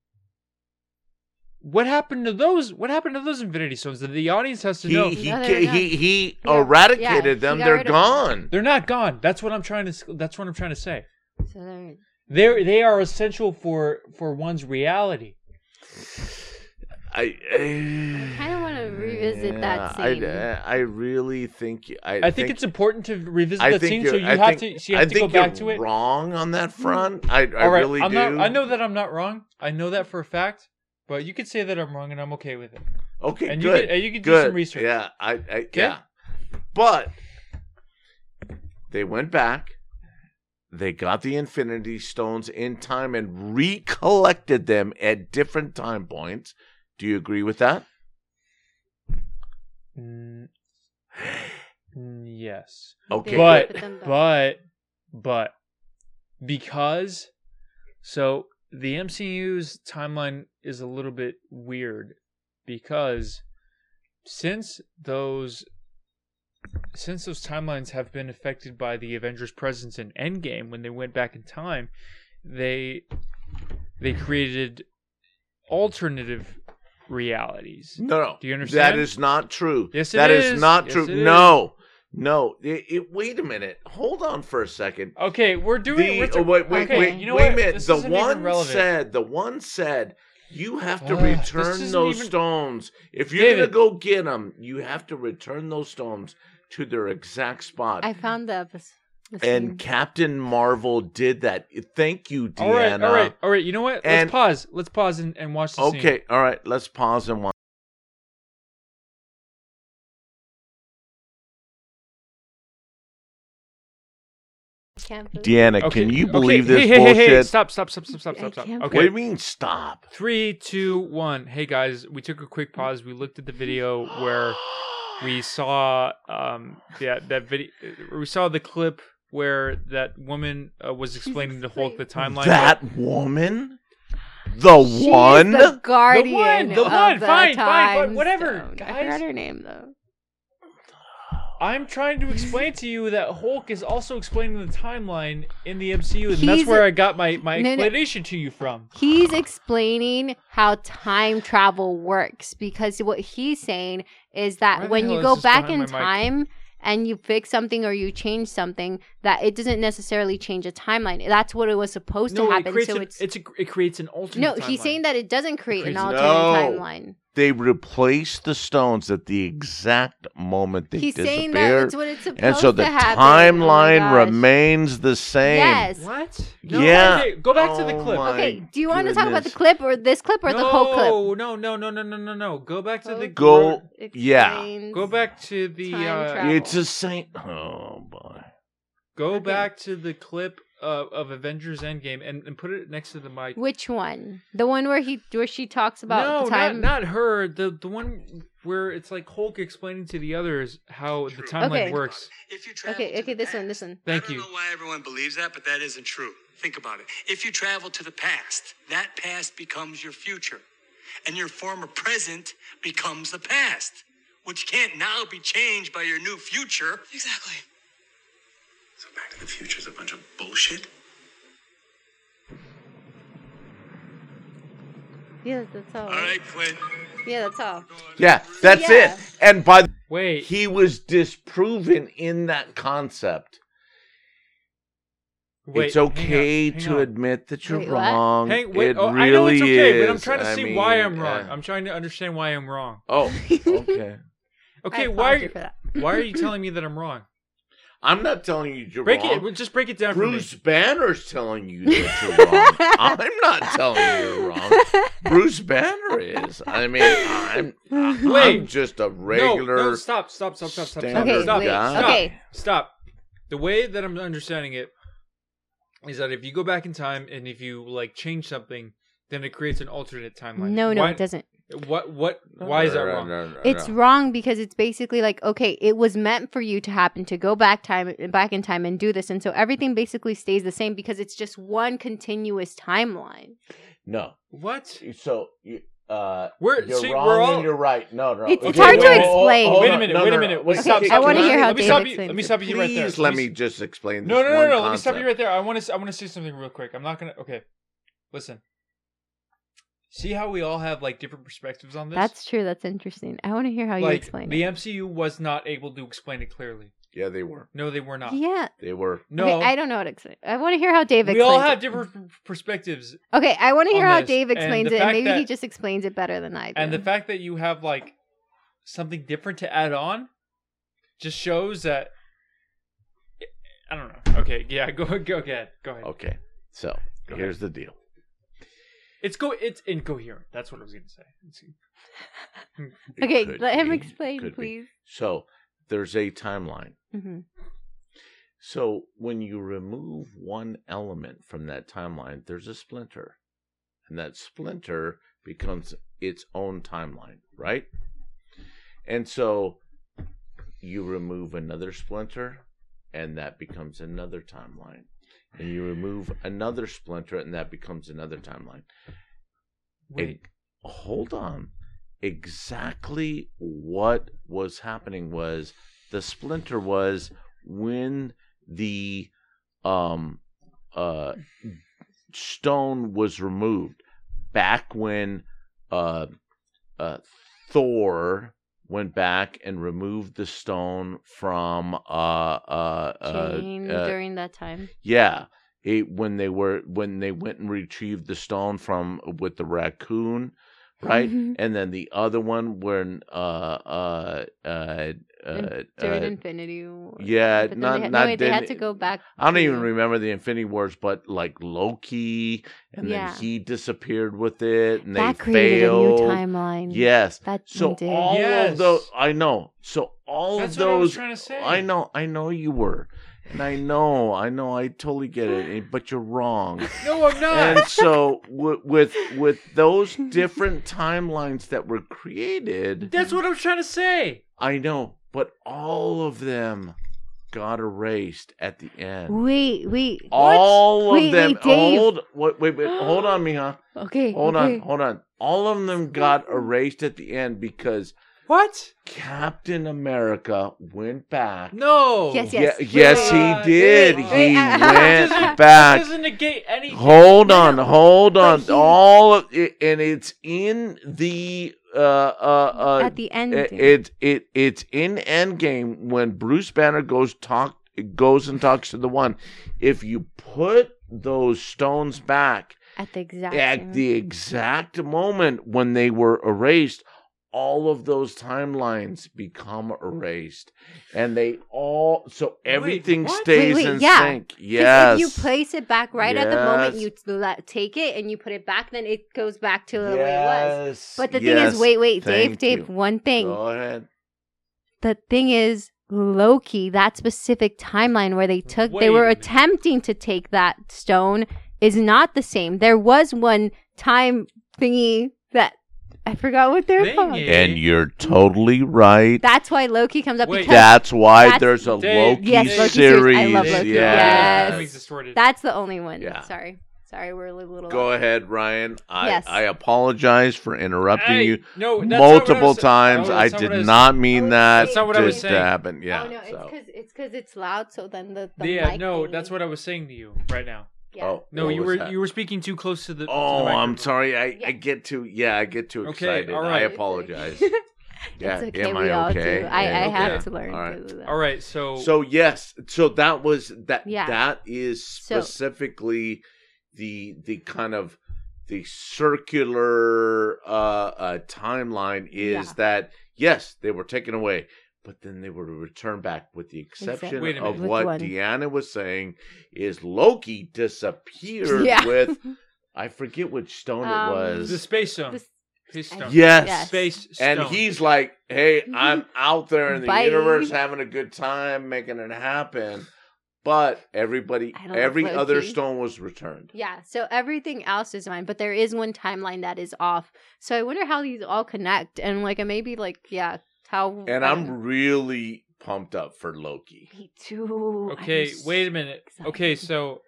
What happened to those? What happened to those Infinity Stones? That the audience has to he know. he No, ca- he he Yeah. eradicated Yeah, them. got They're rid of them. gone. They're not gone. That's what I'm trying to. That's what I'm trying to say. So they're- They they are essential for for one's reality. I, I kind of want to revisit that scene. I, I really think I, I, think, it's important to revisit I that scene, you're- so you I have think- to. So you I have to go back to you're it. Wrong on that mm. front. I, I All right, really I'm do. not. I know that I'm not wrong. I know that for a fact. But you could say that I'm wrong, and I'm okay with it. Okay, And you good. could- and you could do good. some research. Yeah, I, I yeah. But they went back. They got the Infinity Stones in time and recollected them at different time points. Do you agree with that? Mm, yes. Okay. But put them back. but but because so the MCU's timeline is a little bit weird because since those since those timelines have been affected by the Avengers presence in Endgame when they went back in time they they created alternative realities No, no. Do you understand? That is not true. Yes, it That is is. not Yes, true. it is. no, no. It, it- wait a minute. Hold on for a second. okay we're doing The, we're oh, wait, wait, Okay. wait, You know wait a what? minute. This The isn't even one relevant. said, the one said, you have to Ugh, this return isn't those even- stones. If you're David. gonna go get them, you have to return those stones to their exact spot. I found the episode. The and scene. Captain Marvel did that. Thank you, Deanna. All right, all right, all right. You know what? And- Let's pause. Let's pause and, and watch the scene. Okay, all right. Let's pause and watch. Can't Deanna, Okay, can you okay, believe hey, this hey, hey, bullshit? Hey, stop, stop, stop, stop, stop, stop, stop. Okay. What do you mean stop? Three, two, one. Hey guys, we took a quick pause. We looked at the video where we saw um that that video. We saw the clip where that woman uh, was explaining to Hulk the timeline. That woman? The She's one? the guardian. the of one, the fine, fine, fine, whatever, stone. I guys. forgot her name though. I'm trying to explain to you that Hulk is also explaining the timeline in the MCU, and He's that's where I got my my No, no. explanation to you from. He's explaining how time travel works because what he's saying is that the when you go back in time, mic? Time and you fix something or you change something, that it doesn't necessarily change a timeline. That's what it was supposed No, to happen. creates So an, it's, it's a, it creates an alternate. Timeline. No, he's saying that it doesn't create an alternate No. timeline. They replaced the stones at the exact moment they He's saying disappeared. that it's what it's supposed and so the to happen. Oh my timeline gosh. remains the same. Yes. What? Yeah. Okay, go back to the Oh clip. my Okay, do you want to talk about the goodness. clip or this clip or no, the whole clip? No, no, no, no, no, no, no. Go back to the Go- yeah. Explains Go back to the Time uh, travel. It's the same. Oh boy. go Okay. back to the clip of, of Avengers Endgame and, and put it next to the mic. Which one? The one where he where she talks about no, the time. not not her. The the one where it's like Hulk explaining to the others how the timeline Okay. works. If you travel okay, okay, the this one, this one. Thank you. I don't you. know why everyone believes that, but that isn't true. Think about it. If you travel to the past, that past becomes your future. And your former present becomes the past, which can't now be changed by your new future. Exactly. So Back to the Future is a bunch of bullshit? Yeah, that's all. All right, Clint. Yeah, that's all. Yeah, that's Yeah. it. And by the Wait, he was disproven in that concept. wait. it's hang on, okay hang to on. admit that you're Wait, what? wrong. Hang, wait, it oh, really I know it's okay, is. but I'm trying to I see why mean, I'm wrong. uh, I'm trying to understand why I'm wrong. oh, okay. Okay, why are for that. why are you telling me that I'm wrong? I'm not telling you you're Break wrong. it. Just break it down Bruce for me. Banner's telling you that you're wrong. I'm not telling you you're wrong. Bruce Banner is. I mean, I'm, I'm just a regular. no, stop, stop, stop, stop, stop, stop, standard stop, stop, okay. stop. The way that I'm understanding it is that if you go back in time and if you like change something, then it creates an alternate timeline. No, no, Why- it doesn't. What? What? Why is that wrong? It's wrong because it's basically like okay, it was meant for you to happen to go back time back in time and do this, and so everything basically stays the same because it's just one continuous timeline. No. What? So, you, uh, We're you're see, wrong we're all and you're right. No, no. It's- it's okay, hard to wait, hold- explain. hold Wait a minute, No, wait a minute. no. Wait, Okay, stop, stop. I wanna hear how let me stop you. Let me stop you right there. Please let me me just explain this No, no, no, one no. Let me stop you right there. I want to. I want to say something real quick. I'm not gonna. Okay, listen. See how we all have like different perspectives on this. That's true. That's interesting. I want to hear how you like explain the it. MCU was not able to explain it clearly. Yeah, they were. No, they were not. Yeah. They were. No, Okay, I don't know what to explain. I want to hear how Dave we explains all have it. different p- perspectives, Okay, I want to hear on how this, Dave and explains the it, and fact maybe he that- just explains it better than I do. and the fact that you have like something different to add on just shows that. I don't know. Okay, yeah, go go ahead. Go ahead. Okay, so Go here's the deal. It's go. It's incoherent. That's what I was gonna say. It's- okay, could let him be, explain, could be. please. So there's a timeline. hmm So when you remove one element from that timeline, there's a splinter. And that splinter becomes its own timeline, right? And so you remove another splinter, and that becomes another timeline. And you remove another splinter, and that becomes another timeline. Wait. Ex- hold on. Exactly what was happening was the splinter was when the um uh stone was removed back when uh uh Thor went back and removed the stone from uh uh, uh, Jane uh during that time. yeah, it, when they were when they went and retrieved the stone from with the raccoon, right? Mhm. And then the other one when uh uh uh, uh, during uh Infinity War. yeah, But then not- they had, not no, wait, they had to go back. I don't to- even remember the Infinity Wars, but like Loki, and Yeah. then he disappeared with it, and That they failed. a new timeline. Yes. that So did. all Yes. of those, I know. So all That's of what I was those, trying to say. I know, I know you were, and I know, I know, I totally get it, eh, but you're wrong. No, I'm not. and so w- with with those different timelines that were created, That's what I'm trying to say. I know, but all of them got erased at the end. Wait, wait. All Wait, of them. wait, Dave. hold. Wait, wait, wait. Hold on, Miha. Okay. Hold okay. on. Hold on. All of them got erased at the end because What? Captain America went back. No. Yes, Yeah, yes. yes, he did. wait, he wait, uh, went Doesn't- back. Doesn't negate anything. Hold on, hold on. he- All of it, and it's in the uh uh uh. At the end. it, it it it's in Endgame when Bruce Banner goes talk goes and talks to the one. If you put those stones back at the exact. at same- the exact moment when they were erased, all of those timelines become erased, and they all so everything what? stays Wait, wait, in yeah. sync. 'Cause Yes, If you place it back right at the moment you let, take it and you put it back, then it goes back to the way it was. But the yes, thing is, wait, wait, Dave, thank Dave, you. one thing. Go ahead. The thing is, Loki, that specific timeline where they took, they were attempting to take that stone is not the same. There was one time thingy that I forgot what they're called. Thingy? And you're totally right. That's why Loki comes up Wait. because That's why That's- there's a Dave, Loki Yes, Loki series. series. I love Loki. Yes. Yes. Yes. distorted. that's the only one. Yeah. Sorry. Sorry, we're a little. Go ahead, Ryan. I, Yes. I apologize for interrupting Hey, you no, that's not what I multiple was- times. Oh, no, I that's not did what I was- not mean Oh, that That's not what I was to saying. happen. Oh, yeah. oh no, it's so. because it's because it's loud. So then the, the yeah, mic no, thingy- that's what I was saying to you right now. Yeah. Oh, No, you were that? you were speaking too close to the. to the Oh, I'm sorry. I, I get too yeah, I get too excited. Okay, excited. I apologize. yeah, it's okay. am we I all okay? I, Yeah, I have okay. to learn. All to right. do that. All right, so So yes, so that was that. Yeah. That is So- specifically the the kind of the circular uh, uh timeline is Yeah. that yes, they were taken away, but then they were to return back. With the exception Wait a of minute. What one? Deanna was saying, is Loki disappeared Yeah. with I forget which stone Um, it was. the space stone, This- space I- stone, Yes. Yes. space stone, And he's like, "Hey, I'm out there in the Bye. universe having a good time, making it happen." But everybody, I don't every like other Loki. stone was returned. Yeah, so everything else is mine, but there is one timeline that is off. So I wonder how these all connect, and like maybe like yeah, how. And I'm really pumped up for Loki. Me too. Okay, I'm wait a minute. excited. Okay, so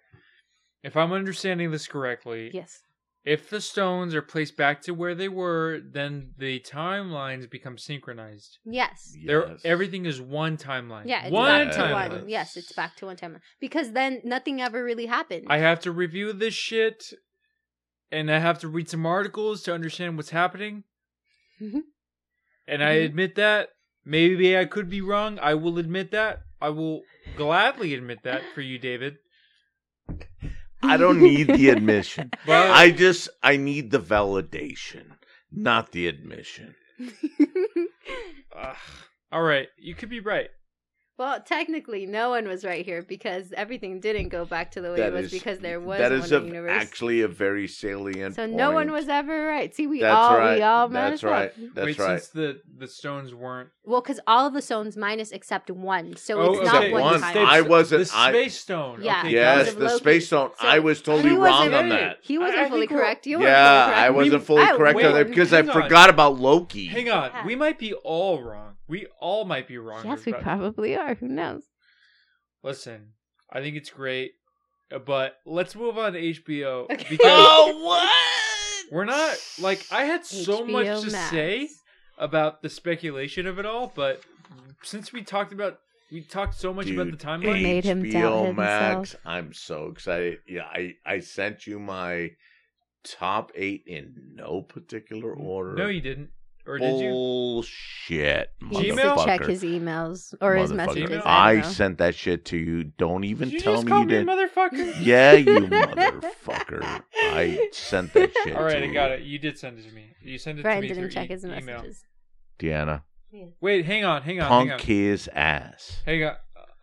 if I'm understanding this correctly, Yes. if the stones are placed back to where they were, then the timelines become synchronized. Yes. There, Yes. everything is one timeline. Yeah, it's one back to timeline. one. Yes, it's back to one timeline. Because then nothing ever really happened. I have to review this shit, and I have to read some articles to understand what's happening. Mm-hmm. And I Mhm. admit that. Maybe I could be wrong. I will admit that. I will gladly admit that for you, David. I don't need the admission. But I just I need the validation, not the admission. Ugh. all right, you could be right. Well, technically, no one was right here because everything didn't go back to the way That it was is- because there was that one a, universe. actually a very salient. so no one was ever right. See, we That's all right. we all That's messed up. right. That's Wait, right. since the the stones weren't. Well, because all of the stones minus except one, so Oh, it's Except not okay. one one. time. I wasn't- The I- space stone. Yeah, Okay, Yes, the Loki. space stone. So I was totally wrong on that. He wasn't I- I fully think correct. You Yeah, fully correct. I wasn't fully I correct on wait, that because I hang on. forgot about Loki. Hang on, Yeah. we might be all wrong. We all might be wrong. Yes, we probably are. Who knows? Listen, I think it's great, uh, but let's move on to HBO Okay. because Oh, what? we're not like I had so much to Max. say about the speculation of it all, but since we talked about we talked so much about the Dude, timeline. It made him doubt HBO himself. Max. I'm so excited. Yeah, I I sent you my top eight in no particular mm-hmm. order. No, you didn't, or did you? Bullshit, He needs check his emails or his messages. I I sent that shit to you. Don't even Did you tell just me call you me a did. motherfucker? yeah, you motherfucker. I sent that shit. All right, to I got you. it. You did send it to me. You sent it Brian to me didn't check e- his email. Messages. Deanna, Wait, hang on, hang on, hang on. punk his ass. Hang on.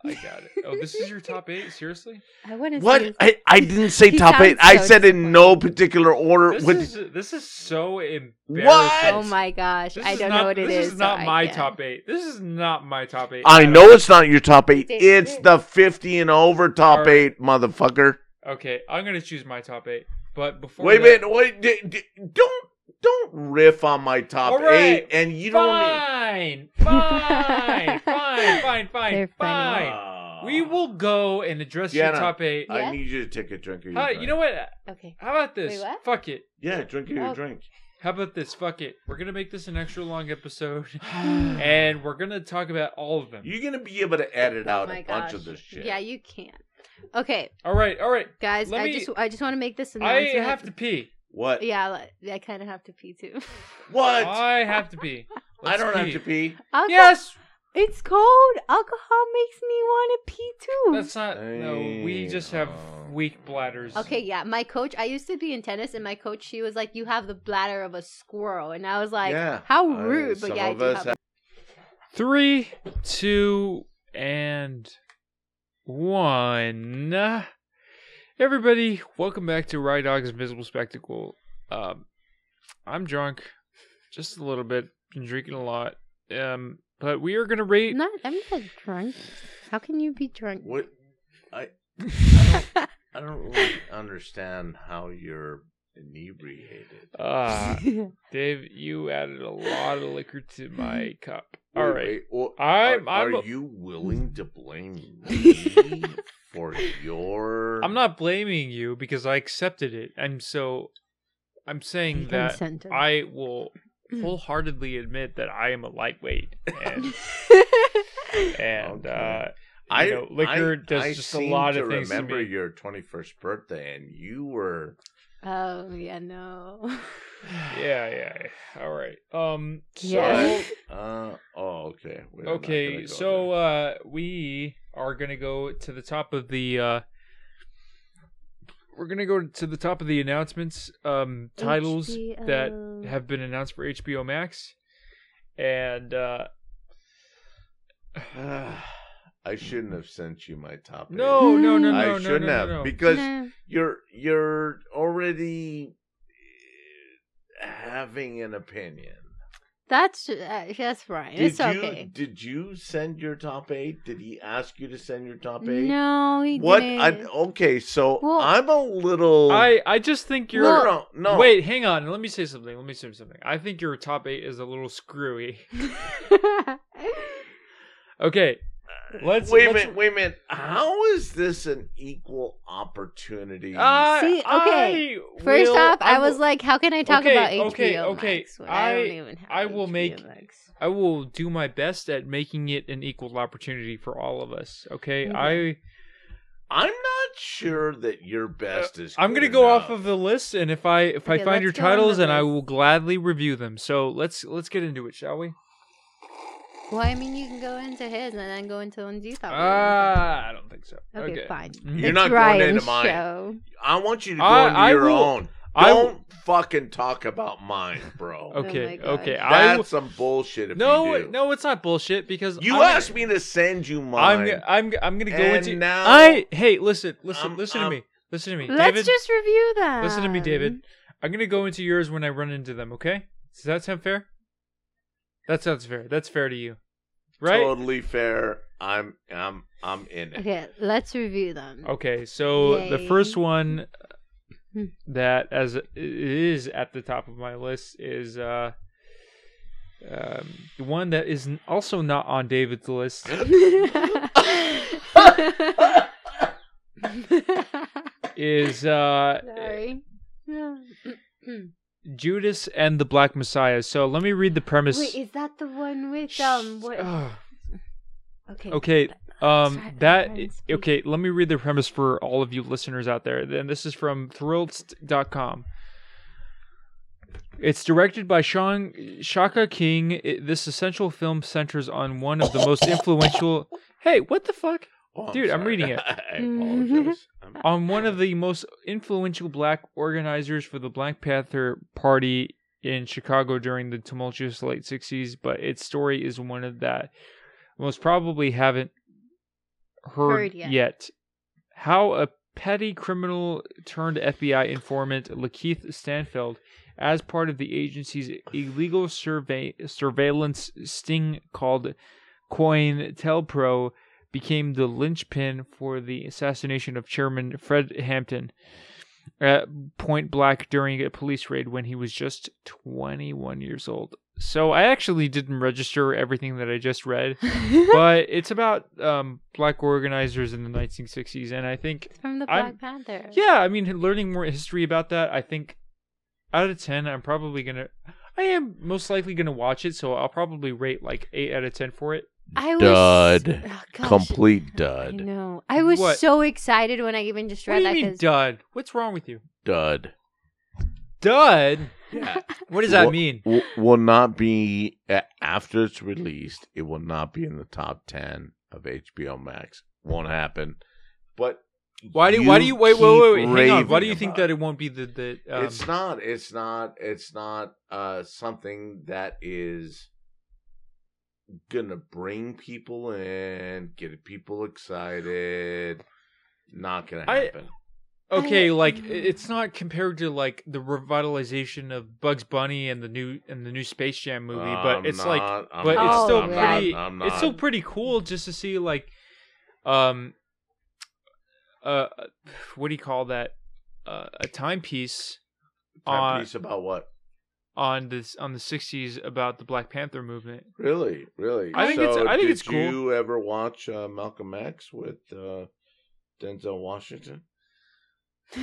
I got it. Oh, this is your top eight? Seriously? I wouldn't. What? say- I, I didn't say He top eight. sounds I so said in no particular order. This What- is this is so embarrassing. What? Oh my gosh! This I don't not, know what it is. this is. is not so I my can't. top eight. This is not my top eight. I at know all. it's not your top eight. Did- It's the 50 and over top All right. eight, motherfucker. Okay, I'm gonna choose my top eight. But before Wait a that, minute. Wait. D- d- don't don't riff on my top All right. eight, and you don't. Fine, fine, fine, fine, fine, They're funny. fine. We will go and address your top eight. Yeah? I need you to take a drink of your Hi, drink. you know what? Okay. How about this? Wait, what? Fuck it. Yeah, drink of your Oh. drink. How about this? Fuck it. We're gonna make this an extra long episode, and we're gonna talk about all of them. You're gonna be able to edit Oh out my a bunch of this shit. Yeah, you can. Okay, All right, all right. guys. Let I me- just I just want to make this I have to pee. What? Yeah, I kind of have to pee too. What? I have to pee. I Let's don't have to pee. Alcohol, Yes. it's cold. Alcohol makes me want to pee too. That's not. No, we just have weak bladders. Okay, yeah. My coach, I used to be in tennis, and my coach, she was like, "You have the bladder of a squirrel," and I was like, Yeah. "How Uh, rude!" but yeah, I do have. have- Three, two, and one. Everybody, welcome back to Rye Dog's Invisible Spectacle. Um, I'm drunk, just a little bit. Been drinking a lot. Um, but we are gonna rate. Not. I'm not drunk. How can you be drunk? What? I I don't, I don't really understand how you're inebriated. Uh, Dave, you added a lot of liquor to my cup. All Wait, right. wait, well, I'm- are, I'm are a- you willing to blame me for your? I'm not blaming you because I accepted it, and so I'm saying that Consented. I will wholeheartedly admit that I am a lightweight, and and Okay. uh, I you know, liquor I, does I just a lot of things to Remember me. your 21st birthday, and you were oh yeah, no. yeah, yeah, yeah. All right. Um. So Yeah. uh oh okay We're okay, go so there. uh, we are gonna go to the top of the. uh we're gonna go to the top of the announcements, um, titles that have been announced for HBO Max, and uh, I shouldn't have sent you my top. no, no, no, no, eight. no, I no, shouldn't no, have no. because No. you're you're already having an opinion. That's uh, that's fine. Did it's you okay. did you send your top eight? Did he ask you to send your top eight? No, he What? didn't. I, okay, so Well- I'm a little. I I just think you're. no, no, no. Wait, hang on. Let me say something. Let me say something. I think your top eight is a little screwy. Okay, Let's wait a minute, wait a minute. How is this an equal opportunity? I- See, okay. I First will- off, I, will- was like, how can I talk Okay, about HBO okay, okay. Max when I, don't I- even have I will HBO make- Max? I will do my best at making it an equal opportunity for all of us. Okay, Okay. I I'm not sure that your best uh, is. I'm gonna go enough. off of the list, and if I if I find your let's go on the titles, and I will gladly review them. So let's let's get into it, shall we? Well, I mean, you can go into his and then go into ones you thought. we were Ah, I don't think so. okay, okay. fine. You're It's not going Ryan's into mine. Show. I want you to go I- into I your will- own. I Don't fucking talk about mine, bro. Okay, Oh okay. I That's will, some bullshit. If no, you do. no, it's not bullshit because You I'm, asked me to send you mine. I'm mine. g- I'm g- I'm gonna go And into now- I hey listen listen I'm- listen I'm- to me listen to me Let's David just review that. listen to me David I'm gonna go into yours when I run into them okay does that sound fair that sounds fair that's fair to you right Totally fair. I'm I'm I'm in it. Okay, let's review them. Okay, so the first one Hmm. that as it is at the top of my list is uh um, the one that is also not on David's list is uh Sorry. Judas and the Black Messiah. So let me read the premise. Wait, is that the one with um? What? Okay. Okay. Um Sorry, that okay, let me read the premise for all of you listeners out there. Then this is from thrillist.com. It's directed by Sean Shaka King. It, this essential film centers on one of the most influential Hey, what the fuck? Oh, Dude, I'm sorry. reading it. I mm-hmm. apologize. I'm- On one of the most influential black organizers for the Black Panther Party in Chicago during the tumultuous late 60s, but its story is one of that most probably haven't heard, Heard yet. yet. How a petty criminal turned FBI informant, Lakeith Stanfield, as part of the agency's illegal survey surveillance sting called COINTELPRO, became the linchpin for the assassination of Chairman Fred Hampton at Point Black during a police raid when he was just 21 years old. So I actually didn't register everything that I just read, but it's about um, black organizers in the 1960s, and I think From the I'm- Black Panther. yeah, I mean, learning more history about that, I think out of 10, I'm probably going to. I am most likely going to watch it, so I'll probably rate like 8 out of 10 for it. I was Dud. Oh, gosh. Complete dud. know. I was What? so excited when I even just What read do that you mean, 'cause- dud? What's wrong with you? Dud. Dud? Yeah. What does that Well- mean? will, will not be a- after it's released. It will not be in the top ten of HBO Max. Won't happen. But Why do why do you wait wait wait, wait keep hang on? Why do raving you think about that it won't be the the um, it's not. It's not. It's not uh, something that is gonna bring people in, get people excited. Not gonna I- happen. okay? Like it's not compared to like the revitalization of Bugs Bunny and the new and the new Space Jam movie, but I'm it's like I'm but it's still I'm pretty. Not, I'm It's still pretty cool just to see like, um, uh, what do you call that? Uh, a timepiece on Timepiece about what? On this on the '60s about the Black Panther movement. Really, really. I think it's- I think did it's cool. You ever watch uh, Malcolm X with uh, Denzel Washington?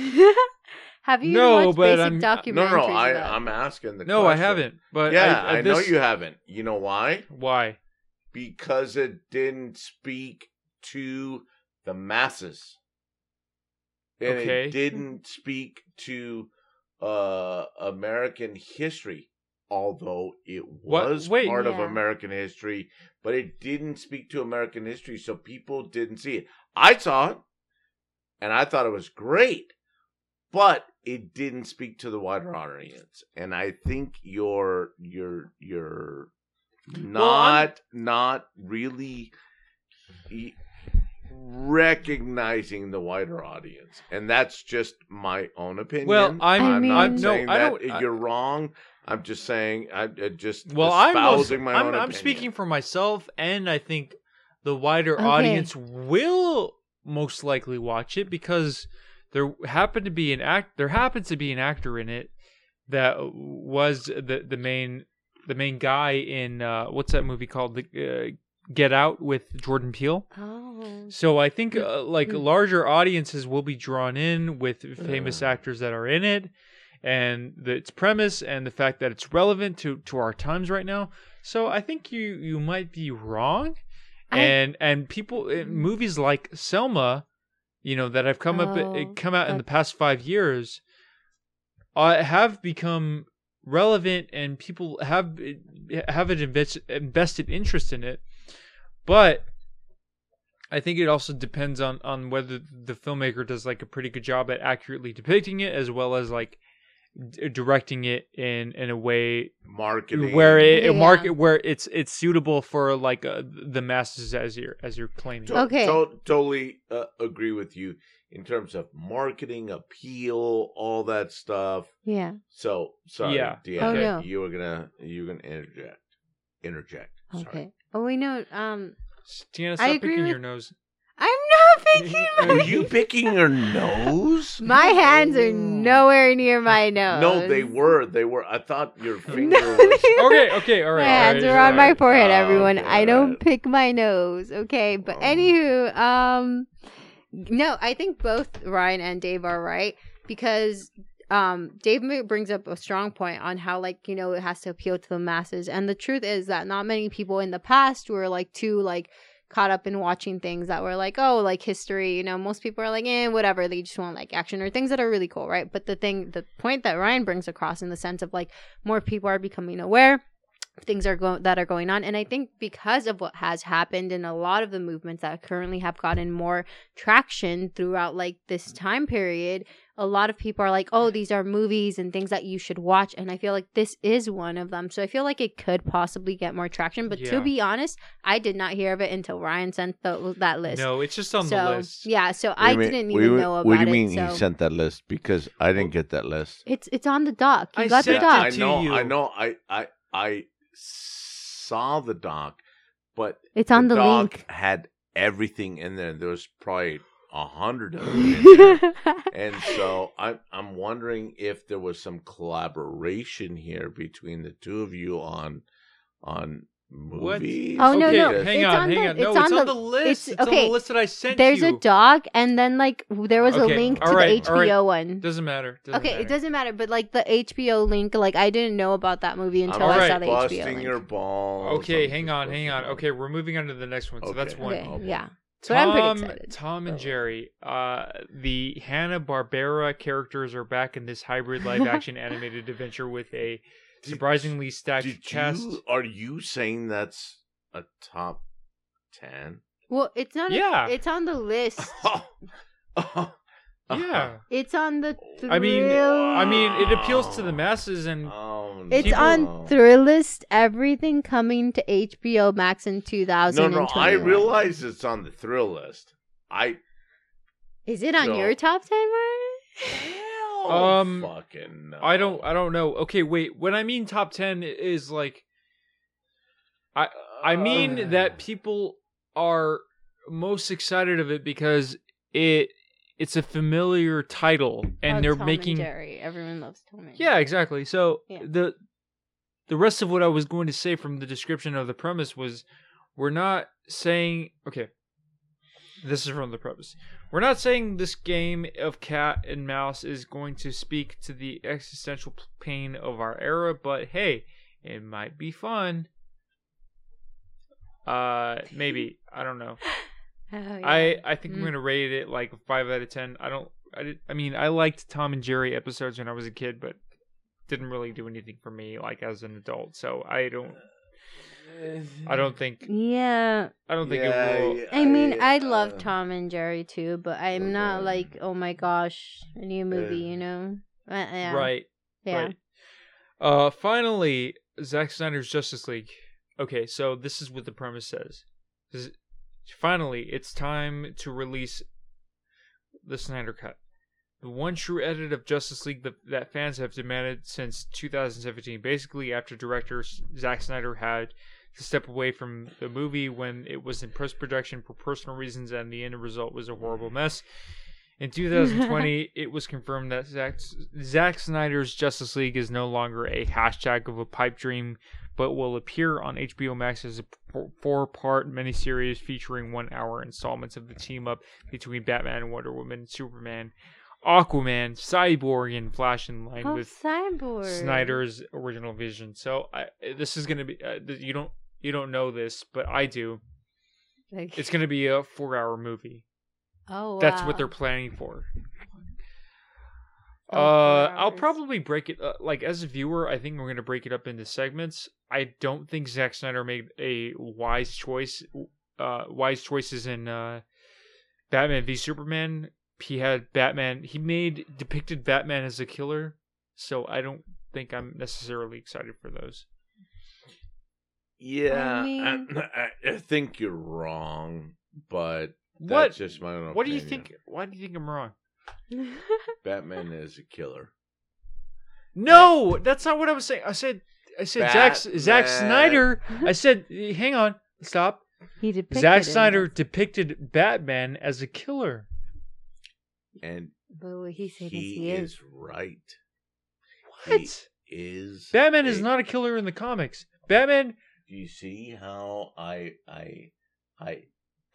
Have you No, watched but basic I'm- documentaries? No, no, I, I'm asking the. No, I haven't. But yeah, I, I, know this- you haven't. You know why? Why? Because it didn't speak to the masses. And Okay. it didn't speak to uh, American history, although it was wait. part of American history, but it didn't speak to American history, so people didn't see it. I saw it, and I thought it was great, but it didn't speak to the wider audience. And I think you're you're you're not not really recognizing the wider audience, and that's just my own opinion. Well, I'm, I I'm mean- not I'm no, saying I that don't. I- you're wrong. I'm just saying I'm uh, just well, I'm most- my I'm, own I'm opinion. speaking for myself, and I think the wider Okay. audience will most likely watch it because there happened to be an act. There happens to be an actor in it that was the the main the main guy in uh, what's that movie called? The uh, Get Out with Jordan Peele. Oh. So I think uh, like Mm. larger audiences will be drawn in with famous actors that are in it, and the, its premise and the fact that it's relevant to to our times right now. So I think you you might be wrong, I- and and people in movies like Selma, you know that have come up Oh, come out in the past five years, uh, have become relevant and people have have an invest, invested interest in it, but I think it also depends on on whether the filmmaker does like a pretty good job at accurately depicting it, as well as like d- directing it in in a way Marketing. where it, Yeah. market where it's it's suitable for like uh, the masses as you're as you're claiming. To- Okay. to- totally uh, agree with you in terms of marketing, appeal, all that stuff. Yeah. So sorry, Yeah. Deanna, Oh, no. you were gonna you were gonna interject. Interject. Sorry. Okay. Oh, we know. Um, Tiana, I stop agree picking with- your nose. I'm not picking my. Are you picking your nose? My hands are nowhere near my nose. No, they were. They were. I thought your finger No, was. they Okay, okay, all right. my all hands right, are all on my forehead, Oh, everyone. okay, I don't alright. pick my nose, okay? But Oh. anywho, um, no, I think both Ryan and Dave are right because um Dave brings up a strong point on how like you know it has to appeal to the masses, and the truth is that not many people in the past were like too like caught up in watching things that were like oh like history you know most people are like eh whatever. They just want like action or things that are really cool right? But the thing the point that ryan brings across in the sense of like more people are becoming aware things are going that are going on. And i think because of what has happened and a lot of the movements that currently have gotten more traction throughout like this time period a lot of people are like oh these are movies and things that you should watch and i feel like this is one of them so i feel like it could possibly get more traction but Yeah. to be honest i did not hear of it until ryan sent the, that list No, it's just on so the list. yeah so i mean- didn't even you- know about it. What do you it mean so he sent that list? Because I didn't get that list. it's it's on the doc you I got the doc I know. you. I know. I I I saw the doc, but it's on the, doc link had everything in there. There was probably a hundred of them and so I'm I'm wondering if there was some collaboration here between the two of you on on What? movies. Oh, no, okay, no, hang it's on, on hang the- on. No, it's it's, on on the- the list. it's- It's, on okay, the list that I sent There's you. a dog, and then like there was Okay, a link to all right, the all right. HBO one. Doesn't matter. Doesn't okay, matter. it doesn't matter, but like the HBO link, like I didn't know about that movie I'm until All I right. saw the HBO busting link. your balls. Okay, hang on, hang on. Okay, we're moving on to the next one. So that's Okay. one. Okay, Okay. yeah. But I'm pretty Tom, excited. Tom and. Jerry, uh, the Hanna Barbera characters are back in this hybrid live action animated adventure with a surprisingly stacked Did cast. you? Are you saying that's a top ten? Well, it's not. Yeah. A, it's on the list. Oh, Yeah, It's on the. I mean, I mean, it appeals to the masses, and Oh, It's people- on Thrillist. Everything coming to HBO Max in No, 2021. no, I realize it's on the Thrillist. I Is it on No. your top ten, Ryan? hell Um, fucking no. I don't, I don't know. Okay, wait. When I mean top ten is like, I, I mean Uh, that people are most excited of it because it, it's a familiar title, and Oh, they're Tom making Jerry. Everyone loves Tom and Yeah, exactly. So Yeah. the the rest of what I was going to say from the description of the premise was we're not saying okay. This is from the premise. We're not saying this game of cat and mouse is going to speak to the existential pain of our era, but hey, it might be fun. Uh, maybe I don't know. Oh, yeah. I I think I'm Mm. gonna rate it like five out of ten. I don't. I did, I mean, I liked Tom and Jerry episodes when I was a kid, but didn't really do anything for me like as an adult. So I don't. I don't think. Yeah, I don't think Yeah, it will. I mean, I love uh, Tom and Jerry too, but I'm not like, oh my gosh, a new movie, Yeah. you know? Uh, yeah. Right. Yeah. Right. Uh, finally, Zack Snyder's Justice League. Okay, so this is what the premise says. Finally, it's time to release the Snyder Cut. The one true edit of Justice League that, fans have demanded since 2017. Basically, after director Zack Snyder had to step away from the movie when it was in post production for personal reasons, and the end result was a horrible mess. In 2020, it was confirmed that Zack, Zack Snyder's Justice League is no longer a hashtag of a pipe dream, but will appear on HBO Max as a four part miniseries featuring one hour installments of the team up between Batman, Wonder Woman, Superman, Aquaman, Cyborg, and Flash in line Oh, with cyborg. Snyder's original vision. So I, this is going to be, uh, you don't. You don't know this, but I do. Like, It's going to be a four-hour movie. Oh, That's wow. what they're planning for. Oh, Uh, I'll probably break it. Uh, like as a viewer, I think we're gonna break it up into segments. I don't think Zack Snyder made a wise choice. Uh, wise choices in uh, Batman v Superman. He had Batman. He made depicted Batman as a killer. So I don't think I'm necessarily excited for those. Yeah, I, mean- I, I think you're wrong, but that's What? just my own What do you think? Why do you think I'm wrong? Batman is a killer. No, that's not what I was saying. I said, I said Zack Zack Snyder. I said, hang on, stop. he depicted Zack Snyder as- depicted Batman as a killer. And But what he said is he, he is. is right. What? He is Batman is not a killer in the comics. Batman. Do you see how I I I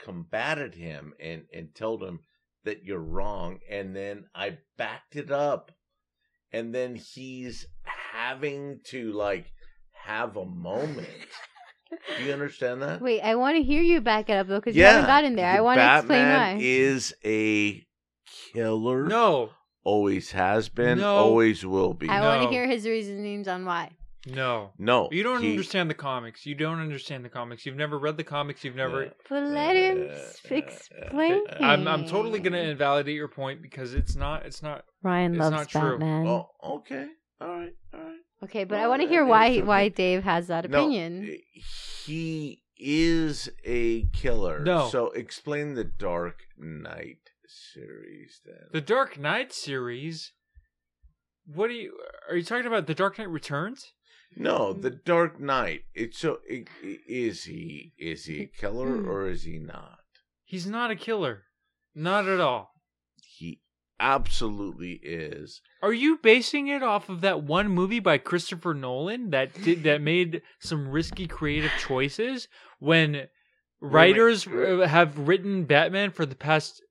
combated him and and told him that you're wrong, and then I backed it up, and then he's having to like have a moment. Do you understand that? Wait, I want to hear you back it up though, because you haven't gotten there. I the want to explain Batman why. is a killer. No, always has been. No. Always will be. I want to hear his reasonings on why. No. no, You don't he- understand the comics. You don't understand the comics. You've never read the comics. You've never. But let him s- uh, explain. I'm I'm totally gonna invalidate your point because it's not it's not. Ryan it's loves not true. Batman. Oh, okay. All right. All right. okay, but I want to hear why okay. why Dave has that No, opinion. he is a killer. No. So explain the Dark Knight series then. The Dark Knight series. What are you? Are you talking about the Dark Knight Returns? No, the Dark Knight. It's so. i- i- Is he? Is he a killer Hmm. or is he not? He's not a killer, not at all. He absolutely is. Are you basing it off of that one movie by Christopher Nolan that did that made some risky creative choices when writers wait. uh, have written Batman for the past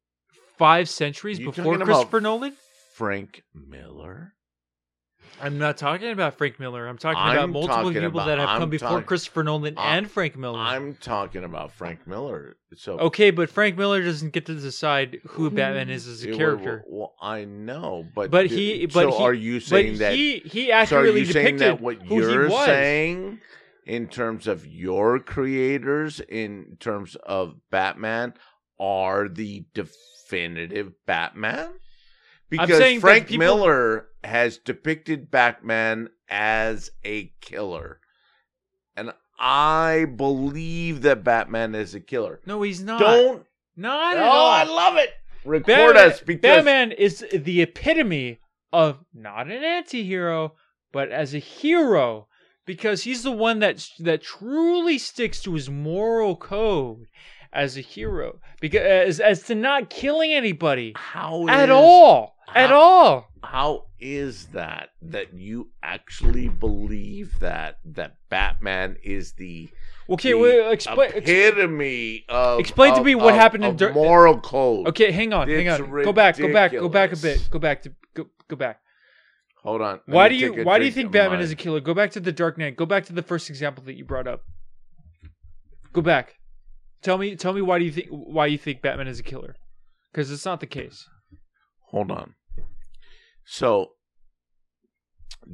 five centuries You before Christopher Nolan? Frank Miller. I'm not talking about Frank Miller. I'm talking about I'm multiple talking people about- that have I'm come before talking- Christopher Nolan I- and Frank Miller. I'm talking about Frank Miller. So okay, but Frank Miller doesn't get to decide who mm-hmm. Batman is as a Yeah, well, character. Well, I know, but But d- he, but so he, are you saying that? he he so are accurately you saying depicted that what who you're he was? saying in terms of your creators, in terms of Batman, are the definitive Batman? Because Frank people- Miller has depicted Batman as a killer, and I believe that Batman is a killer. No, he's not. Don't. not Oh, at all. I love it. Record Batman, us because Batman is the epitome of not an anti-hero, but as a hero because he's the one that that truly sticks to his moral code as a hero because as, as to not killing anybody how at is- all at how- all how is that that you actually believe that that Batman is the okay the well, explain ex- epitome of explain to me what of- happened in of moral code. okay hang on hang It's on go back go back go back a bit go back to go, go back hold on. Why do you why do you think Batman mine. is a killer? Go back to the Dark Knight. Go back to the first example that you brought up. Go back. Tell me tell me why do you think why you think Batman is a killer? Because it's not the case. Hold on. So,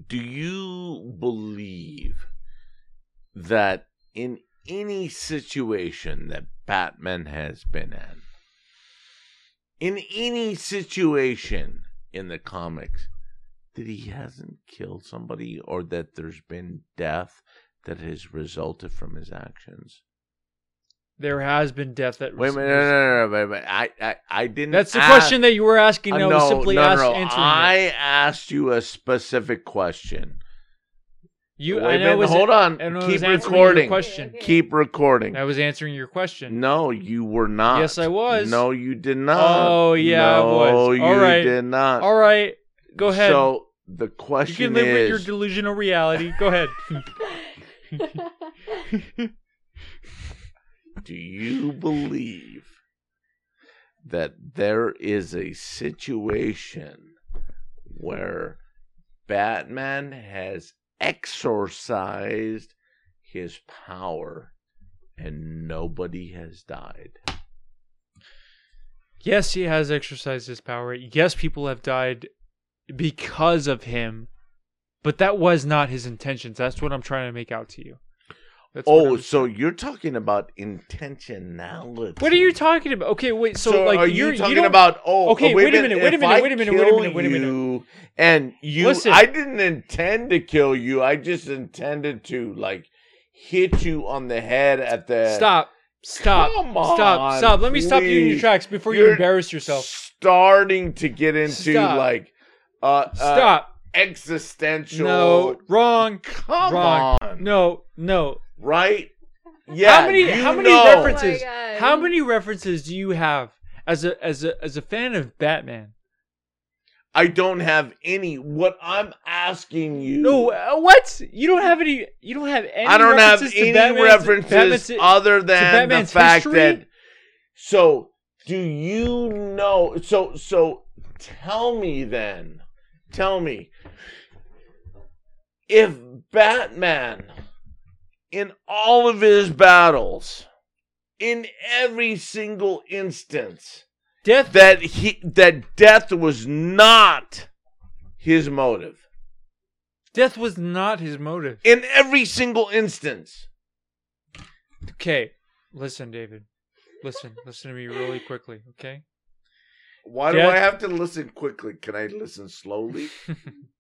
do you believe that in any situation that Batman has been in, in any situation in the comics, that he hasn't killed somebody or that there's been death that has resulted from his actions? There has been death that Wait a minute, no, no, no, no, wait a minute. I, I, I didn't. That's the ask- question that you were asking. uh, I was simply no, ask, no, no. I it. asked you a specific question. You, Wait I a know. minute, Was, hold on. I Keep was recording. Your question. Keep recording. I was answering your question. No, you were not. Yes, I was. No, you did not. Oh, yeah, I no, was. you All right. did not. All right, go ahead. So the question you can live with your delusional reality. Go ahead. do you believe that there is a situation where Batman has exorcised his power and nobody has died? yes, he has exercised his power. Yes, people have died because of him, but that was not his intentions. That's what I'm trying to make out to you. That's Oh, so you're talking about intentionality. what are you talking about? Okay, wait. So, So, like, are you're you talking don't- about? Oh, Okay, wait a minute, wait a minute, wait a minute, wait a minute, wait a minute. And you, Listen. I didn't intend to kill you. I just intended to like hit you on the head at the. Stop. Stop. Come on, Stop. Stop. Let me stop you in your tracks before you You're embarrass yourself. Starting to get into Stop. like uh, uh Stop. existential. no. Wrong. come wrong. on, No. No. Right? Yeah, how many you how many know. references Oh how many references do you have as a as a as a fan of Batman? I don't have any. What I'm asking you. No, uh, what? You don't have any you don't have any I don't have references to any Batman's- references Batman's- other than the fact history? that. So, do you know? So, so tell me then. Tell me if Batman, in all of his battles, in every single instance, Death that he that death was not his motive. death was not his motive. In every single instance. Okay. Listen, David. Listen. Listen to me really quickly, okay? Why do I have to listen quickly? Can I listen slowly?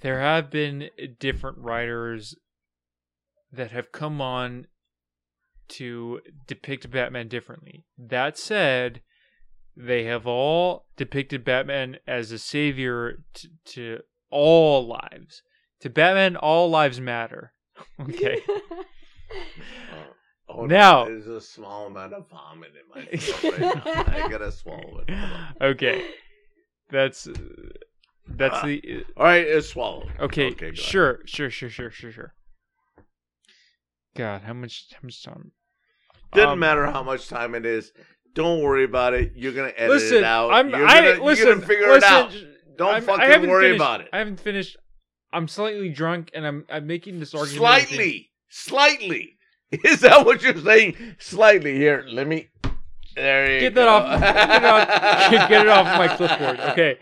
there have been different writers that have come on to depict Batman differently. That said, they have all depicted Batman as a savior to, to all lives. To Batman, all lives matter. Okay. Hold Now- there's a small amount of vomit in my throat right now. I gotta swallow it. Okay. That's uh, that's Ah. the All right, it's swallowed. okay. ahead. sure, sure, sure, sure, sure, sure. God, how much how much time? Doesn't Um, matter how much time it is. Don't worry about it. You're gonna edit listen, it out. I'm you're gonna, you're gonna figure listen, it out. Don't I'm- fucking worry finished- about it. I haven't finished. I'm slightly drunk, and I'm I'm making this argument. Slightly, slightly. Is that what you're saying? Slightly. Here, let me. There you Get go. that off. Get it off, get it off my clipboard. Okay.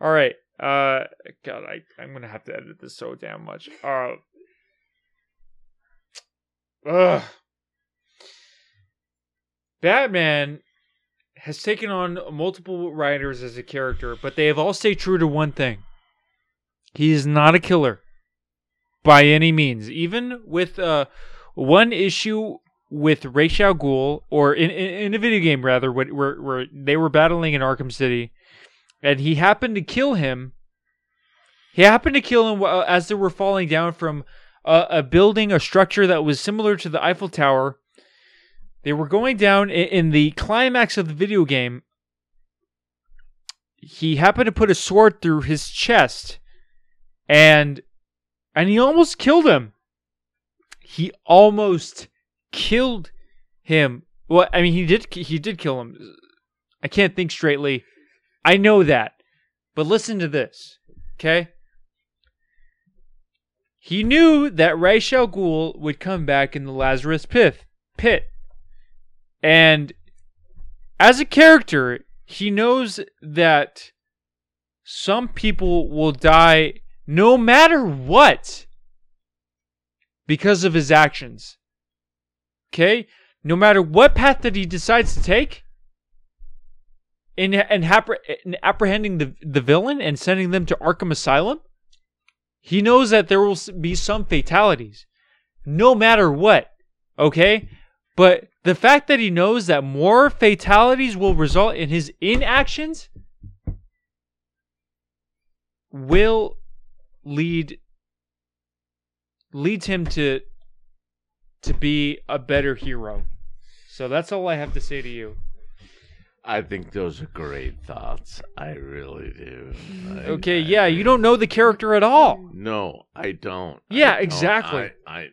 All right. Uh, God, I I'm gonna have to edit this so damn much. Uh. Ugh. Batman has taken on multiple writers as a character, but they have all stayed true to one thing. He is not a killer by any means. Even with uh, one issue with Ra's al Ghul, or in, in, in a video game rather, where, where, where they were battling in Arkham City, and he happened to kill him. He happened to kill him as they were falling down from a, a building, a structure that was similar to the Eiffel Tower. They were going down in, in the climax of the video game. He happened to put a sword through his chest, and and he almost killed him. He almost killed him. Well, I mean, he did. He did kill him. I can't think straightly. I know that, but listen to this, okay? He knew that Ra's al Ghul would come back in the Lazarus pit, pit, and as a character, he knows that some people will die no matter what because of his actions. Okay? No matter what path that he decides to take in in apprehending the the villain and sending them to Arkham Asylum, he knows that there will be some fatalities no matter what. Okay? But the fact that he knows that more fatalities will result in his inactions will lead leads him to to be a better hero. So that's all I have to say to you. I think those are great thoughts. I really do. I- Okay, I yeah, you do. don't know the character at all. No, I don't. I Yeah, don't. exactly. I, I,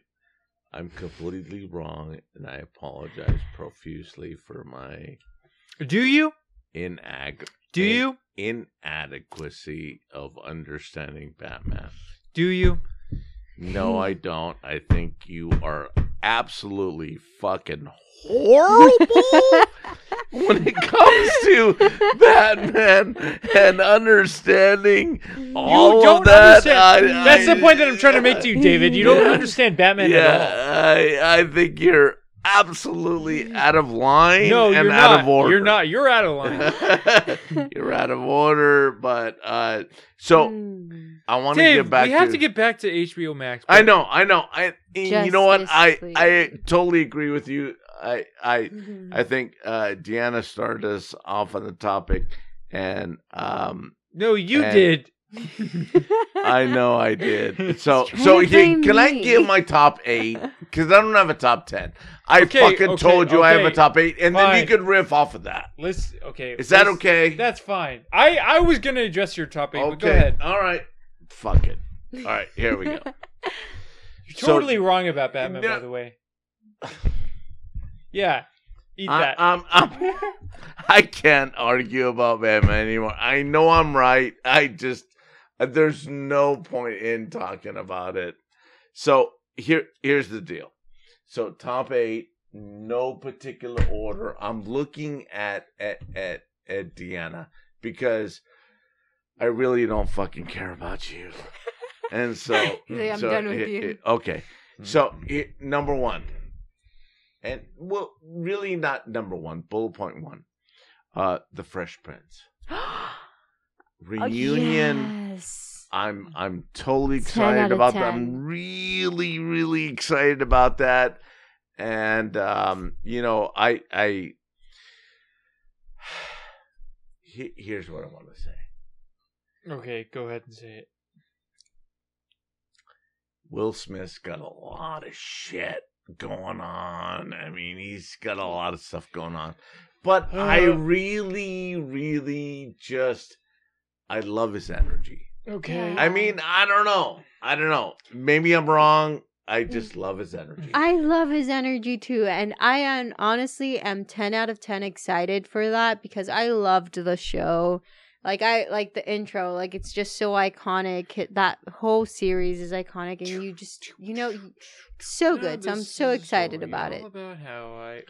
I'm completely wrong, and I apologize profusely for my Do you? inag. Do you? inadequacy of understanding Batman? Do you? No, I don't. I think you are absolutely fucking horrible when it comes to Batman and understanding all you don't of that. understand. I- That's I- the point that I'm trying to make to you, David. You don't understand Batman at all. Yeah, I, I think you're absolutely out of line No, and you're out not. of order. You're not. You're out of line. you're out of order, but uh so Mm. I want to get back we have to, to get back to HBO Max. I know, I know. I you know what? Justice, I. I totally agree with you. I I Mhm. I think uh Deanna started us off on the topic and um No, you And- did. I know I did. So so to here, blame can I give my top eight? Because I don't have a top ten. I Okay, fucking okay, told you I have a top eight, and then you could riff off of that. Let's. Okay. Is that let's- okay? That's fine. I I was gonna address your topic, but go okay. ahead. All right. Fuck it. All right. Here we go. You're So- totally wrong about Batman, No. by the way. Yeah. Eat I, that. I'm, I'm, I can't argue about Batman anymore. I know I'm right. I just there's no point in talking about it. So here here's the deal. So top eight, no particular order. I'm looking at at at at Deanna because I really don't fucking care about you. And so, like, "I'm so done with it- you." it- okay. Hmm. So it, number one, and well, really not number one. Bullet point one, uh, the Fresh Prince reunion. Oh, yes. I'm I'm totally excited out of about that. I'm really really excited about that. And um, you know, I I he- here's what I want to say. okay, go ahead and say it. Will Smith's got a lot of shit going on. I mean, he's got a lot of stuff going on. But I Uh. really, really just I love his energy. Okay. I mean, I don't know. I don't know. Maybe I'm wrong. I just love his energy. I love his energy too, and I am honestly am ten out of ten excited for that because I loved the show. Like I like the intro, like it's just so iconic. That whole series is iconic, and you just you know so Now good. So I'm so excited about it. About I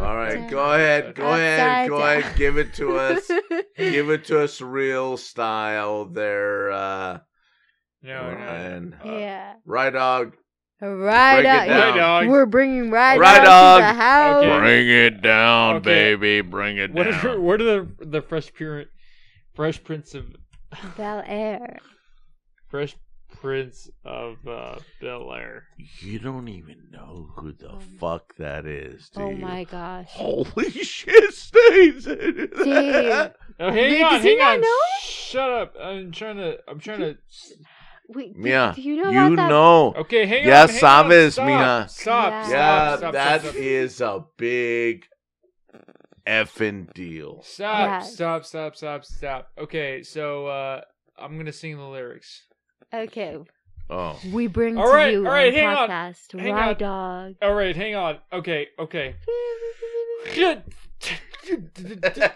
All right, Upside go ahead. Go ahead. Go ahead. Give it to us. Give it to us real style there, uh No, no. Ryan. yeah, Right dog. right Break out. down. Right, dog. We're bringing right, Right, out dog. to the house. Okay. Bring it down, Okay. baby. Bring it What are down. what are the the Fresh Pure, Fresh Prince of Bel Air. Fresh Prince of uh, Bel Air? You don't even know who the Oh. fuck that is, do Oh my gosh. Holy shit, Stace! Dave. Oh, hang Wait, on, does he hang not on. know Shut up! I'm trying to. I'm trying to. Wait, do, Mia, do you know you about that? know. Okay, hang Ya on. hang on. sabes, Stop, mija. Stop. Yeah. Stop. Stop, that stop, is a big effing deal. Stop. Yes. Stop. Stop. Stop. Stop. Okay, so uh, I'm gonna sing the lyrics. Okay, Oh. we bring All to right, you all right, on hang on, podcast hang Ride on. Dog. All right, hang on. Okay, okay. Shit.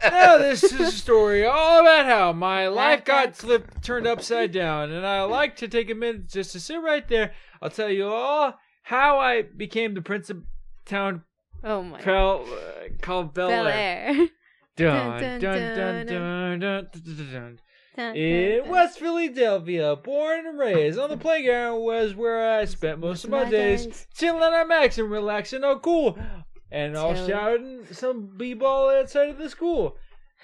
now this is a story all about how my life got flipped, turned upside down, and I like to take a minute just to sit right there. I'll tell you all how I became the prince of town Oh my. Cal, uh, Cal Bel Air. Dun dun dun dun dun dun. In West Philadelphia, born and raised on the playground was where I spent most of my, days. Chilling on max and relaxing, All cool, and all shouting some b-ball outside of the school.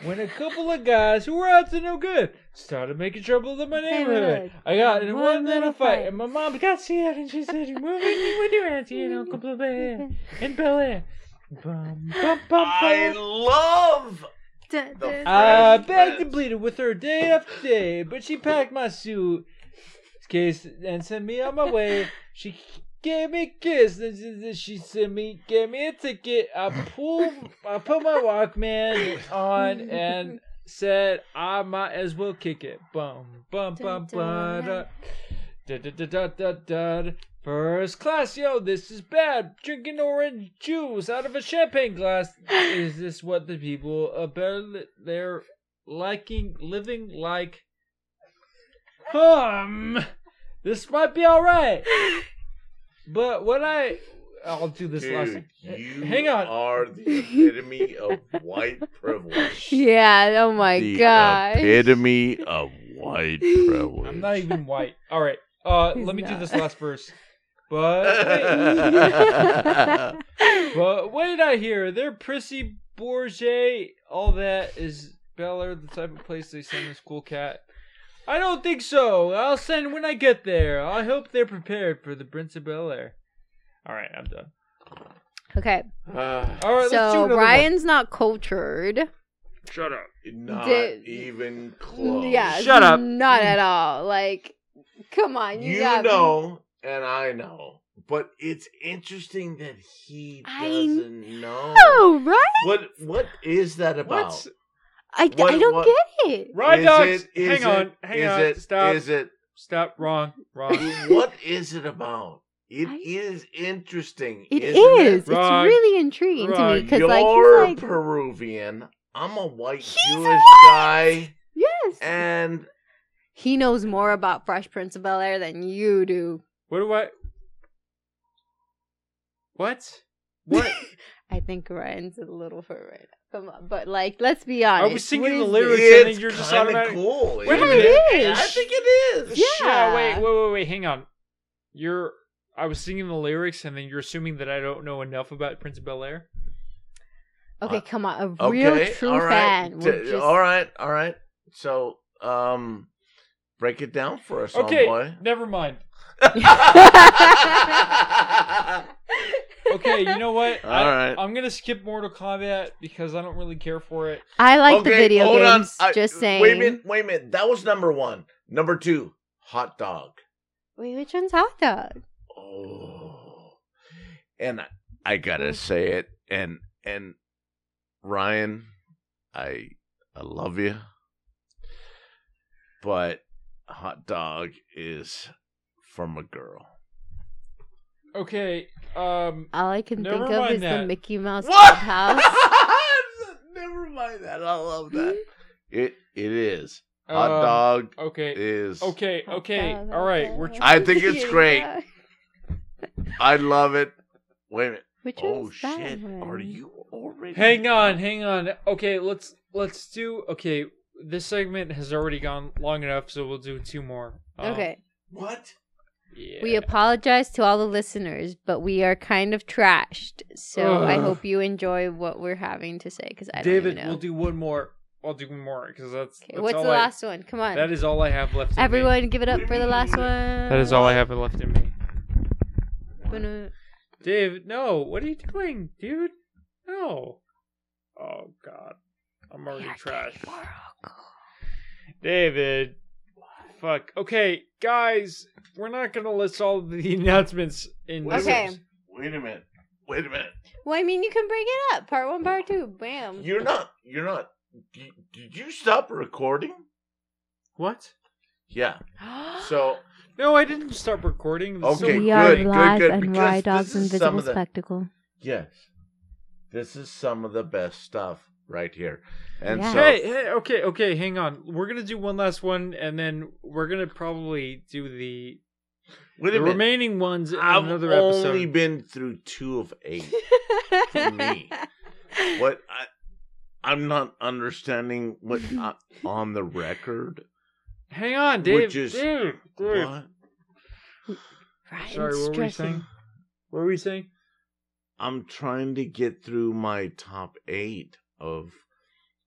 When a couple of guys who were out to no good started making trouble in my neighborhood, Neighborhood. I got in One one little little fight, fight. and my mom got scared and she said, "You're moving in with your auntie and Uncle Bel Air in Bel Air." Bum, bum, bum, I love The dun, I begged and pleaded with her day after day, but she packed my suit. case and sent me on my way. She gave me a kiss. and she- sent me, gave me a ticket. I pulled, I put my Walkman on and said I might as well kick it. Bum, bum, bum, bum. Da, da, da, da, da, da, da. First class, yo, this is bad. Drinking orange juice out of a champagne glass. Is this what the people are about they're liking, living like? Um, this might be all right. But what I, I'll do this last. Dude, you Hang on. are the epitome of white privilege. Yeah. Oh my the god. epitome of white privilege. I'm not even white. All right. Uh, He's let me do this last verse. But wait, but wait, I hear they're prissy Bourget. All that is Bel Air the type of place they send this cool cat. I don't think so. I'll send when I get there. I hope they're prepared for the Prince of Bel Air. All right, I'm done. Okay. Uh, All right, let's do So another Ryan's not cultured. Shut up. not Did- even close. Yeah. Shut up. Not at all. Like, come on. You, You got know, and I know, but it's interesting that he doesn't know. Oh, right. What what is that about? What's I, What- I don't what- get it. Ride Is dogs? it- is hang it- on, hang is on. it- Stop. Is it? Stop. Wrong. Wrong. what is it about? It I- is interesting. It isn't is. It's really intriguing to me Wrong. because, You're like, Peruvian. I'm a white He's Jewish white! guy, yes, and he knows more about Fresh Prince of Bel Air than you do. What do I? What? What? I think Ryan's a little hurt right now. Come on, but like, let's be honest. I honest. was singing the lyrics this? and then you're just kinda automatic- cool. Wait isn't a minute. it? It I think it is. Yeah. Wait, wait, wait, wait. Hang on. You're. I was singing the lyrics, and then you're assuming that I don't know enough about Prince of Bel Air. Okay, Uh, come on, a real Okay, true all right. fan. T- would just... All right, all right. So, um, break it down for us, Okay, homeboy. never mind. Okay, you know what? All I, right. I'm gonna skip Mortal Kombat because I don't really care for it. I like the Okay, video hold on. games. I- just saying. Wait a minute. Wait a minute. That was number one. Number two, hot dog. Wait, which one's hot dog? Oh, and I, I gotta say it, and and Ryan, I I love you, but hot dog is from a girl. Okay, um, All I can think of mind is the. Mickey Mouse What? Clubhouse. Never mind that. I love that. It it is hot Um, dog okay, is. okay, okay. dog, All right, we're. dog. I think it's great. I love it. Wait a minute. Which Oh one's that shit! one? Are you already? hang on, hang on. Okay, let's let's do. Okay, this segment has already gone long enough, so we'll do two more. Um, Okay. What? Yeah. We apologize to all the listeners, but we are kind of trashed. So I hope you enjoy what we're having to say because I don't David, even know. we'll do one more. I'll do one more because that's, that's what's all the I, last one? Come on. That is all I have left. In. Everyone, give it up for the last one. That is all I have left in me. Gonna- Dave, no. What are you doing, dude? No. Oh God, I'm already You're trash. getting more alcohol. David. Fuck. Okay, guys, we're not gonna list all the announcements in. Wait this- Okay. Wait a minute. Wait a minute. Well, I mean, you can break it up. Part one, part two. Bam. You're not. You're not. Did, did you stop recording? What? Yeah. So No, I didn't start recording. This Okay, so- we good, are good, live good, and Rye this Dog's is some Invisible of the- Spectacle. yes, this is some of the best stuff right here. And Yeah. so Hey, hey, okay, okay, hang on. We're gonna do one last one, and then we're gonna probably do the wait the remaining ones in I've another only been through two of eight. For me. what I, I'm not understanding what uh, on the record. Hang on, Dave. Which is- Dave, Dave. What? Ryan's Sorry, what were we saying? What were we saying? I'm trying to get through my top eight of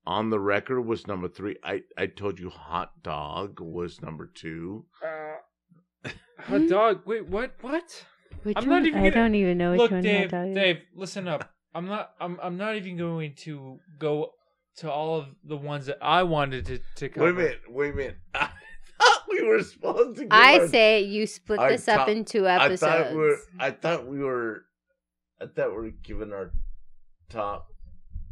on the record was number three. I, I told you hot dog was number two. Uh, hot dog. Wait, what? What? Which I'm not even I gonna- don't even know which Look, one Dave. hot dog is. Dave, listen up. I'm not. I'm. I'm not even going to go to all of the ones that I wanted to to cover. Wait a minute, wait a minute. I thought thought we were supposed to. I our- say you split our this up in two episodes. I episodes. thought we were. I thought we were. I thought we were giving our top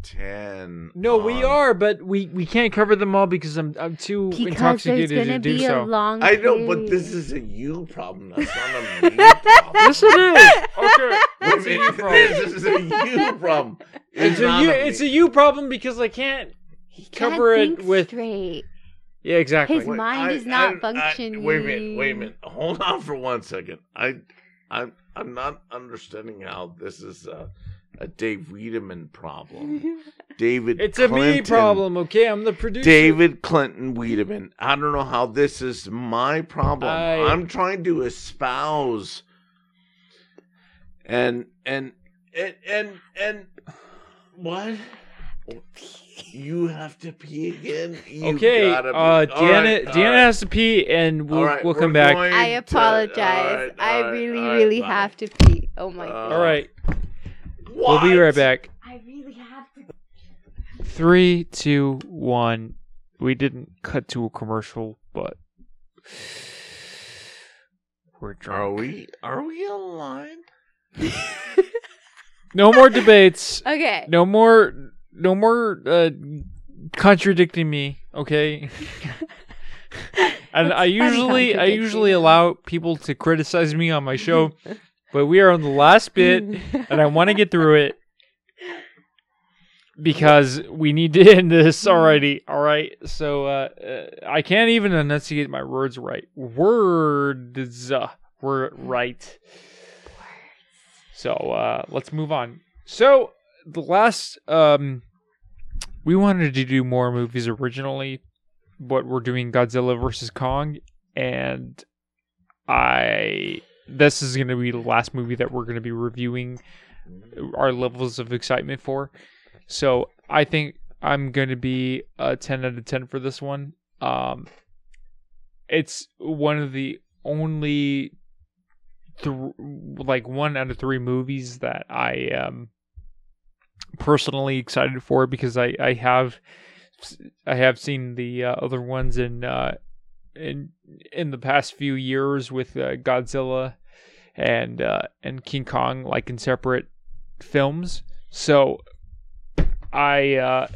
ten. No, we are, but we we can't cover them all because I'm I'm too because intoxicated there's to gonna do be a so. long. I know, but this is a you problem. That's not a me problem. Yes, it is. Okay, Wait it's a a you problem. This is a you problem. It's a you. me. It's a you problem because I can't Can't cover it think with. straight. Yeah, exactly. His mind is not functioning. wait a minute. Wait a minute. Hold on for one second. I, I'm, I'm not understanding how this is a, a Dave Wiedemann problem. David. It's a me problem. Okay, I'm the producer. David Clinton Wiedemann. I don't know how this is my problem. I- I'm trying to espouse and and and and and what? You have to pee again. You Okay, gotta uh, be- all Deanna, right, Deanna right. has to pee, and we'll All right, we'll come back. going I to- apologize. all right, I all right, really, all right, really bye. have to pee. Oh my Uh, god. All right, we'll be right back. I really have to. Three, two, one. We didn't cut to a commercial, but we're drunk. Are we? Are we alive? No more debates. Okay. No more. No more uh, contradicting me. Okay. and That's I usually I usually allow people to criticize me on my show, but we are on the last bit, and I want to get through it because we need to end this already. All right. So uh, uh, I can't even enunciate my words right. Words uh, were right. So uh, let's move on. So the last um, we wanted to do more movies originally, but we're doing Godzilla versus Kong, and I this is going to be the last movie that we're going to be reviewing our levels of excitement for. So I think I'm going to be a 10 out of 10 for this one. Um, it's one of the only th- like one out of three movies that I am personally excited for because I I have I have seen the uh, other ones in uh, in in the past few years with uh, Godzilla and uh, and King Kong like in separate films. So I uh,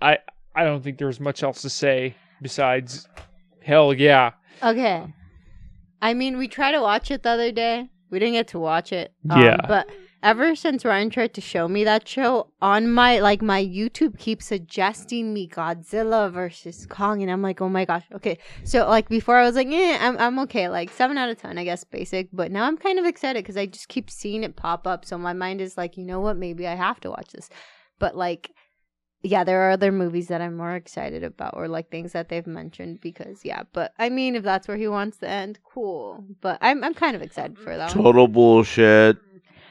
I I don't think there's much else to say besides hell yeah. Okay. I mean, we tried to watch it the other day. We didn't get to watch it. Yeah. But ever since Ryan tried to show me that show on my like my YouTube keeps suggesting me Godzilla versus Kong, and I'm like, oh my gosh. Okay. So like before, I was like, yeah, I'm I'm okay. Like seven out of ten, I guess, basic. But now I'm kind of excited because I just keep seeing it pop up. So my mind is like, you know what? Maybe I have to watch this. But like yeah, there are other movies that I'm more excited about, or like things that they've mentioned. Because yeah, but I mean, if that's where he wants to end, cool. But I'm I'm kind of excited for that. Total bullshit.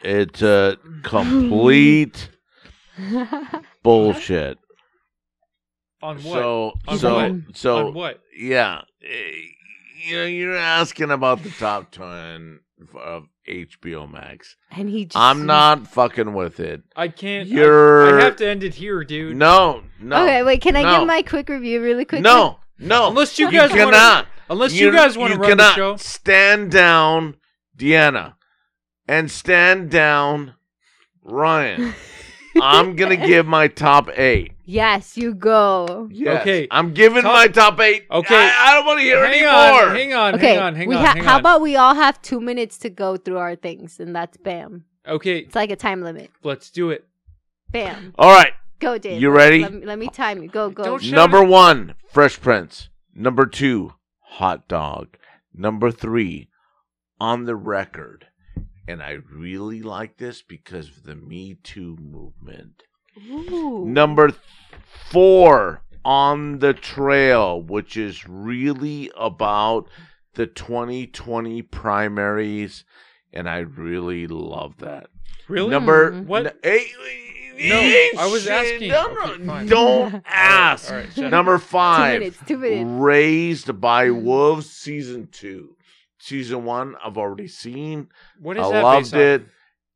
It's a complete bullshit. On what? So On so what? so On what? yeah, eh, you know you're asking about the top ten of HBO Max. and he just I'm not fucking with it. I can't. I- You're I, have to end it here, dude. no no. Okay, wait. Can I No. give my quick review really quick? No, no. Unless you you guys wanna- cannot. Unless you, guys want to you run the show. Stand down, Deanna, and stand down, Ryan. I'm gonna give my top eight. Yes, you go. Yes, Okay. I'm giving Top- my top eight. Okay. I, I don't want to hear hang any on, more. hang on, Okay, hang on, hang we on, ha- hang how on. about we all have two minutes to go through our things, and that's bam. Okay, It's like a time limit. let's do it. Bam. All right. Go, Dave. You ready? Let, me, let me time you. Go, go. Don't Shut Number one, Fresh Prince. Number two, Hot Dog. Number three, On the Record. And I really like this because of the Me Too movement. Ooh. Number four, On the Trail, which is really about the 2020 primaries. And I really love that. Really? Number Mhm. What? n- eh, No, I was shit, asking. No, Okay, don't ask. all right, shut up. Number Two five, minutes. Two minutes. Raised by Wolves season two. Season one, I've already seen. What is I that loved it.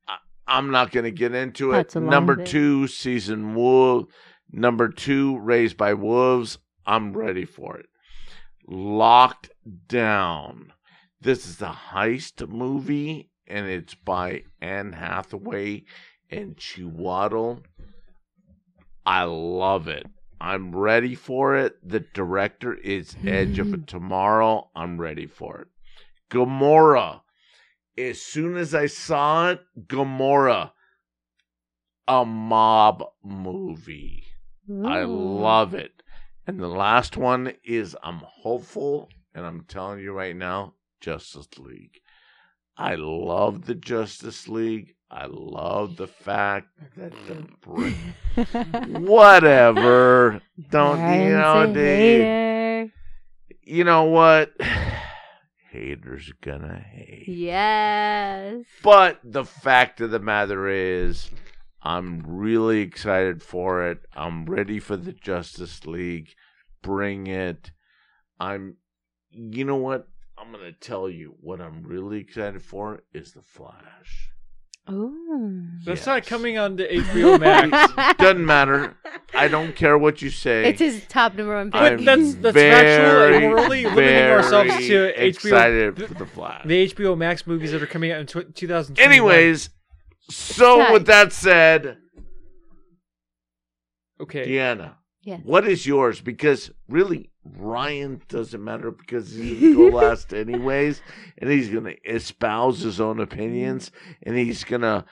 I, I'm not going to get into it. That's a long Number bit. two, season wolf. Number two, Raised by Wolves. I'm ready for it. Locked Down. This is a heist movie, and it's by Anne Hathaway and Chiwetel. I love it. I'm ready for it. The director is Edge of Tomorrow. I'm ready for it. Gamora. As soon as I saw it, Gamora, a mob movie. I love it. And the last one is I'm hopeful, and I'm telling you right now, Justice League. I love the Justice League. I love the fact that the Brit- whatever. Don't you know, Ryan's dude? You know what? Haters gonna hate. Yes. But the fact of the matter is, I'm really excited for it. I'm ready for the Justice League. Bring it. I'm, you know what? I'm to tell you what I'm really excited for is The Flash. Ooh. That's Yes. not coming on to HBO Max. Doesn't matter. I don't care what you say. It's his top number one pick. But that's- that's very, factual, and we're only limiting ourselves very to HBO Excited the- for The Flash. the HBO Max movies that are coming out in tw- 2020. Anyways, so with that said, okay. Deanna, What is yours? Because really, Ryan doesn't matter because he's gonna go last anyways, and he's gonna espouse his own opinions, and he's gonna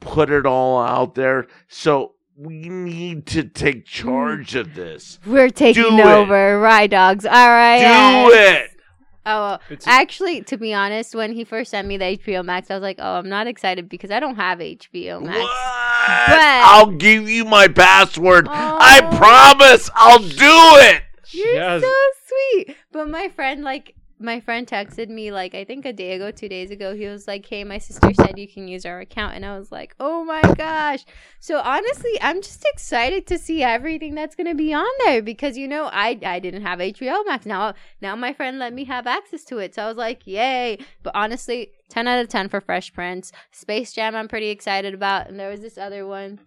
put it all out there. So we need to take mm. charge of this. We're taking Do it. over. Rye dogs. All right. Do it. Oh, It's- actually, to be honest, when he first sent me the HBO Max, I was like, "Oh, I'm not excited because I don't have HBO Max." What? But- I'll give you my password. I Oh. promise. I'll do it. You're Yes. so sweet. But my friend, like, my friend texted me, like, I think a day ago, two days ago. He was like, hey, my sister said you can use our account. And I was like, oh my gosh. So honestly, I'm just excited to see everything that's to be on there because, you know, I, I didn't have HBO Max. Now, now my friend let me have access to it. So I was like, yay. But honestly, 10 out of 10 for Fresh Prince. Space Jam, I'm pretty excited about. And there was this other one.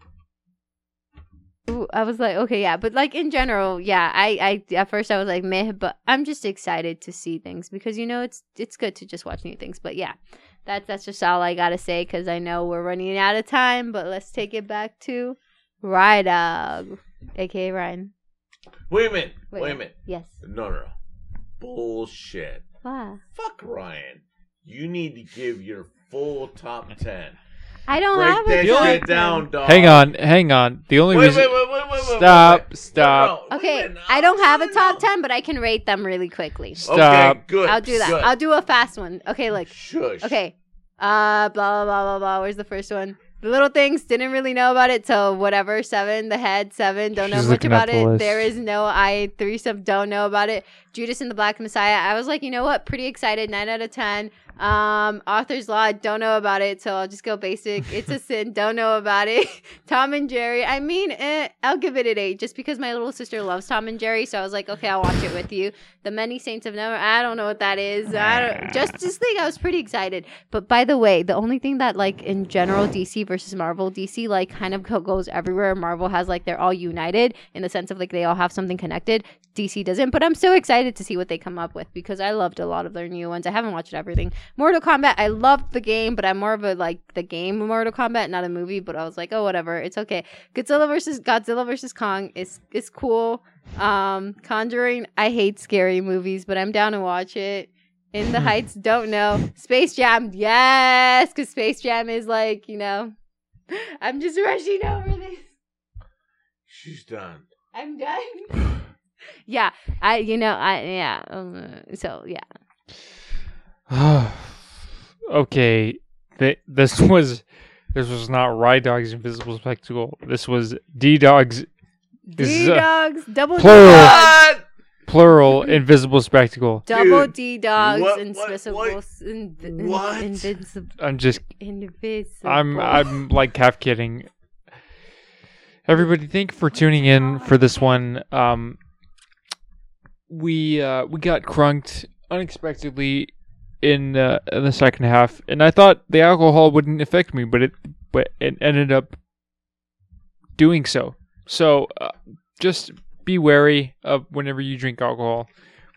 I was like, okay, yeah, but like in general, yeah. I, I at first I was like meh, but I'm just excited to see things because you know it's it's good to just watch new things. But yeah, that's that's just all I gotta say because I know we're running out of time. But let's take it back to Rye Dog, aka Ryan. Wait a minute. Wait. Wait a minute. Yes. No, no, no. Bullshit. Wow. Fuck Ryan. You need to give your full top ten. I don't Break have that a The shit top down, ten. dog. Hang on, hang on. The only Wait, reason. wait, wait, wait, wait, wait, wait, Stop, wait. stop. No, no, Okay, wait a minute. I don't have a No, top no. ten, but I can rate them really quickly. Stop. Okay, good. I'll do that. Good. I'll do a fast one. Okay, look. Shush. Okay. Uh, blah blah blah blah blah. Where's the first one? The little things didn't really know about it till whatever seven. The head seven. Don't know much looking at about the it. list. There is no I threesome. Don't know about it. Judas and the Black Messiah. I was like, you know what? Pretty excited. Nine out of ten. Um, Author's Law. Don't know about it, so I'll just go basic. It's a sin. Don't know about it. Tom and Jerry. I mean, eh, I'll give it an eight just because my little sister loves Tom and Jerry. So I was like, okay, I'll watch it with you. The Many Saints of Never. I don't know what that is. I don't. Justice League. I was pretty excited. But by the way, the only thing that like in general DC versus Marvel, DC like kind of goes everywhere. Marvel has like they're all united in the sense of like they all have something connected. DC doesn't, but I'm so excited to see what they come up with because I loved a lot of their new ones. I haven't watched everything. Mortal Kombat, I loved the game, but I'm more of a like the game Mortal Kombat, not a movie. But I was like, oh whatever, it's okay. Godzilla versus Godzilla versus Kong is is cool. Um, Conjuring, I hate scary movies, but I'm down to watch it. In the Heights, don't know. Space Jam, yes, because Space Jam is like, you know, I'm just rushing over this. She's done. I'm done. yeah, I, you know, I, yeah. Um, so yeah, okay, th- this was this was not Rye Dog's Invisible Spectacle. This was D Dog's This is D a- dogs, double D Plural. dogs, What? plural Invisible Spectacle. double Dude, D dogs, what- invisible, what- in- what? invincible, I'm just invisible. I'm I'm like half kidding. Everybody, thank you for tuning in for this one. Um, we uh, we got crunked unexpectedly in uh, in the second half, and I thought the alcohol wouldn't affect me, but it but it ended up doing so. So uh, just be wary of whenever you drink alcohol.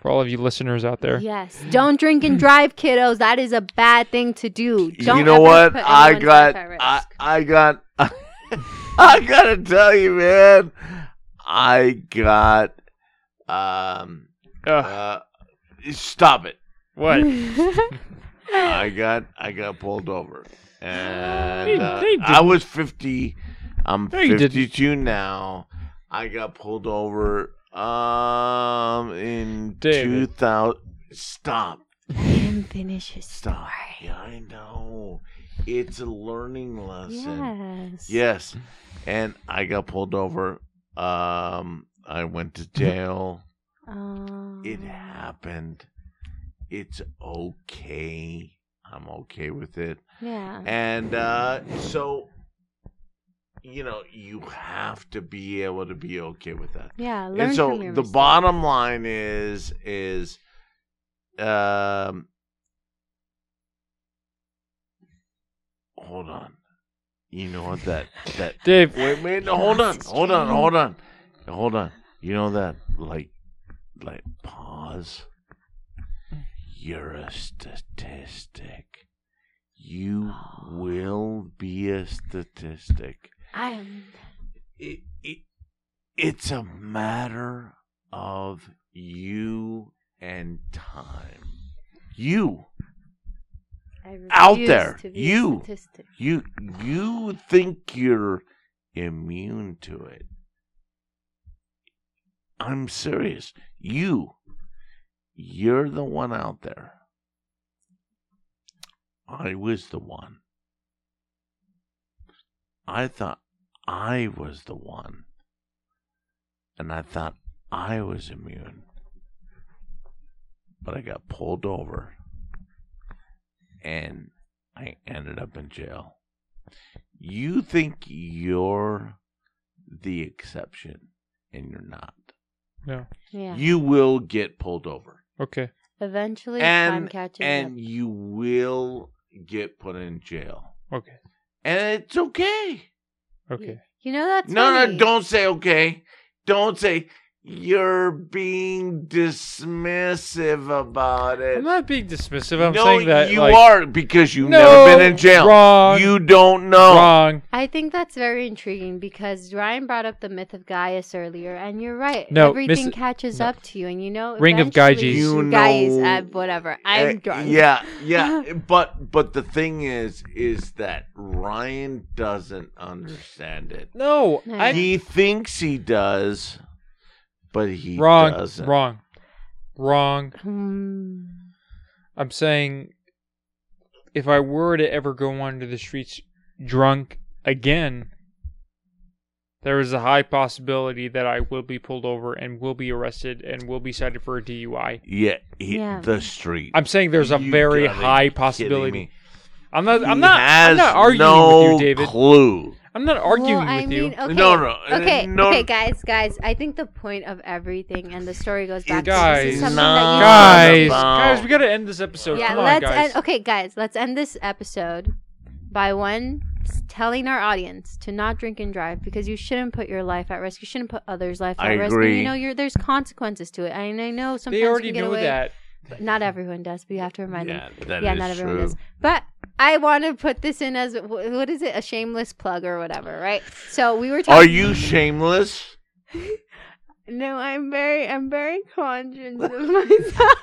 For all of you listeners out there. Yes. Don't drink and drive, kiddos. That is a bad thing to do. Don't you know what? I got, I. I got, I gotta tell you, man. I got, um, Ugh, uh, stop it. What? I got, I got pulled over, and Hey, uh, they I was fifty. I'm No, you didn't. fifty-two now. I got pulled over, um, in David. two thousand. Stop. Let him finish his Stop. story. Yeah, I know. It's a learning lesson. Yes. Yes. And I got pulled over. Um I went to jail. Um, it happened. It's okay. I'm okay with it. Yeah. And uh so you know, you have to be able to be okay with that. Yeah. Learn and so from your the mistakes. bottom line is is um hold on you know what that that Dave, wait wait no, hold on hold on hold on hold on you know that like like pause you're a statistic you will be a statistic I am. it, it it's a matter of you and time. You Out there, to be a you. statistic. you you think you're immune to it. I'm serious. You you're the one out there. I was the one. I thought I was the one. And I thought I was immune. But I got pulled over. And I ended up in jail. You think you're the exception, and you're not. no. Yeah. You will get pulled over. Okay. Eventually, time And, catches and up. you will get put in jail. Okay. And it's okay. Okay. You know that's No, funny. no, don't say okay. Don't say you're being dismissive about it. I'm not being dismissive. I'm no, saying that you like, are because you've No, never been in jail. wrong. You don't know. wrong. I think that's very intriguing because Ryan brought up the myth of Gaius earlier, and you're right. No, everything Miss- catches no. up to you, and you know. Ring of eventually- Gyges. You Gaius, know- uh, whatever. I'm Uh, drunk. Yeah, yeah. but but the thing is, is that Ryan doesn't understand it. No. No. I he thinks he does, but he wrong. doesn't. Wrong. Wrong. Hmm. I'm saying if I were to ever go onto the streets drunk again, there is a high possibility that I will be pulled over and will be arrested and will be cited for a DUI. Yeah, he, Yeah. the street. I'm saying there's a You very high possibility. I'm not. I'm He not. I'm not arguing no with you, David. Clue. I'm not arguing well, I with mean, you. okay. No, no, Okay, no. okay, guys, guys. I think the point of everything, and the story goes back to this Guys. is something Not that you Guys, about- guys, we gotta end this episode. yeah, Come let's guys. end. Okay, guys, let's end this episode by one telling our audience to not drink and drive because you shouldn't put your life at risk. You shouldn't put others' life at I risk. And agree. you know, you're, there's consequences to it. And I know sometimes They you already can get know away. that. But not everyone does, but you have to remind them. Yeah, that yeah, is not everyone true. does. But I want to put this in as what is it? A shameless plug or whatever, right? So we were talking. Are you shameless? No, I'm very, I'm very conscious of myself.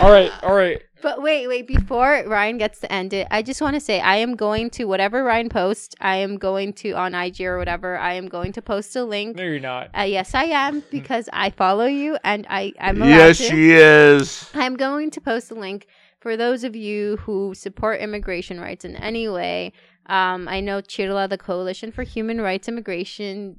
All right, all right. But wait, wait, before Ryan gets to end it, I just want to say I am going to whatever Ryan posts, I am going to on IG or whatever, I am going to post a link. No, you're not. Uh, yes, I am because I follow you and I I'm Yes, to. she is. I'm going to post a link for those of you who support immigration rights in any way. Um, I know Chirla, the Coalition for Human Rights Immigration.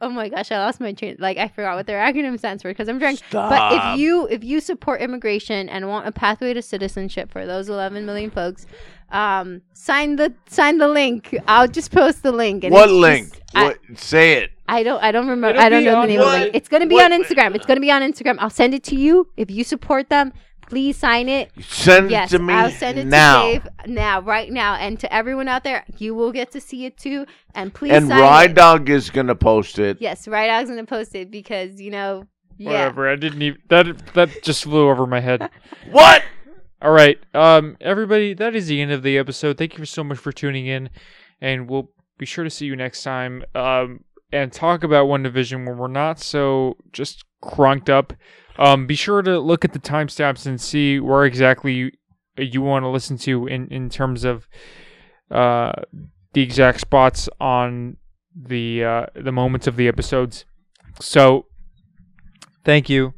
Oh my gosh, I lost my train. Like I forgot what their acronym stands for because I'm drunk. But if you if you support immigration and want a pathway to citizenship for those 11 million folks, um, sign the sign the link. I'll just post the link. what it's just- link? I. Say it. I don't I don't remember. It'll I don't know the name of the link. It's gonna be what- on Instagram. It's gonna be on Instagram. I'll send it to you if you support them. Please sign it. Send Yes, it to me I'll send it now. to Dave now, right now, and to everyone out there. You will get to see it too, and please and sign Ride it. Dog is gonna post it. Yes, right. I was gonna post it because you know Yeah. Whatever. I didn't even that that just flew over my head. What? All right, um, everybody, that is the end of the episode. Thank you so much for tuning in, and we'll be sure to see you next time. Um, and talk about WandaVision when we're not so just crunked up. Um, be sure to look at the timestamps and see where exactly you want to listen to in in terms of uh the exact spots on the uh the moments of the episodes. So, thank you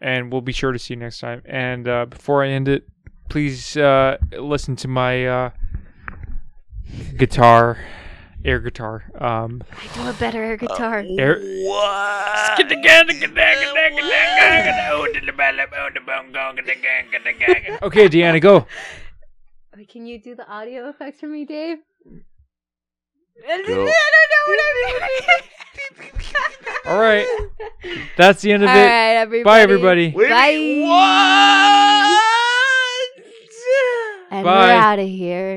and we'll be sure to see you next time. And uh, before I end it, please uh, listen to my uh, guitar, air guitar. Um, I do a better air guitar. air. Okay, Deanna, go. Can you do the audio effects for me, Dave? Go. I don't know what I'm doing. All right, that's the end of All it. right, everybody. Bye, everybody. Wait Bye. What? And Bye. we're out of here.